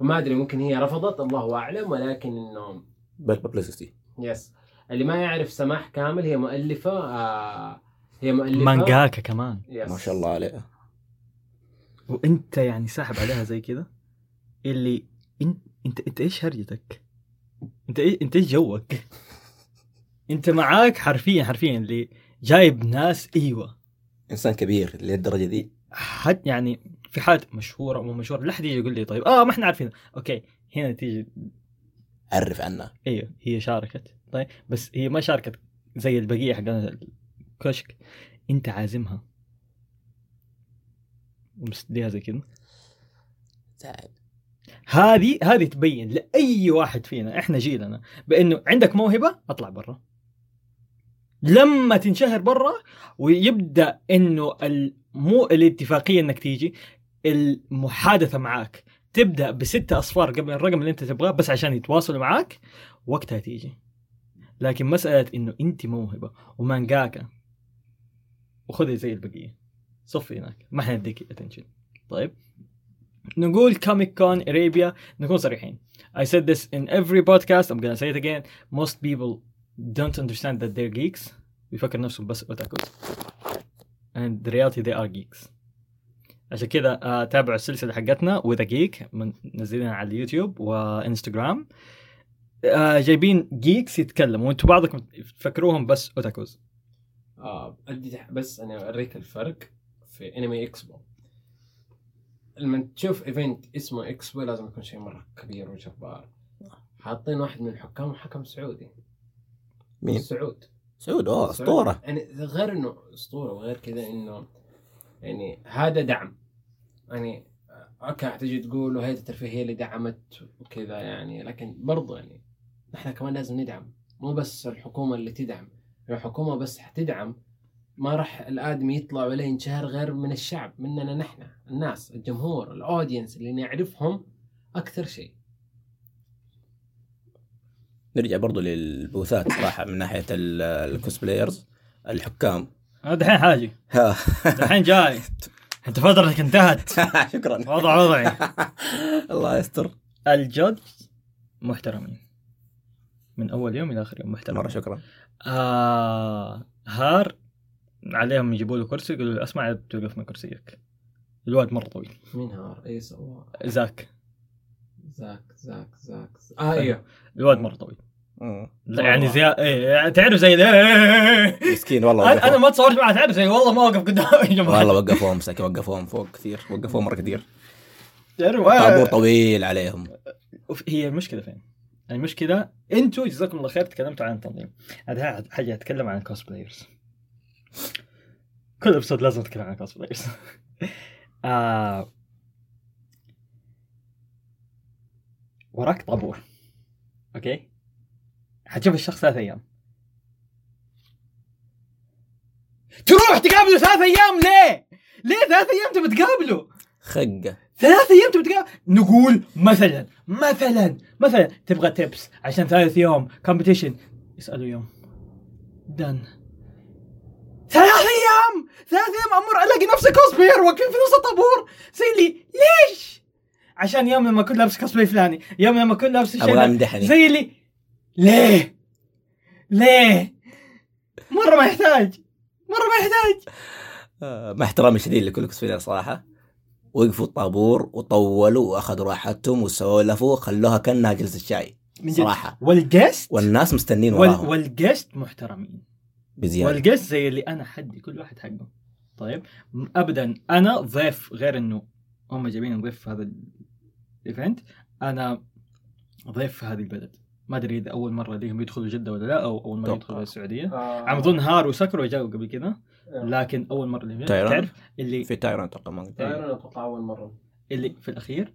فما أدري ممكن هي رفضت الله أعلم ولكن انه بس publicity yes اللي ما يعرف سماح كامل هي مؤلفة آه هي مؤلفة. مانجاكا كمان. yes. ما شاء الله عليها. وأنت يعني ساحب عليها زي كذا؟ اللي انت انت أنت إيش هرجتك؟ أنت إيش أنت إيش جوك؟ أنت معاك حرفيا حرفيا اللي جايب ناس إيوه. إنسان كبير للدرجه دي. حد يعني في حالة مشهورة أو مو مشهورة لا حد يجي يقول لي طيب آه ما إحنا عارفين أوكي هنا تيجي عرف عنها. أيوه هي شاركت. طيب بس هي ما شاركت زي البقية حق الكشك أنت عازمها. بس ديها زي كذا. زعل هذه هذه تبين لأي واحد فينا إحنا جيلنا بإنه عندك موهبة اطلع برا. لما تنشهر برا ويبدأ إنه مو الاتفاقية إنك تيجي المحادثة معاك. تبدأ بستة أصفار قبل الرقم اللي أنت تبغاه بس عشان يتواصلوا معاك وقتها تيجي. لكن مسألة إنه أنت موهبة ومانجاكا وخذي زي البقية. صفي هناك. ما حنديك attention طيب. نقول Comic Con Arabia نكون صريحين. I said this in every podcast. I'm gonna say it again. Most people don't understand that they're geeks. بيفكر نفسهم بس otakus and the reality they are geeks. عشان كذا آه، تابعوا السلسلة حقتنا with a geek منزلينها على اليوتيوب وإنستغرام. آه، جايبين geeks يتكلموا. وأنتم بعضكم تفكروهم بس otakus ادي بس أنا أوريك الفرق في Anime Expo لما تشوف event اسمه اكسبو لازم يكون شيء مرة كبير وجبار. حاطين واحد من الحكام حكم سعودي. مين؟ سعود. سعود أوه سعود. أسطورة. يعني غير إنه أسطورة وغير كذا إنه يعني هذا دعم. يعني okay حتجي تقول هيئه الترفيه هي اللي دعمت وكذا يعني لكن برضو يعني نحن كمان لازم ندعم. مو بس الحكومة اللي تدعم. لو الحكومة بس حتدعم ما راح الآدمي يطلع ولا ينشهر غير من الشعب مننا نحن الناس الجمهور ال audience اللي نعرفهم أكثر شيء. نرجع برضو لل booth ات صراحة من ناحية ال- ال cosplayers الحكام. أنا دحين حاجي. دحين جاي. انت فترتك انتهت. شكرا. وضع وضعي. الله يستر. الجودج محترمين. من أول يوم إلى آخر يوم محترمين. مرة شكرا. آه هار عليهم يجيبوا له كرسي يقولوا له اسمع توقف من كرسيك. الواد مرة طويل. مين هار؟ اي سوى زاك. زاك زاك زاك آه أيوه الواد مرة طويل. يعني زي إيه تعرف زي ده. مسكين والله أنا أنا وقفوهم ما تصورت معه تعرف زي والله ما وقف قدامي يا جماعة. والله وقفوهم مساكين وقفوهم فوق كثير وقفوهم مرة كثير. تعرف طابور طويل عليهم. هي المشكلة فين؟ المشكلة أنتوا جزاكم الله خير تكلمتوا عن التنظيم هذا حاجة أتكلم عن ال cosplayers كل episode لازم أتكلم عن ال cosplayers آه وراك طابور. أوكي؟ حتشوف الشخص ثلاث أيام. تروح تقابله ثلاث أيام ليه؟ ليه ثلاث أيام تبي تقابله؟ خقة. ثلاث أيام تبي تقابله؟ نقول مثلا مثلا مثلا تبغى تبس عشان ثالث يوم كومبيتيشن يسألوا يوم. دن ثلاث أيام! ثلاث أيام أمر الاقي نفسي كوسبلاير واقفين في نص الطابور. زي لي ليش؟ عشان يوم لما أكون لابس كوسبلاي فلاني يوم لما أكون لابس. أمدحني. زي اللي ليه؟ ليه؟ مرة ما يحتاج. مرة ما يحتاج. آه، مع احترامي الشديد لكل cosplayer صراحة. وقفوا الطابور وطولوا وأخذوا راحتهم وسولفوا خلوها كأنها جلسة شاي. صراحة. وال guest؟ والناس مستنين. وراهم. وال guests محترمين. بزيادة. وال guest زي اللي أنا حدي كل واحد حقه. طيب. ابدا أنا ضيف غير إنه هم جايبين ضيف في هذا الايفنت أنا ضيف في هذه البلد. ما أدري إذا أول مرة ليهم يدخلوا جدة ولا لا أو أول مرة. يدخلوا السعودية آه. عم أظن هار وسكروا جاوا قبل كذا لكن أول مرة ليهم تايران؟ تعرف اللي في تايران أتوقع ما قلت. تايرون أتوقع أول مرة اللي في الأخير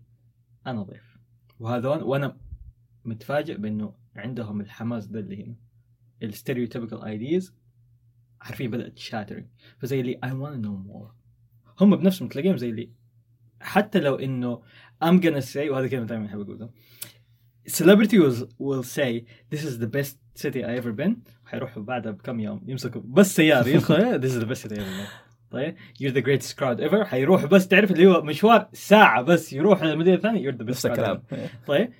أنا ضيف وهذول وأنا متفاجئ بأنه عندهم الحماس ده اللي هنا ال stereotypical ideas حرفيا بدأت shattering فزي اللي I want know more هم بنفسهم تلاقيهم زي اللي حتى لو إنه I'm gonna say وهذا كلمة دائما أحب اقولها celebrity will, will say this is the best city I ever been. حيروحوا بعدها بكم يوم يمسكوا بس سيارة يدخل this is the best city I ever been. طيب you're the greatest crowd ever. حيروحوا بس تعرف اللي هو مشوار ساعة بس يروح للمدينة الثانية you're the best نفس الكلام. طيب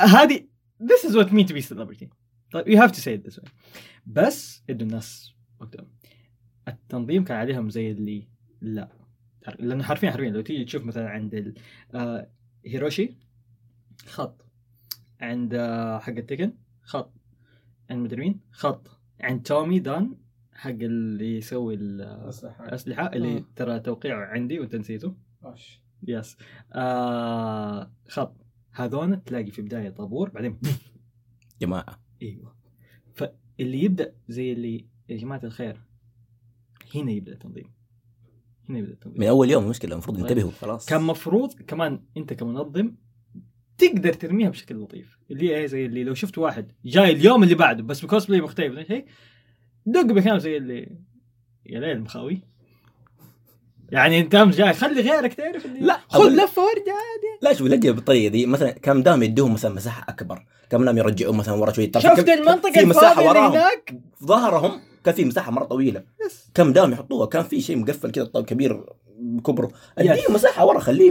هذه this is what mean to be celebrity. طيب you have to say it this way. بس إدوا الناس وقتهم. التنظيم كان عليهم زي اللي لا. لأنه حرفيا حرفيا لو تيجي تشوف مثلا عند آه، هيروشي خط. عند آه، حق التكن خط. عند مدري مين خط. عند تومي دان حق اللي يسوي أسلحة. الاسلحه اللي آه. ترى توقيعه عندي وانت نسيته. yes. آه خط. هذون تلاقي في بداية طابور بعدين جماعة. إيوه. فاللي يبدأ زي اللي يا جماعة الخير هنا يبدأ التنظيم. هنا يبدأ التنظيم. من أول يوم المشكلة المفروض طيب. ينتبهوا خلاص. كان مفروض كمان أنت كمنظم تقدر ترميها بشكل لطيف. اللي هي إيه زي اللي لو شفت واحد جاي اليوم اللي بعده بس بكوسبلاي مختلف ولا شيء دق بكلام زي اللي يا ليل مخاوي. يعني انت أمس جاي خلي غيرك تعرف اللي لا، خذ لفة وارجع لا شوف لجأ بالطريقة دي مثلا كان دام يدوهم مثلا مساحة أكبر كان دام يرجعون مثلا ورا شوية شفت المنطقة الفاضية اللي هناك؟ ظهرهم كان في مساحة مرة طويلة. يس. كم دام يحطوها كان في شيء مقفل كذا كبير بكبره. أديه مساحة ورا خليه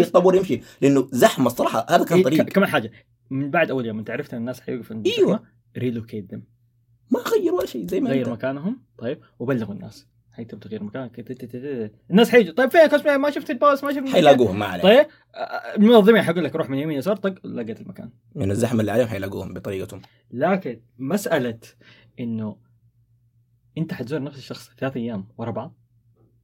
يس. الطابور يمشي لأنه زحمة الصراحة. هذا كان إيه، طريق. كمان حاجة. من بعد أول يوم أنت عرفت إن الناس حيوقفوا. الزحمة، relocate them ما غير ولا شيء زي ما غير مكانهم. طيب وبلغوا الناس. تت- تت- تت- الناس حيجوا. طيب فين كوسبلاي ما شفت ال post ما شفت حيلاقوهم ما عليه طيب المنظمين حيقول لك روح من يمين يسار طق لقيت المكان. من الزحمة اللي عليهم حيلاقوهم بطريقتهم. لكن مسألة إنه أنت حتزور نفس الشخص ثلاث أيام ورا بعض؟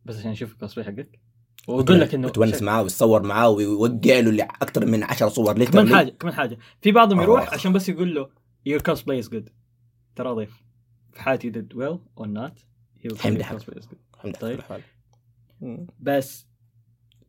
بس عشان أشوف الكوسبلاي حقك. ويقول لك إنه وتونس معاه ويتصور معاه ويوقع له أكثر من 10 صور later كمان حاجة كمان حاجة. في بعضهم آه، يروح عشان بس يقول له your cosplay is good ترى ضيف. في حالتي did well or not الحمد لله طيب. بس.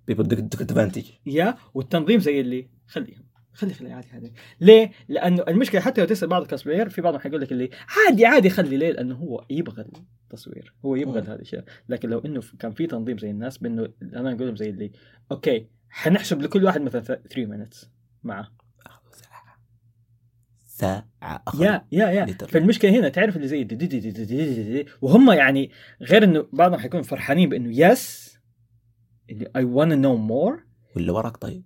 بيبل ادفانتج يا والتنظيم زي اللي خليهم خلي خلي عادي عادي ليه؟ لأنه المشكلة حتى لو تسأل بعض ال cosplayer في بعضهم حيقول لك اللي عادي عادي خلي ليه؟ لأنه هو يبغى التصوير هو يبغى. هذه الأشياء لكن لو إنه كان في تنظيم زي الناس بإنه أنا أقول لهم زي اللي okay حنحسب لكل واحد مثلا 3 minutes معه أخذ. yeah yeah yeah later. فالمشكلة هنا تعرف اللي زي دي دي دي دي دي دي دي دي وهم يعني غير إنه بعضهم حيكونوا فرحانين بإنه yes اللي I wanna know more واللي وراك طيب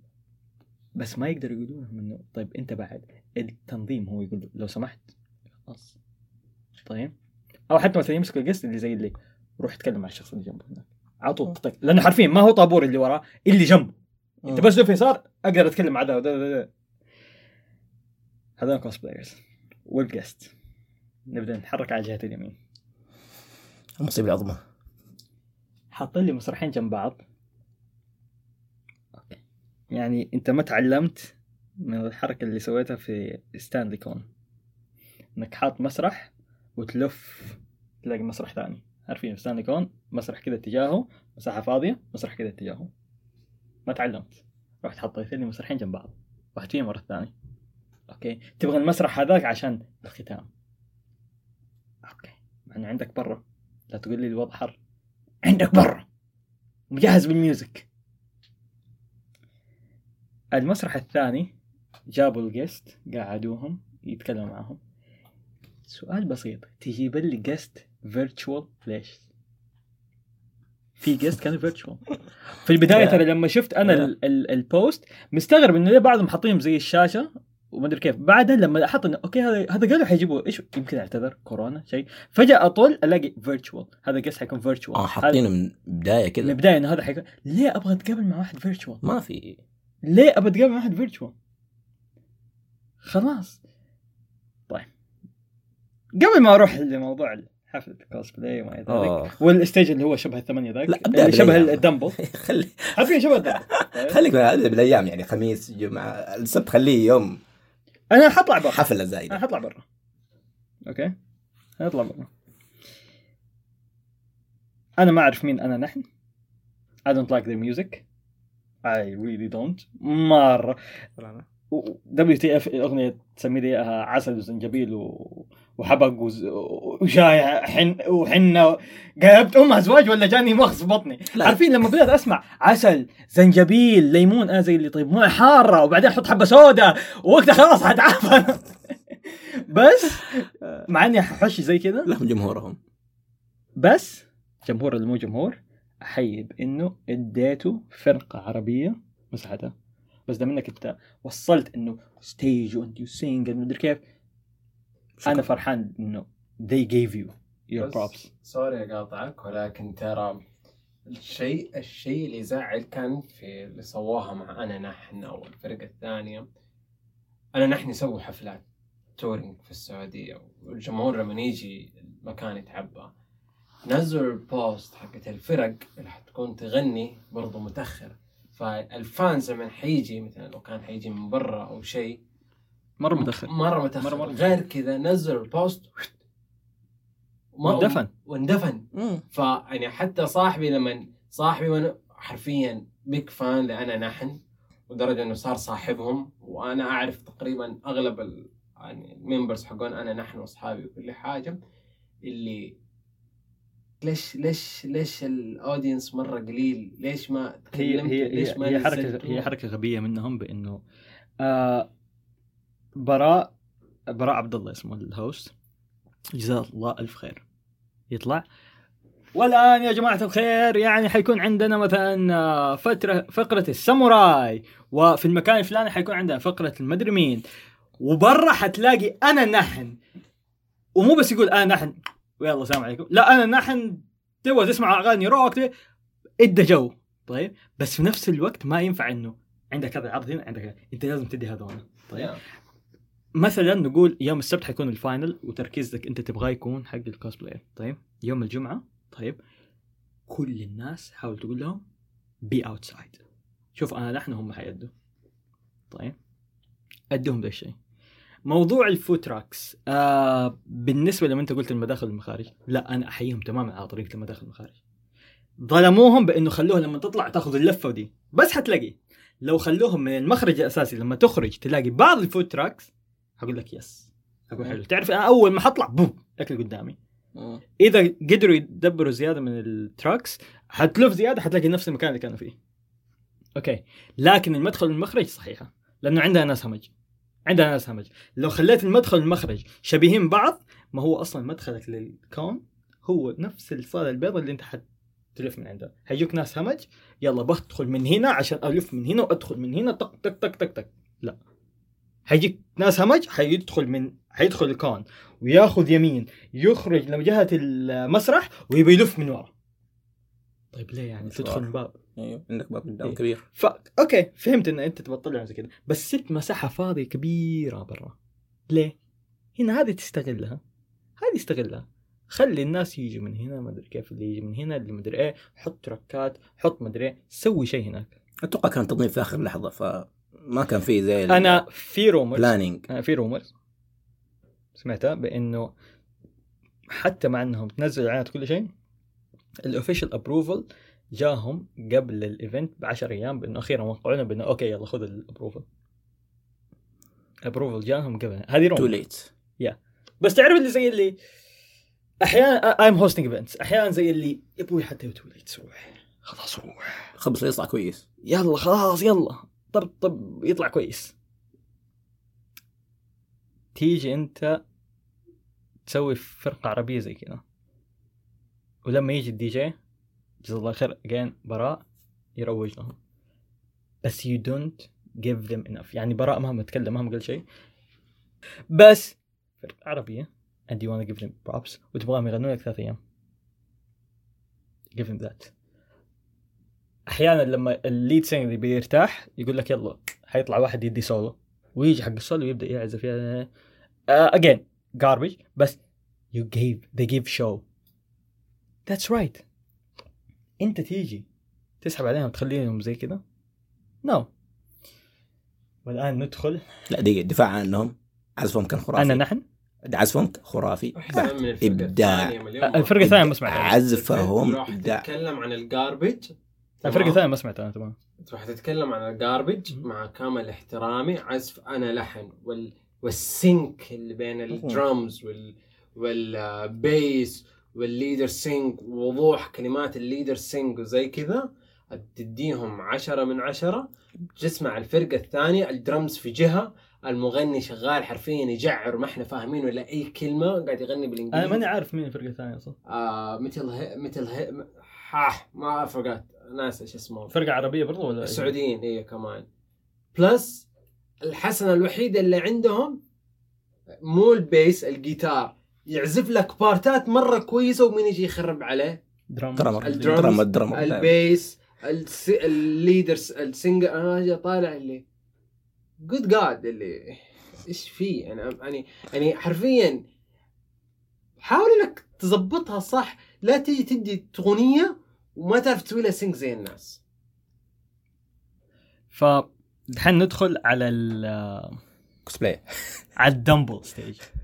بس ما يقدر يقولوا لهم إنه طيب أنت بعد التنظيم هو يقول له لو سمحت. خلاص. طيب. أو حتى مثلا يمسك ال guest اللي زي اللي روح اتكلم مع الشخص اللي جنبه هناك. على طول لأنه حرفيا ما هو طابور اللي وراه اللي جنبه. أنت بس لف يسار أقدر أتكلم مع ذا. هذول cosplayers وال guest نبدأ نتحرك على جهه اليمين. المصيبه العظمى حاطين لي مسرحين جنب بعض. يعني انت ما تعلمت من الحركة اللي سويتها في ستانلي كون انك حاط مسرح وتلف تلاقي مسرح ثاني. عارفين في ستانلي كون مسرح كذا اتجاهه مساحة فاضية مسرح كذا اتجاهه. ما تعلمت. رحت حطيت لي مسرحين جنب بعض. واحد فيهم ورا الثاني okay? تبغى المسرح هذاك عشان الختام. okay. مع إنه عندك برا. لا تقول لي الوضع حر. عندك برا. مجهز بال music. المسرح الثاني جابوا ال guest قعدوهم يتكلموا معهم. سؤال بسيط. تجيب لي guest virtual ليش؟ في guest كان virtual في البداية. ترى لما شفت أنا يا. ال- ال- ال post مستغرب انه ليه بعضهم حاطينهم زي الشاشة وما أدري كيف. بعدها لما حط انه okay هذا هذا قالوا حيجيبوا إيش؟ يمكن أعتذر كورونا شيء. فجأة اطل ألاقي virtual هذا guest حيكون virtual آه حاطينه من بداية من كذا البدايه انه هذا حيكون. ليه أبغى أتقابل مع واحد virtual ما في. ليه أبى أتقابل مع واحد virtual خلاص. طيب. قبل ما أروح لموضوع حفلة الكوسبلاي وما إلى ذلك وال stage اللي هو شبه الثمانية ذاك لا، أبدأ اللي شبه. الدمبل. خلي حرفيا شبه الدمبل. خليك هذا بالأيام يعني خميس جمعة السبت خليه يوم. أنا حطلع برا. حفلة أنا زايده حطلع برا. okay؟ حطلع برا. أنا ما أعرف مين أنا نحن. I don't like their music. I really don't. مرة. WTF أغنية تسمي لي إياها عسل وزنجبيل و... وحبق وز... وشاي حن وحنة. قلبت امها زواج ولا جاني مغص بطني؟ لا. عارفين لما بدأت أسمع عسل زنجبيل ليمون أنا زي اللي طيب مويه حارة وبعدين أحط حبة سودا ووقتها خلاص حتعافى بس مع إني ححش زي كذا. لهم جمهورهم. بس جمهور اللي مو جمهور؟ احيي بانه إديته فرقة عربية. مساحتها بس دام إنك أنت وصلت إنه stage وأنت you sing مدري كيف أنا فرحان إنه they gave you your props. sorry أقاطعك ولكن ترى الشيء الشيء اللي يزعل كان في اللي سووها مع أنا نحن أو الفرقة الثانية. أنا نحن يسووا حفلات touring في السعودية والجمهور لما يجي المكان يتعبى. نزلوا ال post حقت الفرق اللي حتكون تغني برضو متاخر فال fans لما حيجي مثلا لو كان حيجي من برا أو شيء مرة متأخر. مرة متأخر. مرة- مرة. غير كذا نزلوا ال post واندفن. واندفن. فيعني حتى صاحبي لما صاحبي وأنا حرفيا big fan لأنا نحن لدرجة إنه صار صاحبهم وأنا أعرف تقريبا أغلب ال يعني ال members حقون أنا نحن وأصحابي وكل حاجة اللي ليش ليش ليش ال audience مرة قليل؟ ليش ما هي تكلمت؟ هي ليش ما هي حركة؟ هي حركة غبية منهم بإنه آه براء براء عبد الله اسمه ال host جزاه الله ألف خير يطلع والآن يا جماعة الخير يعني حيكون عندنا مثلا آه، فترة فقرة الساموراي وفي المكان الفلاني حيكون عندنا فقرة المدري مين وبرا حتلاقي أنا نحن ومو بس يقول أنا نحن ويلا السلام عليكم. لا أنا نحن تبغى تسمع أغاني rock there you go. طيب؟ بس في نفس الوقت ما ينفع إنه عندك هذا العرض هنا عندك هذا. أنت لازم تدي هذول طيب. مثلا نقول يوم السبت حيكون ال final وتركيزك أنت تبغاه يكون حق ال cosplayer طيب؟ يوم الجمعة طيب كل الناس حاول تقول لهم be outside شوف أنا نحن هم حيدوا طيب؟ ادهم ذا الشيء. موضوع ال food trucks آه بالنسبة لما أنت قلت المداخل والمخارج لا أنا أحييهم تماما على طريقة المداخل والمخارج ظلموهم بأنه خلوها لما تطلع تأخذ اللفة دي بس حتلاقي. لو خلوهم من المخرج الأساسي لما تخرج تلاقي بعض ال food trucks حقول لك yes. أقول حلو. تعرف أنا أول ما حطلع boom أكل قدامي. إذا قدروا يدبروا زيادة من ال trucks حتلف زيادة حتلاقي نفس المكان اللي كانوا فيه. okay. لكن المدخل والمخرج صحيحة لأنه عندنا ناس همج. عندنا ناس همج لو خليت المدخل والمخرج شبيهين بعض ما هو أصلا مدخلك لل con هو نفس الصالة البيضاء اللي أنت حتلف من عندها حيجوك ناس همج يلا بدخل من هنا عشان ألف من هنا وأدخل من هنا طق طق طق طق طق. لا. حيجيك ناس همج حيدخل من حيدخل ال con وياخذ يمين يخرج لجهه المسرح ويبي يلف من ورا. طيب ليه يعني؟ مشوار. تدخل من باب أيوه عندك باب قدام إيه. كبير. ف okay فهمت إن أنت تبغى تطلع زي كذا. بس سبت مساحة فاضية كبيرة برا. ليه؟ هنا هذه تستغلها. هذه استغلها. خلي الناس يجوا من هنا ما أدري كيف اللي يجي من هنا اللي ما أدري إيه. حط truck ات حط ما أدري إيه. سوي شيء هناك. أتوقع كان تنظيم في آخر لحظة فما كان فيه زي أنا في rumors planning أنا في rumors سمعتها بإنه حتى مع إنهم تنزلوا إعلانات كل شيء ال official approval جاهم قبل ال event ب 10 أيام بأنه أخيرا وقعوا لنا بأنه okay يلا خذ ال approval approval جاهم قبل. هذه too late بس تعرف اللي زي اللي أحيانا I'm hosting events أحيانا زي اللي يا أبوي حتى لو تولي تروح خلاص روح خبص يطلع كويس. يلا خلاص يلا. طب طب يطلع كويس. تيجي أنت تسوي فرقة عربية زي كذا ولما يجي الدي جي. جزاه الله خير. again براء يروج لهم. بس you don't give them enough. يعني براء مهما تكلم مهما قال شيء. بس عربية and you want to give them props. وتبغاهم يغنوا لك ثلاث أيام. Give them that. أحيانا لما ال lead singer بيرتاح يقول لك يلا حيطلع واحد يدي سولو ويجي حق السولو يبدا يعزف. uh, again garbage. بس you gave they give show. That's right. انت تيجي تسحب عليهم وتخليهم زي كذا no. والآن ندخل. لا دقيقة دفاع عنهم. عزفهم كان خرافي. أنا نحن؟ عزفهم خرافي. مرة. الفرقة الثانية ما سمعتها. عزفهم راح إبداع. تتكلم عن ال garbage الفرقة الثانية ما سمعتها أنا تمام. راح تتكلم عن ال garbage. مع كامل احترامي. عزف أنا لحن. وال وال sync اللي بين الدرمز وال وال bass وال lead singer ووضوح كلمات ال lead singer وزي كذا تديهم عشرة من عشرة. تسمع الفرقة الثانية الدرمز في جهة المغني شغال حرفيا يجعر ما إحنا فاهمين ولا أي كلمة قاعد يغني بالإنجليزي. أنا ماني عارف مين الفرقة الثانية أصلا. آه مثل هي مثل هي ها ما فرقت ناس إيش اسمه. فرقة عربية برضو ولا السعوديين هي كمان. بلس الحسنة الوحيدة اللي عندهم مو البيس الجيتار. يعزف لك بارتات مرة كويسة ومين يجي يخرب عليه؟ درام درامر الدرمز، درامر درامر البيس. الليدرز السنجر أنا جا طالع اللي. جود جاد اللي. إيش فيه يعني يعني يعني حرفيا حاول إنك تظبطها صح لا تيجي تدي اغنيه وما تعرف تسوي لها sing زي الناس. ف دحين ندخل على ال كوسبلاي على الدمبل stage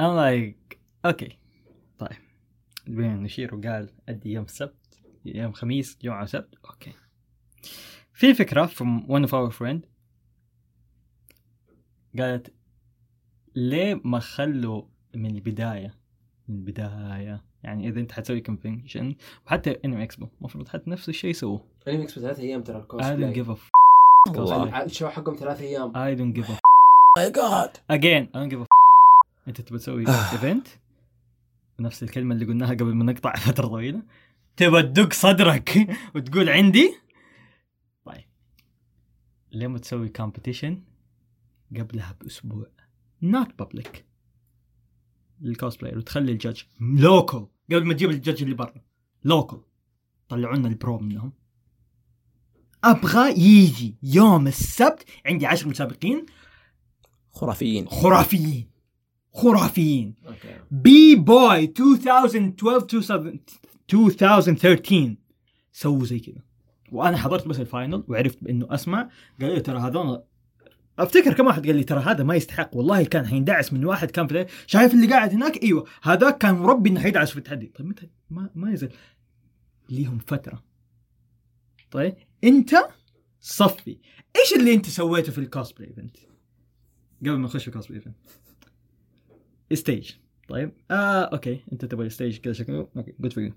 I'm like okay طيب. بين نشيرو قال أدي يوم السبت يوم خميس جمعة وسبت. okay. في فكرة from one of our friend. قالت ليه ما خلوا من البداية؟ من البداية. يعني إذا أنت حتسوي convention وحتى Anime Expo المفروض حتى نفس الشيء يسووه. Anime mix ثلاث أيام ترى I don't give a f- ال show حقهم ثلاث أيام. I don't give a my God again I don't give a f- أنت تبغى تسوي event نفس الكلمة اللي قلناها قبل ما نقطع فترة طويلة. تبغى تدق صدرك وتقول عندي؟ طيب. ليه ما تسوي competition قبلها بأسبوع. not public لل cosplayer وتخلي ال judge local قبل ما تجيب ال judge اللي برا. local طلعوا لنا ال pro منهم. أبغى يجي. يوم السبت عندي عشر مسابقين. خرافيين. خرافيين. خرافيين. B-boy 2012 2013 سووا زي كذا وأنا حضرت بس ال final وعرفت بإنه أسمع. قال لي ترى هذول أفتكر كم واحد قال لي ترى هذا ما يستحق. والله كان حيندعس من واحد كان في شايف اللي قاعد هناك؟ أيوه. هذاك كان مربي إنه حيدعس في التحدي. طيب متى؟ ما ما يزال. ليهم فترة. طيب أنت صفي. إيش اللي أنت سويته في ال cosplay event قبل ما نخش في ال cosplay event stage طيب. آه okay. أنت تبغى stage كذا شكله. أوكي. good for you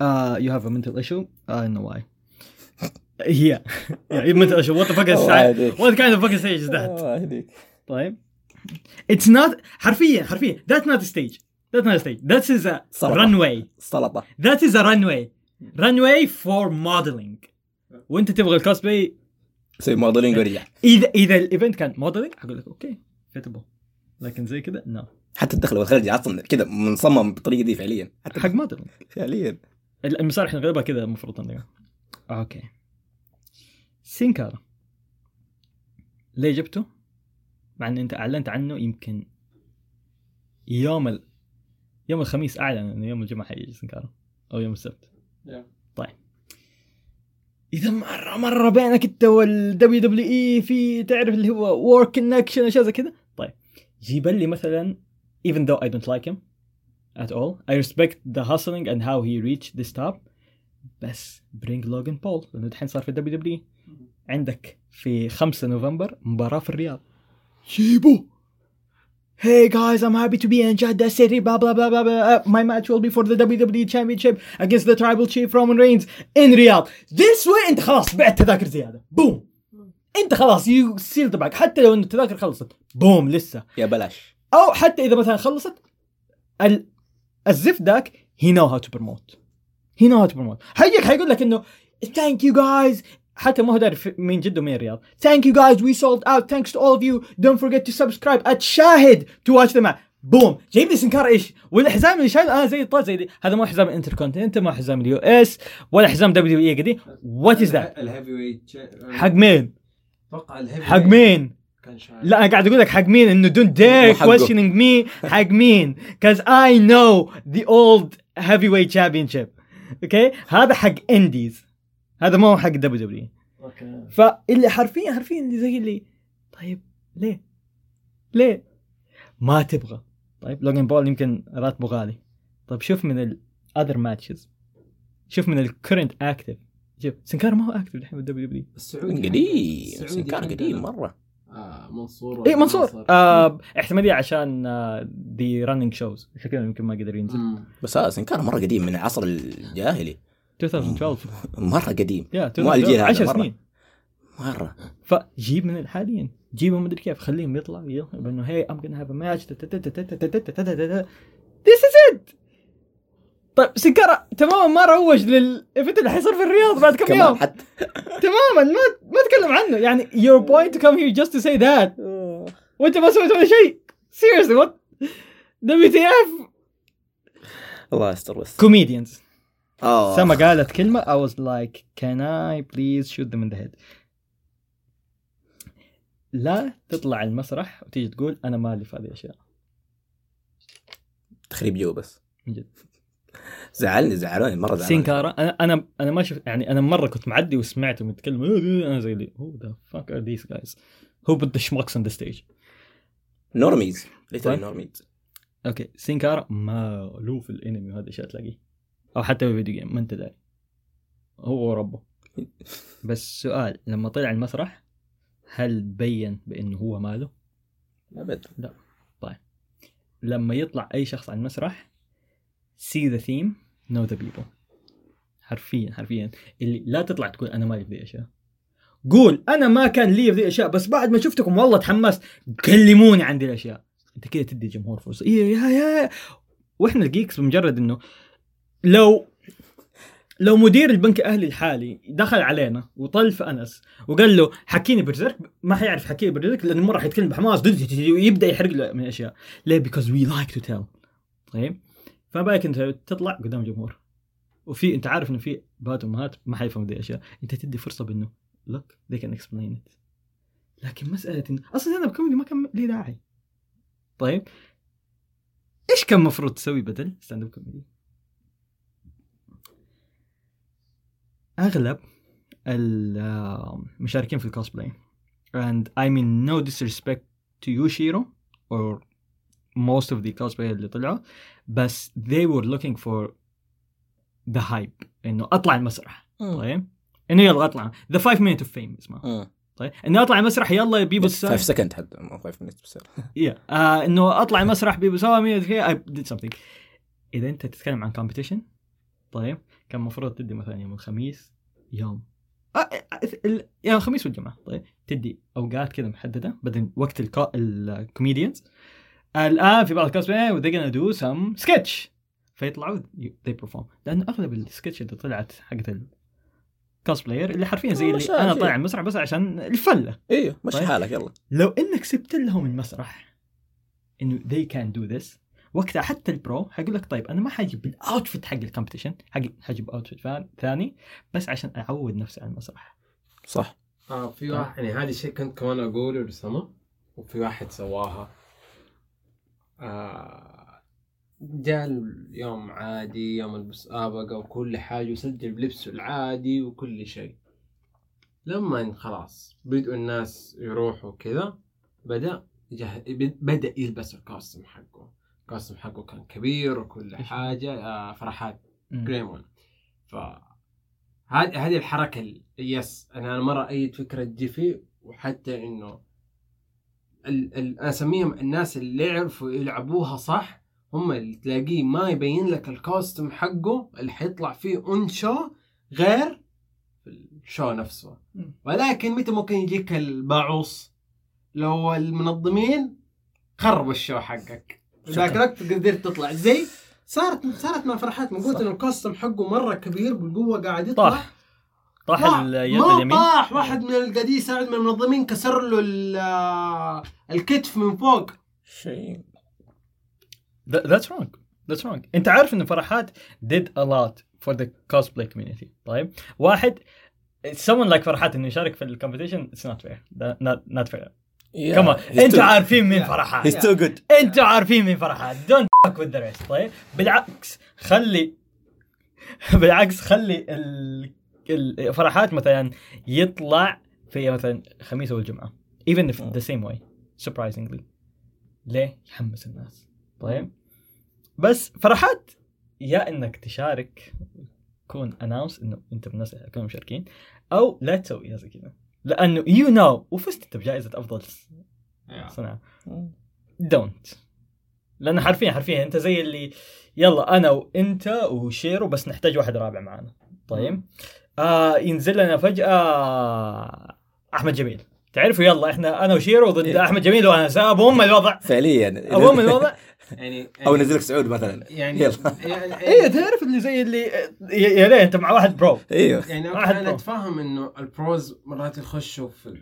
آه you have a mental issue I know why he يعني mental issue what the fuck is what kind of fuck stage is that طيب. it's not حرفيا حرفيا. that not stage that not stage that is a runway سلطة. that is a runway runway for modeling وأنت تبغى ال cos ال cosplay سوي modeling ورجع اذا إذا ال event كان modeling أقول لك okay. fittable لكن زي كذا no حتى الدخل والخرج أصلا كذا منصمم بالطريقة دي فعليا. حتى حق modeling فعليا. المسارح الغريبة كذا المفروض عندنا okay. سينكارا. ليه جبته؟ مع إن أنت أعلنت عنه يمكن يوم ال... يوم الخميس أعلن إنه يوم الجمعة حيجي سينكارا أو يوم السبت. Yeah. طيب. إذا مرة مرة بينك أنت وال WWE في تعرف اللي هو work connection أشياء زي كذا جيب لي مثلا even though I don't like him at all I respect the hustling and how he reached this top بس bring Logan Paul لانه دحين صار في الدبليو دبليو عندك في 5 نوفمبر مباراة في الرياض جيبه Hey guys, I'm happy to be in Jeddah City. Blah blah blah blah blah. Uh, my match will be for the WWE Championship against the Tribal Chief Roman Reigns in Riyadh. This way انت خلاص بعت تذاكر زياده. بوم. انت خلاص يو سيل باك حتى لو ان التذاكر خلصت. بوم لسه. يا بلاش. أو حتى إذا مثلا خلصت ال... الزفت ذاك هي نو هاو تو بروموت هي نو هاو تو بروموت حيجيك حيقول لك إنه ثانك يو جايز حتى ما هو داري مين جد ومين رياض. ثانك يو جايز وي سولد اوت ثانكس تو اول اوف يو دونت فورجيت تو سبسكرايب ات شاهد تو واتش ذا بوم جايب لي سنكار إيش؟ والحزام اللي شايل أنا زي الطاز زي دي. هذا مو حزام انتر كونتيننت ما حزام اليو إس ولا حزام دبليو إي قدي وات از ذات الهيفي ويت حق مين؟ أتوقع حق مين لا أنا قاعد أقول لك حق مين انه دون دير questioning me. حق مين cause I know the old heavyweight championship. أوكي هذا حق انديز هذا ما هو حق دبليو دبليو أوكي. فاللي حرفيا حرفيا اللي زي اللي طيب ليه؟ ليه؟ ما تبغى. طيب لوجن بول يمكن راتبه غالي. طيب شوف من ال other matches شوف من ال current active شوف سنكار ما هو اكتف الحين بالدبليو دبليو السعودي قديم عندنا. قديم مره آه منصور اي إيه، منصور. آه احتماليه عشان the running shows عشان كذا يمكن ما قدر ينزل مم. بس هذا كان مره قديم من العصر الجاهلي 2012 مره قديم يا مو الجيل هذا 10 مرة. سنين مره فجيب من حاليا جيبهم مدري كيف خليهم يطلعوا انه hey I'm gonna have a match This is it طيب سكرة تماما ما روج لل event اللي حيصير في الرياض بعد كم يوم. حتى. تماما ما ما تكلم عنه. يعني your point to come here just to say that. وأنت ما سويت ولا شيء. Seriously what? WTF الله يستر بس. آه سما قالت كلمة I was like can I please shoot them in the head? لا تطلع المسرح وتيجي تقول أنا مالي في هذه الأشياء. تخريب جو بس. من جد. زعلني زعلوني مرة زعلوني سينكارا أنا أنا أنا ما شفت يعني أنا مرة كنت معدي وسمعتهم يتكلموا أنا زي اللي the fuck are these guys? who put the schmucks on the stage. normies later طيب. نورميز. أوكي سينكارا ماله في الانمي وهذا الأشياء تلاقيه. أو حتى في video game ما أنت داري. هو وربه بس سؤال لما طلع المسرح هل بين بأنه هو ماله؟ أبد. لما يطلع أي شخص على المسرح see the theme know the people. حرفيا حرفيا. اللي لا تطلع تقول أنا مالي في ذي الاشياء قول أنا ما كان لي في ذي الاشياء بس بعد ما شفتكم والله تحمست كلموني عن ذي الأشياء. أنت كذا تدي الجمهور فرصة. إيه يا يا. وإحنا الجيكس بمجرد إنه لو لو مدير البنك الأهلي الحالي دخل علينا وطل في أنس وقال له حكيني برزيرك ما حيعرف حكيني برزيرك لأنه مرة حيتكلم بحماس ويبدا يحرق له من الاشياء ليه؟ because we like to tell طيب؟ فما بالك انت تطلع قدام جمهور. وفي انت عارف انه في ابهات وامهات ما حيفهموا ذي الاشياء انت تدي فرصة بإنه look they can explain it. لكن مسألة انه أصلا أنا بكوميدي ما كان لي داعي. طيب. إيش كان المفروض تسوي بدل stand up comedy؟ أغلب المشاركين في ال cosplay and I mean no disrespect to you Shiro or most of the cosplay اللي طلعوا بس they were looking for the hype إنه أطلع المسرح. طيب؟ إنه يلا أطلع. The 5 minute of fame اسمها. طيب؟ إنه أطلع المسرح يلا بيبو 5 second حتى مو 5 minutes بس. Yeah. آه إنه أطلع مسرح بيبو سوامي I did something. إذا أنت تتكلم عن competition طيب؟ كان المفروض تدي مثلا يوم الخميس يوم. آه يوم الخميس والجمعة. طيب؟ تدي أوقات كذا محددة بدل وقت الكو... الآن في بعض ال cosplay they're gonna do some sketch. فيطلعوا they perform. لأنه أغلب السكتش اللي طلعت حقت ال cosplayer اللي حرفيا زي آه، اللي أنا. طالع المسرح بس عشان الفلة. إيوه مشي طيب. حالك يلا. لو إنك سبت لهم المسرح إنه they can do this وقتها حتى ال pro حيقول لك طيب أنا ما حجيب ال outfit حق حق حجيب outfit فان- ثاني بس عشان أعود نفسي على المسرح. صح. آه في واحد يعني هذا الشيء كنت كمان أقوله لسما وفي واحد سواها. آه جاء اليوم عادي يوم المسابقة وكل حاجة وسجل بلبسه العادي وكل شيء. لما خلاص بدأوا الناس يروحوا كذا بدأ يجه... بدأ يلبس الكاستم حقه. الكاستم حقه كان كبير وكل حاجة آه فرحات جريمون ف هذه هذه الحركة ال- يس أنا مرة أيد فكرة جيفي وحتى إنه ال ال أنا أسميهم الناس اللي يعرفوا يلعبوها صح. هم اللي تلاقيه ما يبين لك الكوستم حقه اللي حيطلع فيه اون شو غير ال show نفسه. ولكن متى ممكن يجيك الباعوص؟ لو المنظمين خربوا ال show حقك. ذاك الوقت قدرت تطلع زي. صارت صارت مع فرحات. من قلت إنه ال costume حقه مرة كبير بالقوة قاعد يطلع. طاح. طاح. اليد ما اليمين؟ طاح واحد من قاعدين يساعد من المنظمين كسر له ال- الكتف من فوق. شيء. That's wrong. That's wrong. انت عارف انه فرحات did a lot for the cosplay community. طيب. واحد someone like فرحات إنه يشارك في الكومبيتيشن it's not fair. That- not not fair. كمان أنتوا عارفين مين فرحات. He's too good. أنتوا عارفين مين فرحات. Don't fuck with the rest. طيب. بالعكس خلي بالعكس خلي ال... الفرحات مثلا يطلع في مثلا خميس أو الجمعة. Even if the same way. Surprisingly. ليه؟ يحمس الناس. طيب. بس فرحات يا إنك تشارك كون announce إنه أنت من الناس اللي مشاركين أو لا تسوي زي كذا. لأنه you know وفزت أنت بجائزة أفضل صناعة. don't لأنه حرفيا حرفيا أنت زي اللي يلا أنا وأنت وشيرو بس نحتاج واحد رابع معنا طيب. آه ينزل لنا فجأة أحمد جميل. تعرفوا يلا إحنا أنا وشيرو ضد إيه. أحمد جميل وأنا ابو ام الوضع. فعليا. ابو ام الوضع؟ يعني أو نزلك سعود مثلا. يعني يلا. يعني إيه تعرف اللي زي اللي يا ليه أنت مع واحد pro. إيوه. يعني واحد أنا. أتفهم إنه ال pros مرات يخشوا في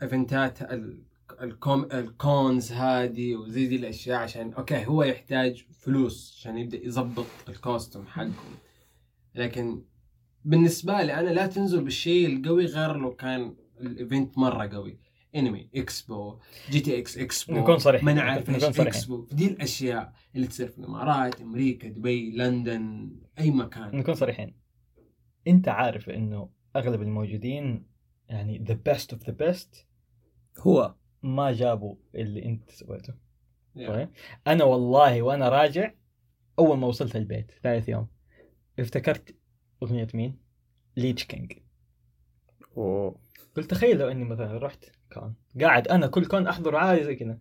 الايفنتات ال- ال com ال cons هذه وزي دي الأشياء عشان أوكي هو يحتاج فلوس عشان يبدأ يظبط ال costume حقه لكن بالنسبة لي أنا لا تنزل بالشيء القوي غير لو كان ال event مرة قوي انمي إكسبو جي تي إكس إكسبو نكون صريحين. ما نعرف نكون إيش صريحين. إكسبو دي الأشياء اللي تصير في الإمارات أمريكا دبي لندن أي مكان نكون صريحين أنت عارف إنه أغلب الموجودين يعني the best of the best هو ما جابوا اللي أنت سويته Yeah. أنا والله وأنا راجع أول ما وصلت البيت ثالث يوم افتكرت أغنية مين؟ Lich King. أوه. قلت تخيل لو إني مثلا رحت كون قاعد أنا كل كون أحضر عادي زي كذا.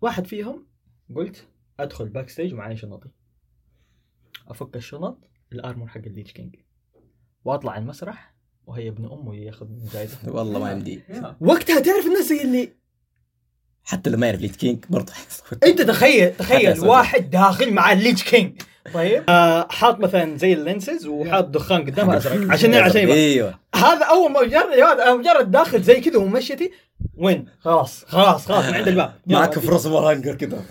واحد فيهم قلت أدخل backstage ومعي شنطي. أفك الشنط ال armor حق ال Lich King. وأطلع المسرح وهي ابن امه ياخذ جائزه والله ما يمدي Yeah. وقتها تعرف الناس زي اللي حتى لما يعرف Lich King برضه. انت تخيل تخيل. واحد داخل مع ال Lich King. طيب. آه حاط مثلا زي ال lenses وحاط دخان قدامها أزرق. عشان عشان. أيوه. هذا أول ما مجرد مجرد داخل زي كذا ومشيتي وين؟ خلاص خلاص خلاص من عند الباب. معك في راس hanger كذا.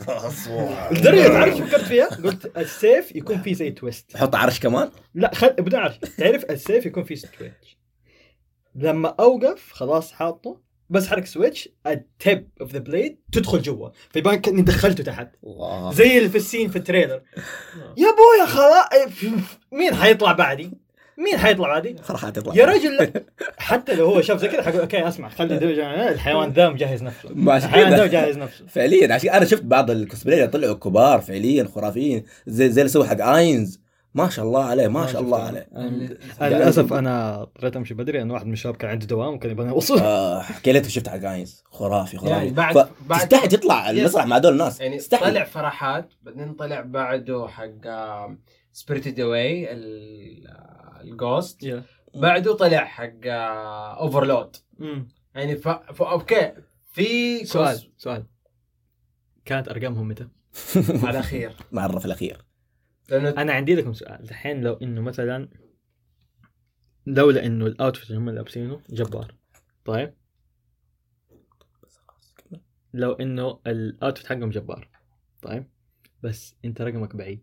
لدرجه تعرف شو فكرت فيها؟ قلت السيف يكون فيه زي twist. حط عرش كمان؟ لا خل بدون عرش. تعرف السيف يكون فيه switch لما أوقف خلاص حاطه. بس حرك switch ال tip of the blade تدخل جوا. فيبان كاني دخلته تحت. الله زي اللي في ال scene في ال trailer. يا ابويا خلاص مين حيطلع بعدي؟ مين حيطلع بعدي؟ فرحة تطلع. يا رجل حتى لو هو شاف زي كذا حقول أوكي أسمع خلي ده الحيوان ذا مجهز نفسه. الحيوان ذا مجهز نفسه. فعليا عشان أنا شفت بعض الكوسبلاي طلعوا كبار فعليا خرافيين زي زي اللي سوى حق اينز ما شاء الله عليه ما ما شاء الله. عليه. للأسف أنا اضطريت امشي بدري لأن واحد من الشباب كان عنده دوام وكان يبغى يوصل آه حكيت شفت حق اينز خرافي خرافي يعني بعد- ف- بعد- تستحي تطلع المسرح مع دول الناس. يعني تستحي. طلع فرحات بعدين طلع بعده حق Spirited Away ال ghost بعده طلع حق Overlord مم. يعني ف... ف... أوكي. في سؤال سؤال. كانت أرقامهم متى؟ على خير مع الرف الأخير. أنا عندي لكم سؤال. الحين لو إنه مثلا لولا إنه الأوتفيت اللي هم لابسينه جبار. طيب؟ لو إنه الأوتفيت حقهم جبار. طيب؟ بس أنت رقمك بعيد.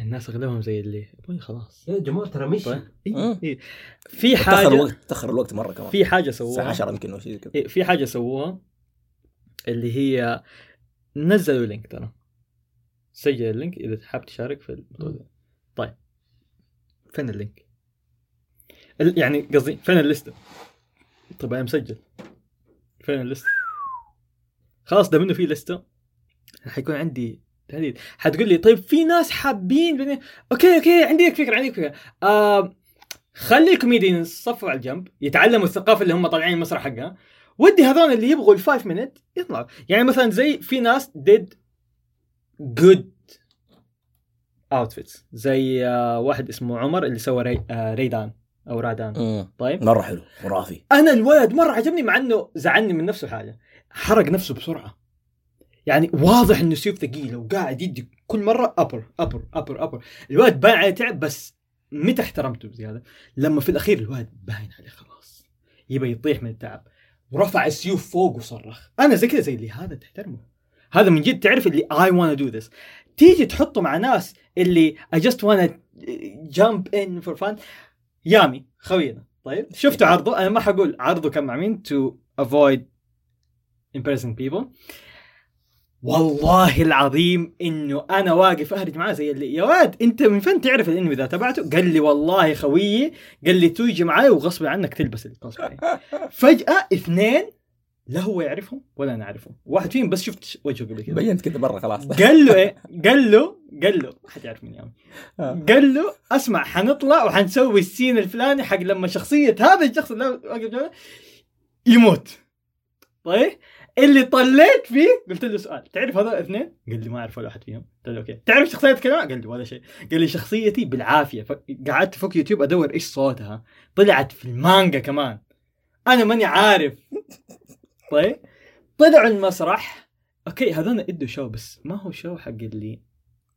الناس أغلبهم زي اللي أبوي خلاص. يا جماعة ترى مشي. طيب؟ إيه. إيه. في تأخر حاجة الوقت تأخر الوقت مرة كمان. في حاجة الساعة سووها 10 يمكن شيء كذا. إيه، في حاجة سووها اللي هي نزلوا link ترى. سجل ال link إذا حاب تشارك في ده. طيب. فين ال link؟ ال- يعني قصدي فين ال list ه؟ طيب أنا مسجل. فين ال list ه؟ خلاص ده منه في list ه حيكون عندي تهديد حتقول لي طيب في ناس حابين بني... أوكي أوكي عندي لك فكرة عندي لك فكرة. آه خلي ال comedians صفوا على الجنب يتعلموا الثقافة اللي هم طالعين المسرح حقها. ودي هذول اللي يبغوا الفايف مينت يطلعوا. يعني مثلا زي في ناس ديد جود اوتفيتس زي آه، واحد اسمه عمر اللي سوى ري... آه، ريدان أو رادان. مم. طيب. مرة حلو خرافي أنا الولد مرة عجبني مع إنه زعلني من نفسه حاجة. حرق نفسه بسرعة. يعني واضح إنه سيوف ثقيله وقاعد يدي كل مرة ابر ابر ابر ابر الولد باين عليه تعب بس متى احترمته بزيادة؟ لما في الأخير الولد باين عليه خلاص. يبى يطيح من التعب. ورفع السيوف فوق وصرخ. أنا زي كذا زي اللي هذا تحترمه. هذا من جد تعرف اللي I wanna do this. تيجي تحطه مع ناس اللي I just wanna jump in for fun. يامي خوينا. طيب شفتوا عرضه؟ أنا ما حقول عرضه كان مع مين؟ To avoid impressing people. والله العظيم إنه أنا واقف أهرج معاه زي اللي يا واد أنت من فين تعرف الإنمي ذا تبعته؟ قال لي والله خويي قال لي تيجي معاي وغصب عنك تلبس الكوسبلاي فجأة اثنين لا هو يعرفهم ولا أنا أعرفهم. واحد فيهم بس شفت وجهه قبل كذا. بينت كذا برا خلاص. قال له إيه؟ قال له قال له ما حد يعرف مين يا آه. قال له أسمع حنطلع وحنسوي ال scene الفلاني حق لما شخصية هذا الشخص اللي يموت. طيب؟ اللي طليت فيه قلت له سؤال. تعرف هذول الاثنين؟ قال لي ما أعرف ولا واحد فيهم. قلت له okay. تعرف شخصية كمان؟ قال لي ولا شيء. قال لي شخصيتي بالعافية. ف- قعدت فوق يوتيوب أدور إيش صوتها. طلعت في المانجا كمان. أنا ماني عارف. طيب. طلعوا المسرح. okay هذول إدوا show بس ما هو show حق اللي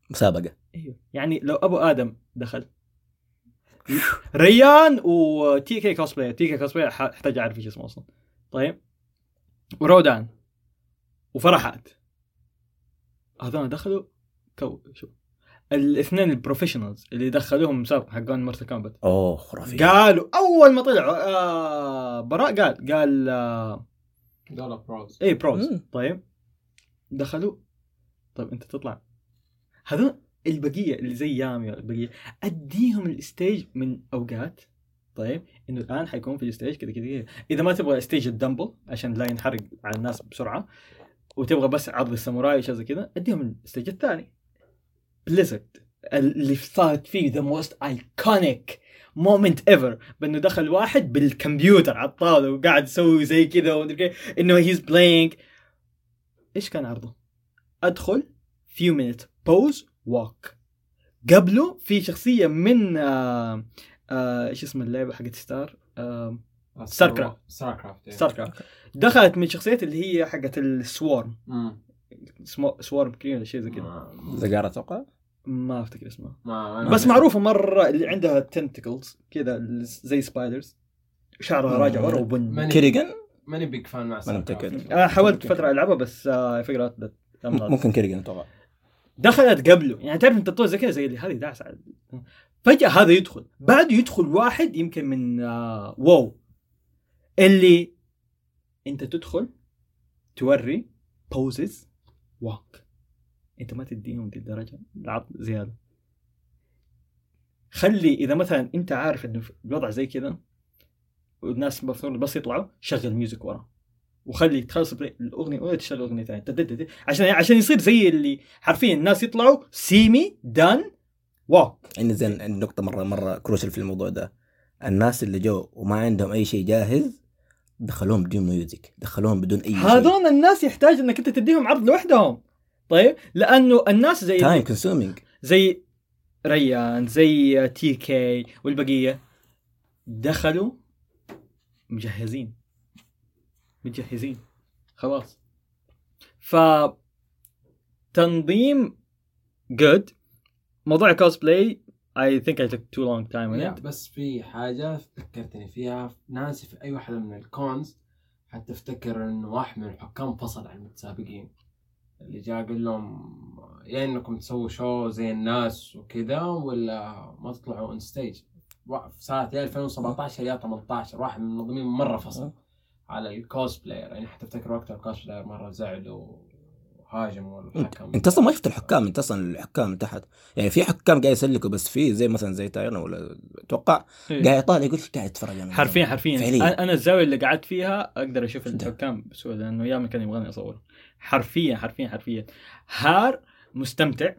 مسابقة. إيوه. يعني لو أبو آدم دخل. ريان و TK Cosplay TK Cosplay احتاج أعرف إيش اسمه أصلا. طيب. ورودان. وفرحات. هذول دخلوا كو شو؟ الاثنين البروفيشنالز اللي دخلوهم مسابقه حقون مورتال كومبات أوه خرافي. قالوا أول ما طلعوا آه براء قال قال آه دولار بروز اي بروز مم. طيب. دخلوا. طيب أنت تطلع. هذول البقية اللي زي يامي البقية أديهم الستيج من أوقات. طيب إنه الآن حيكون في الستيج كذا كذا كذا. إذا ما تبغى ستيج الدمبل عشان لا ينحرق على الناس بسرعة وتبغى بس عرض الساموراي وشيء زي كذا أديهم الستيج الثاني. بليزرد اللي صارت فيه ذا موست ايكونيك مومنت ايفر بأنه دخل واحد بالكمبيوتر على الطاولة وقاعد يسوي زي كذا ومدري كيف إنه هيز بلاينج إيش كان عرضه؟ أدخل فيو مينت بوز ووك قبله في شخصية من آه آه إيش اسم اللعبة حقت ستار؟ آه ستار كرافت. ستار كرافت ستار كرافت دخلت من شخصيات اللي هي حقت السوارم. سوارم كريم ولا شيء زي كذا. زقارة أتوقع؟ ما أفتكر اسمها ما بس معروفة مرة اللي عندها تنتكلز كذا زي سبايدرز شعرها راجع ورا وبن. ماني كيريجان ماني بيج فان مع كرافت. متأكد. أنا حاولت فترة ألعبها بس آه فكرة ممكن كيريجان أتوقع دخلت قبله. يعني تعرف أنت تطول زي كذا زي اللي هذه داعسة. على- فجأة هذا يدخل. بعده يدخل واحد يمكن من آه واو. اللي أنت تدخل توري بوزز واك أنت ما تديهم دي الدرجة العرض زيادة. خلي إذا مثلا أنت عارف إنه في الوضع زي كذا والناس المفروض بس يطلعوا شغل ميوزك ورا وخلي تخلص الأغنية الاولى تشتغل أغنية ثانية. عشان عشان يصير زي اللي حرفيا الناس يطلعوا سيمي دان walk. عندي زين عندي نقطة مرة مرة crucial في الموضوع ده. الناس اللي جو وما عندهم أي شيء جاهز دخلوهم بدون music دخلوهم بدون أي شيء. هذول الناس يحتاج إنك أنت تديهم عرض لوحدهم. طيب؟ لأنه الناس زي time consuming زي ريان زي TK والبقية دخلوا مجهزين. متجهزين خلاص. ف تنظيم جود موضوع كوسبلاي I think I took too long time on لا it بس في حاجة فكرتني فيها. ناسي في أي واحدة من الكونز حتفتكر إنه واحد من الحكام فصل عن المتسابقين. اللي جاء قال لهم يا إنكم تسووا شو زي الناس وكذا ولا ما تطلعوا اون ستيج في سنة يا 2017 يا 18 واحد من المنظمين مرة فصل على الكوست بلاير يعني حتفتكر وقتها الكوست بلاير مرة زعلوا وهاجموا الحكم انت أصلا ما شفت الحكام أنت أصلا الحكام تحت. يعني في حكام قاعد يسلكوا بس في زي مثلا زي تايرنا ولا أتوقع قاعد يطالع يقول إيش قاعد يتفرج أنا حرفيا حرفيا. فعليا. أنا الزاوية اللي قعدت فيها أقدر أشوف الحكام بسهولة لأنه ياما كان يبغاني اصور حرفيا حرفيا حرفيا. هار مستمتع.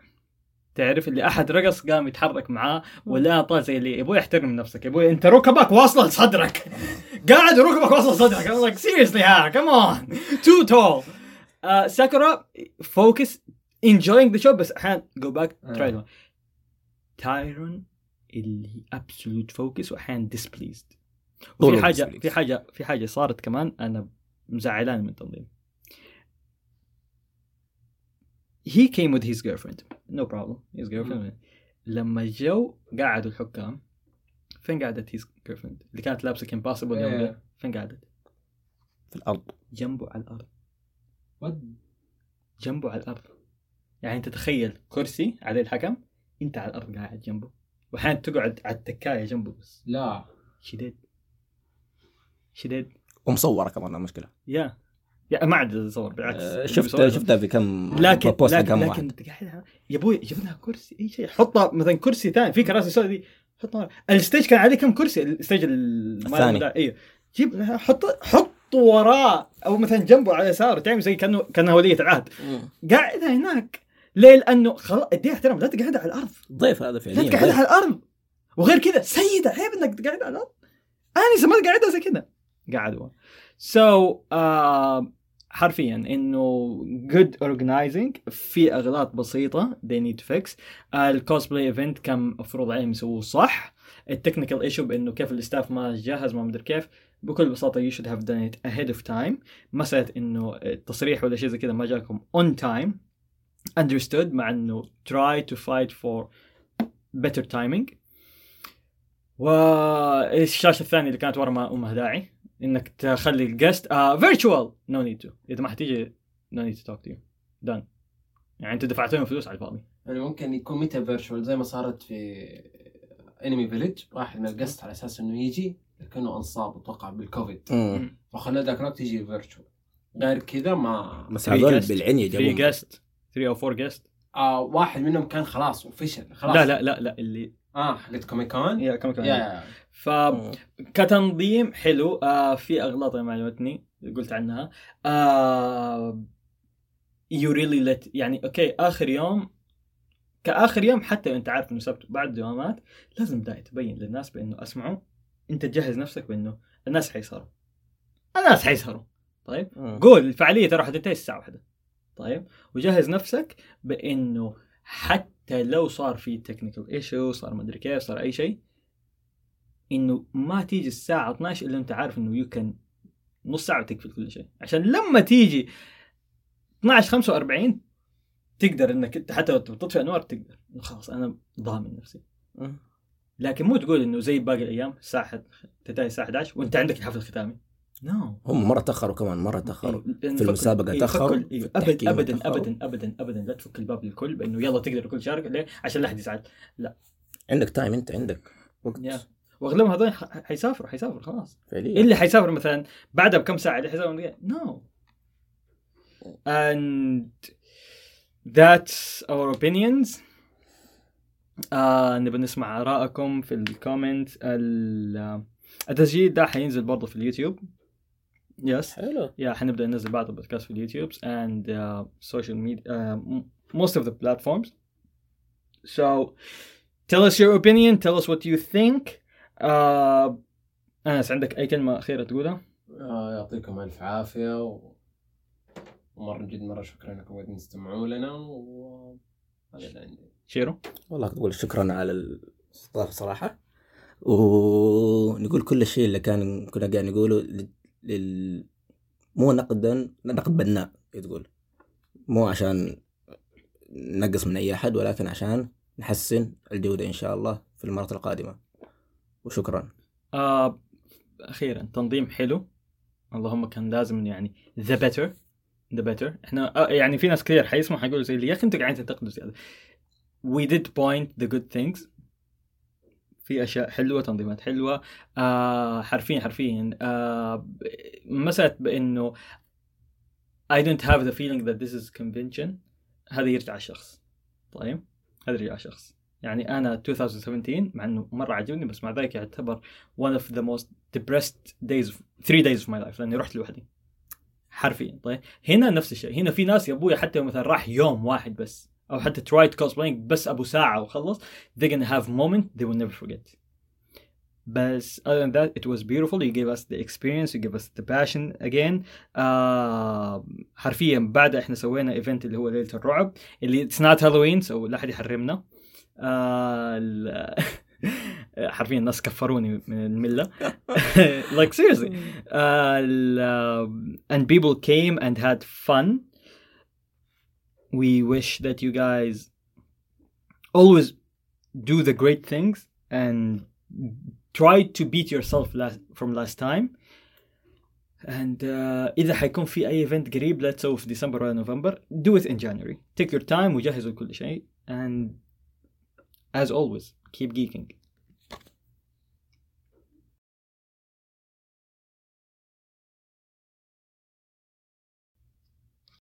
تعرف اللي أحد رقص قام يتحرك معاه ولا طال زي اللي أبوي احترم نفسك. أبوي أنت ركبك واصله لصدرك. قاعد ركبك واصله لصدرك. I'm like seriously ها come on. Too tall. uh, ساكورا focus enjoying the show. بس أحيانا go back try آه. it. تايرون اللي absolute focus واحيانا displeased. طول وفي حاجة. في حاجة في حاجة صارت كمان أنا مزعلاني من التنظيم he came with his girlfriend. No problem. His girlfriend. لما جو قعدوا الحكام فين قعدت his girlfriend اللي كانت لابسة كيم باسبل اليوم. ده. فين قعدت؟ في الأرض. جنبه على الأرض. ود جنبه على الأرض. يعني أنت تخيل كرسي عليه الحكم أنت على الأرض قاعد جنبه. واحيانا تقعد على التكاية جنبه بس. لا. شديد شديد ومصورة كمان المشكلة يا يا ما عاد اتصور بالعكس. آه، اللي شفت شفتها في كم لكن بوست لكن, كم لكن واحد. قاعد يا أبوي جيب لها كرسي أي شيء حطها مثلا كرسي ثاني في كراسي سوداء دي حطها. الستيج كان عليه كم كرسي؟ الستيج ال- الثاني. أيوه جيب لها حط حط وراه أو مثلا جنبه على يساره تعمل زي كانه كأنها ولية العهد قاعدة هناك ليه؟ لأنه خلاص إديها احترام لا تقعدها على الأرض. ضيف هذا لا فعليا تقعدها ضيف. على الأرض. وغير كذا سيدة عيب إنك تقعدها على الأرض. انسه ما قاعدها زي كذا. قعدوا so so, uh, حرفيا إنه good organizing في أغلاط بسيطة they need to fix. ال cosplay event كان مفروض عليهم يسووه صح. التكنيكال ايشو بإنه كيف الاستاف ما جاهز ما مدري كيف. بكل بساطة you should have done it ahead of time. مسألة إنه التصريح ولا شيء زي كذا ما جاكم on time. understood مع إنه try to fight for better timing. والشاشه الثانية اللي كانت ورا ما امها داعي. إنك تخلي الجست فيرتشوال نو نيد تو إذا ما حتيجي نو نيد تو توك تو يو دان يعني انت دفعت لهم فلوس على الفاضي. يعني ممكن يكون meet virtual زي ما صارت في Anime Village واحد من القصد على أساس إنه يجي لكنه انصاب أتوقع بالكوفيد. فخلى ذاك الوقت يجي virtual غير كذا ما بس Three هذول guest. بالعنية 3 جابوهم. just 3 أو 4 just آه واحد منهم كان خلاص وفشل خلاص. لا لا لا لا اللي آه حقت كوميكون yeah كم كم yeah yeah مم. فكتنظيم حلو. آه في أغلاط ما عجبتني قلت عنها. آه you really late يعني أوكي آخر يوم كآخر يوم حتى أنت عارف إنه سبت بعد دوامات لازم داعي تبين للناس بإنه أسمعوا. أنت تجهز نفسك بإنه الناس حيسهروا. الناس حيسهروا. طيب؟ مم. قول الفعالية ترى حتنتهي الساعة واحدة. طيب؟ وجهز نفسك بإنه حتى لو صار في technical issue صار ما أدري كيف صار أي شيء إنه ما تيجي الساعة 12 إلا أنت عارف إنه you can نص ساعة وتقفل كل شيء. عشان لما تيجي 12 45 تقدر إنك أنت حتى لو تطفي أنوار تقدر. خلاص أنا ضامن نفسي. مم. لكن مو تقول إنه زي باقي الأيام الساعة تنتهي الساعة 11 وأنت عندك الحفل الختامي. no هم مرة تأخروا كمان مرة تأخروا. إيه، في إيه، في إيه، التحكيم ابدا ابدا. ابدا ابدا ابدا لا تفك الباب للكل بأنه يلا تقدر الكل يشارك ليه؟ عشان لا احد يزعل. عندك time أنت عندك وقت. yeah. وأغلبهم هذول حيسافروا حيسافروا خلاص. فعليا. اللي حيسافر مثلا بعدها بكم ساعة اللي حيسافر no and that's our opinions. آه نبي نسمع آرائكم في ال comment ال- التسجيل ده حينزل برضه في اليوتيوب. yes حلو. yeah حنبدا ننزل بعض البودكاست في اليوتيوب and uh, social media uh, most of the platforms. So tell us your opinion. Tell us what you think. Uh, انس عندك أي كلمة أخيرة تقولها؟ آه يعطيكم ألف عافية و... ومرة جد مرة شكرا إنكم قاعدين تستمعوا لنا و هذا اللي عندي. شيرو؟ والله أقول شكرا على الاستضافة صراحة. ونقول كل الشيء اللي كان كنا قاعد نقوله لل... مو نقدا نقد بناء تقول مو عشان نقص من أي أحد ولكن عشان نحسن الجودة إن شاء الله في المرات القادمة. وشكرا. آه أخيرا تنظيم حلو. اللهم كان لازم يعني the better the better إحنا آه يعني في ناس كثير حيسمعوا حيقولوا زي اللي يا أخي أنتوا قاعدين تنتقدوا زيادة. We did point the good things. في أشياء حلوة تنظيمات حلوة. آه حرفيا حرفيا آه مسألة بإنه I don't have the feeling that this is convention. هذا يرجع الشخص. طيب؟ هذا يرجع الشخص. يعني أنا 2017 مع إنه مرة عجبني بس مع ذلك يعتبر one of the most depressed days of, three days of my life لأني رحت لوحدي. حرفيا. طيب؟ هنا نفس الشيء. هنا في ناس يا أبوي حتى مثلا راح يوم واحد بس. او حتى tried cosplaying بس ابو ساعه وخلص they're gonna have moment they will never forget بس other than that it was beautiful you gave us the experience you gave us the passion again آه حرفيا بعد احنا سوينا ايفنت اللي هو ليله الرعب اللي it's not Halloween so لا احد يحرمنا آه ال- حرفيا الناس كفروني من المله like seriously uh, ال- and people came and had fun we wish that you guys always do the great things and try to beat yourself last, from last time and uh, اذا حيكون في اي ايفنت قريب لا تسوي في ديسمبر ولا نوفمبر do it in January take your time وجهزوا كل شيء and as always keep geeking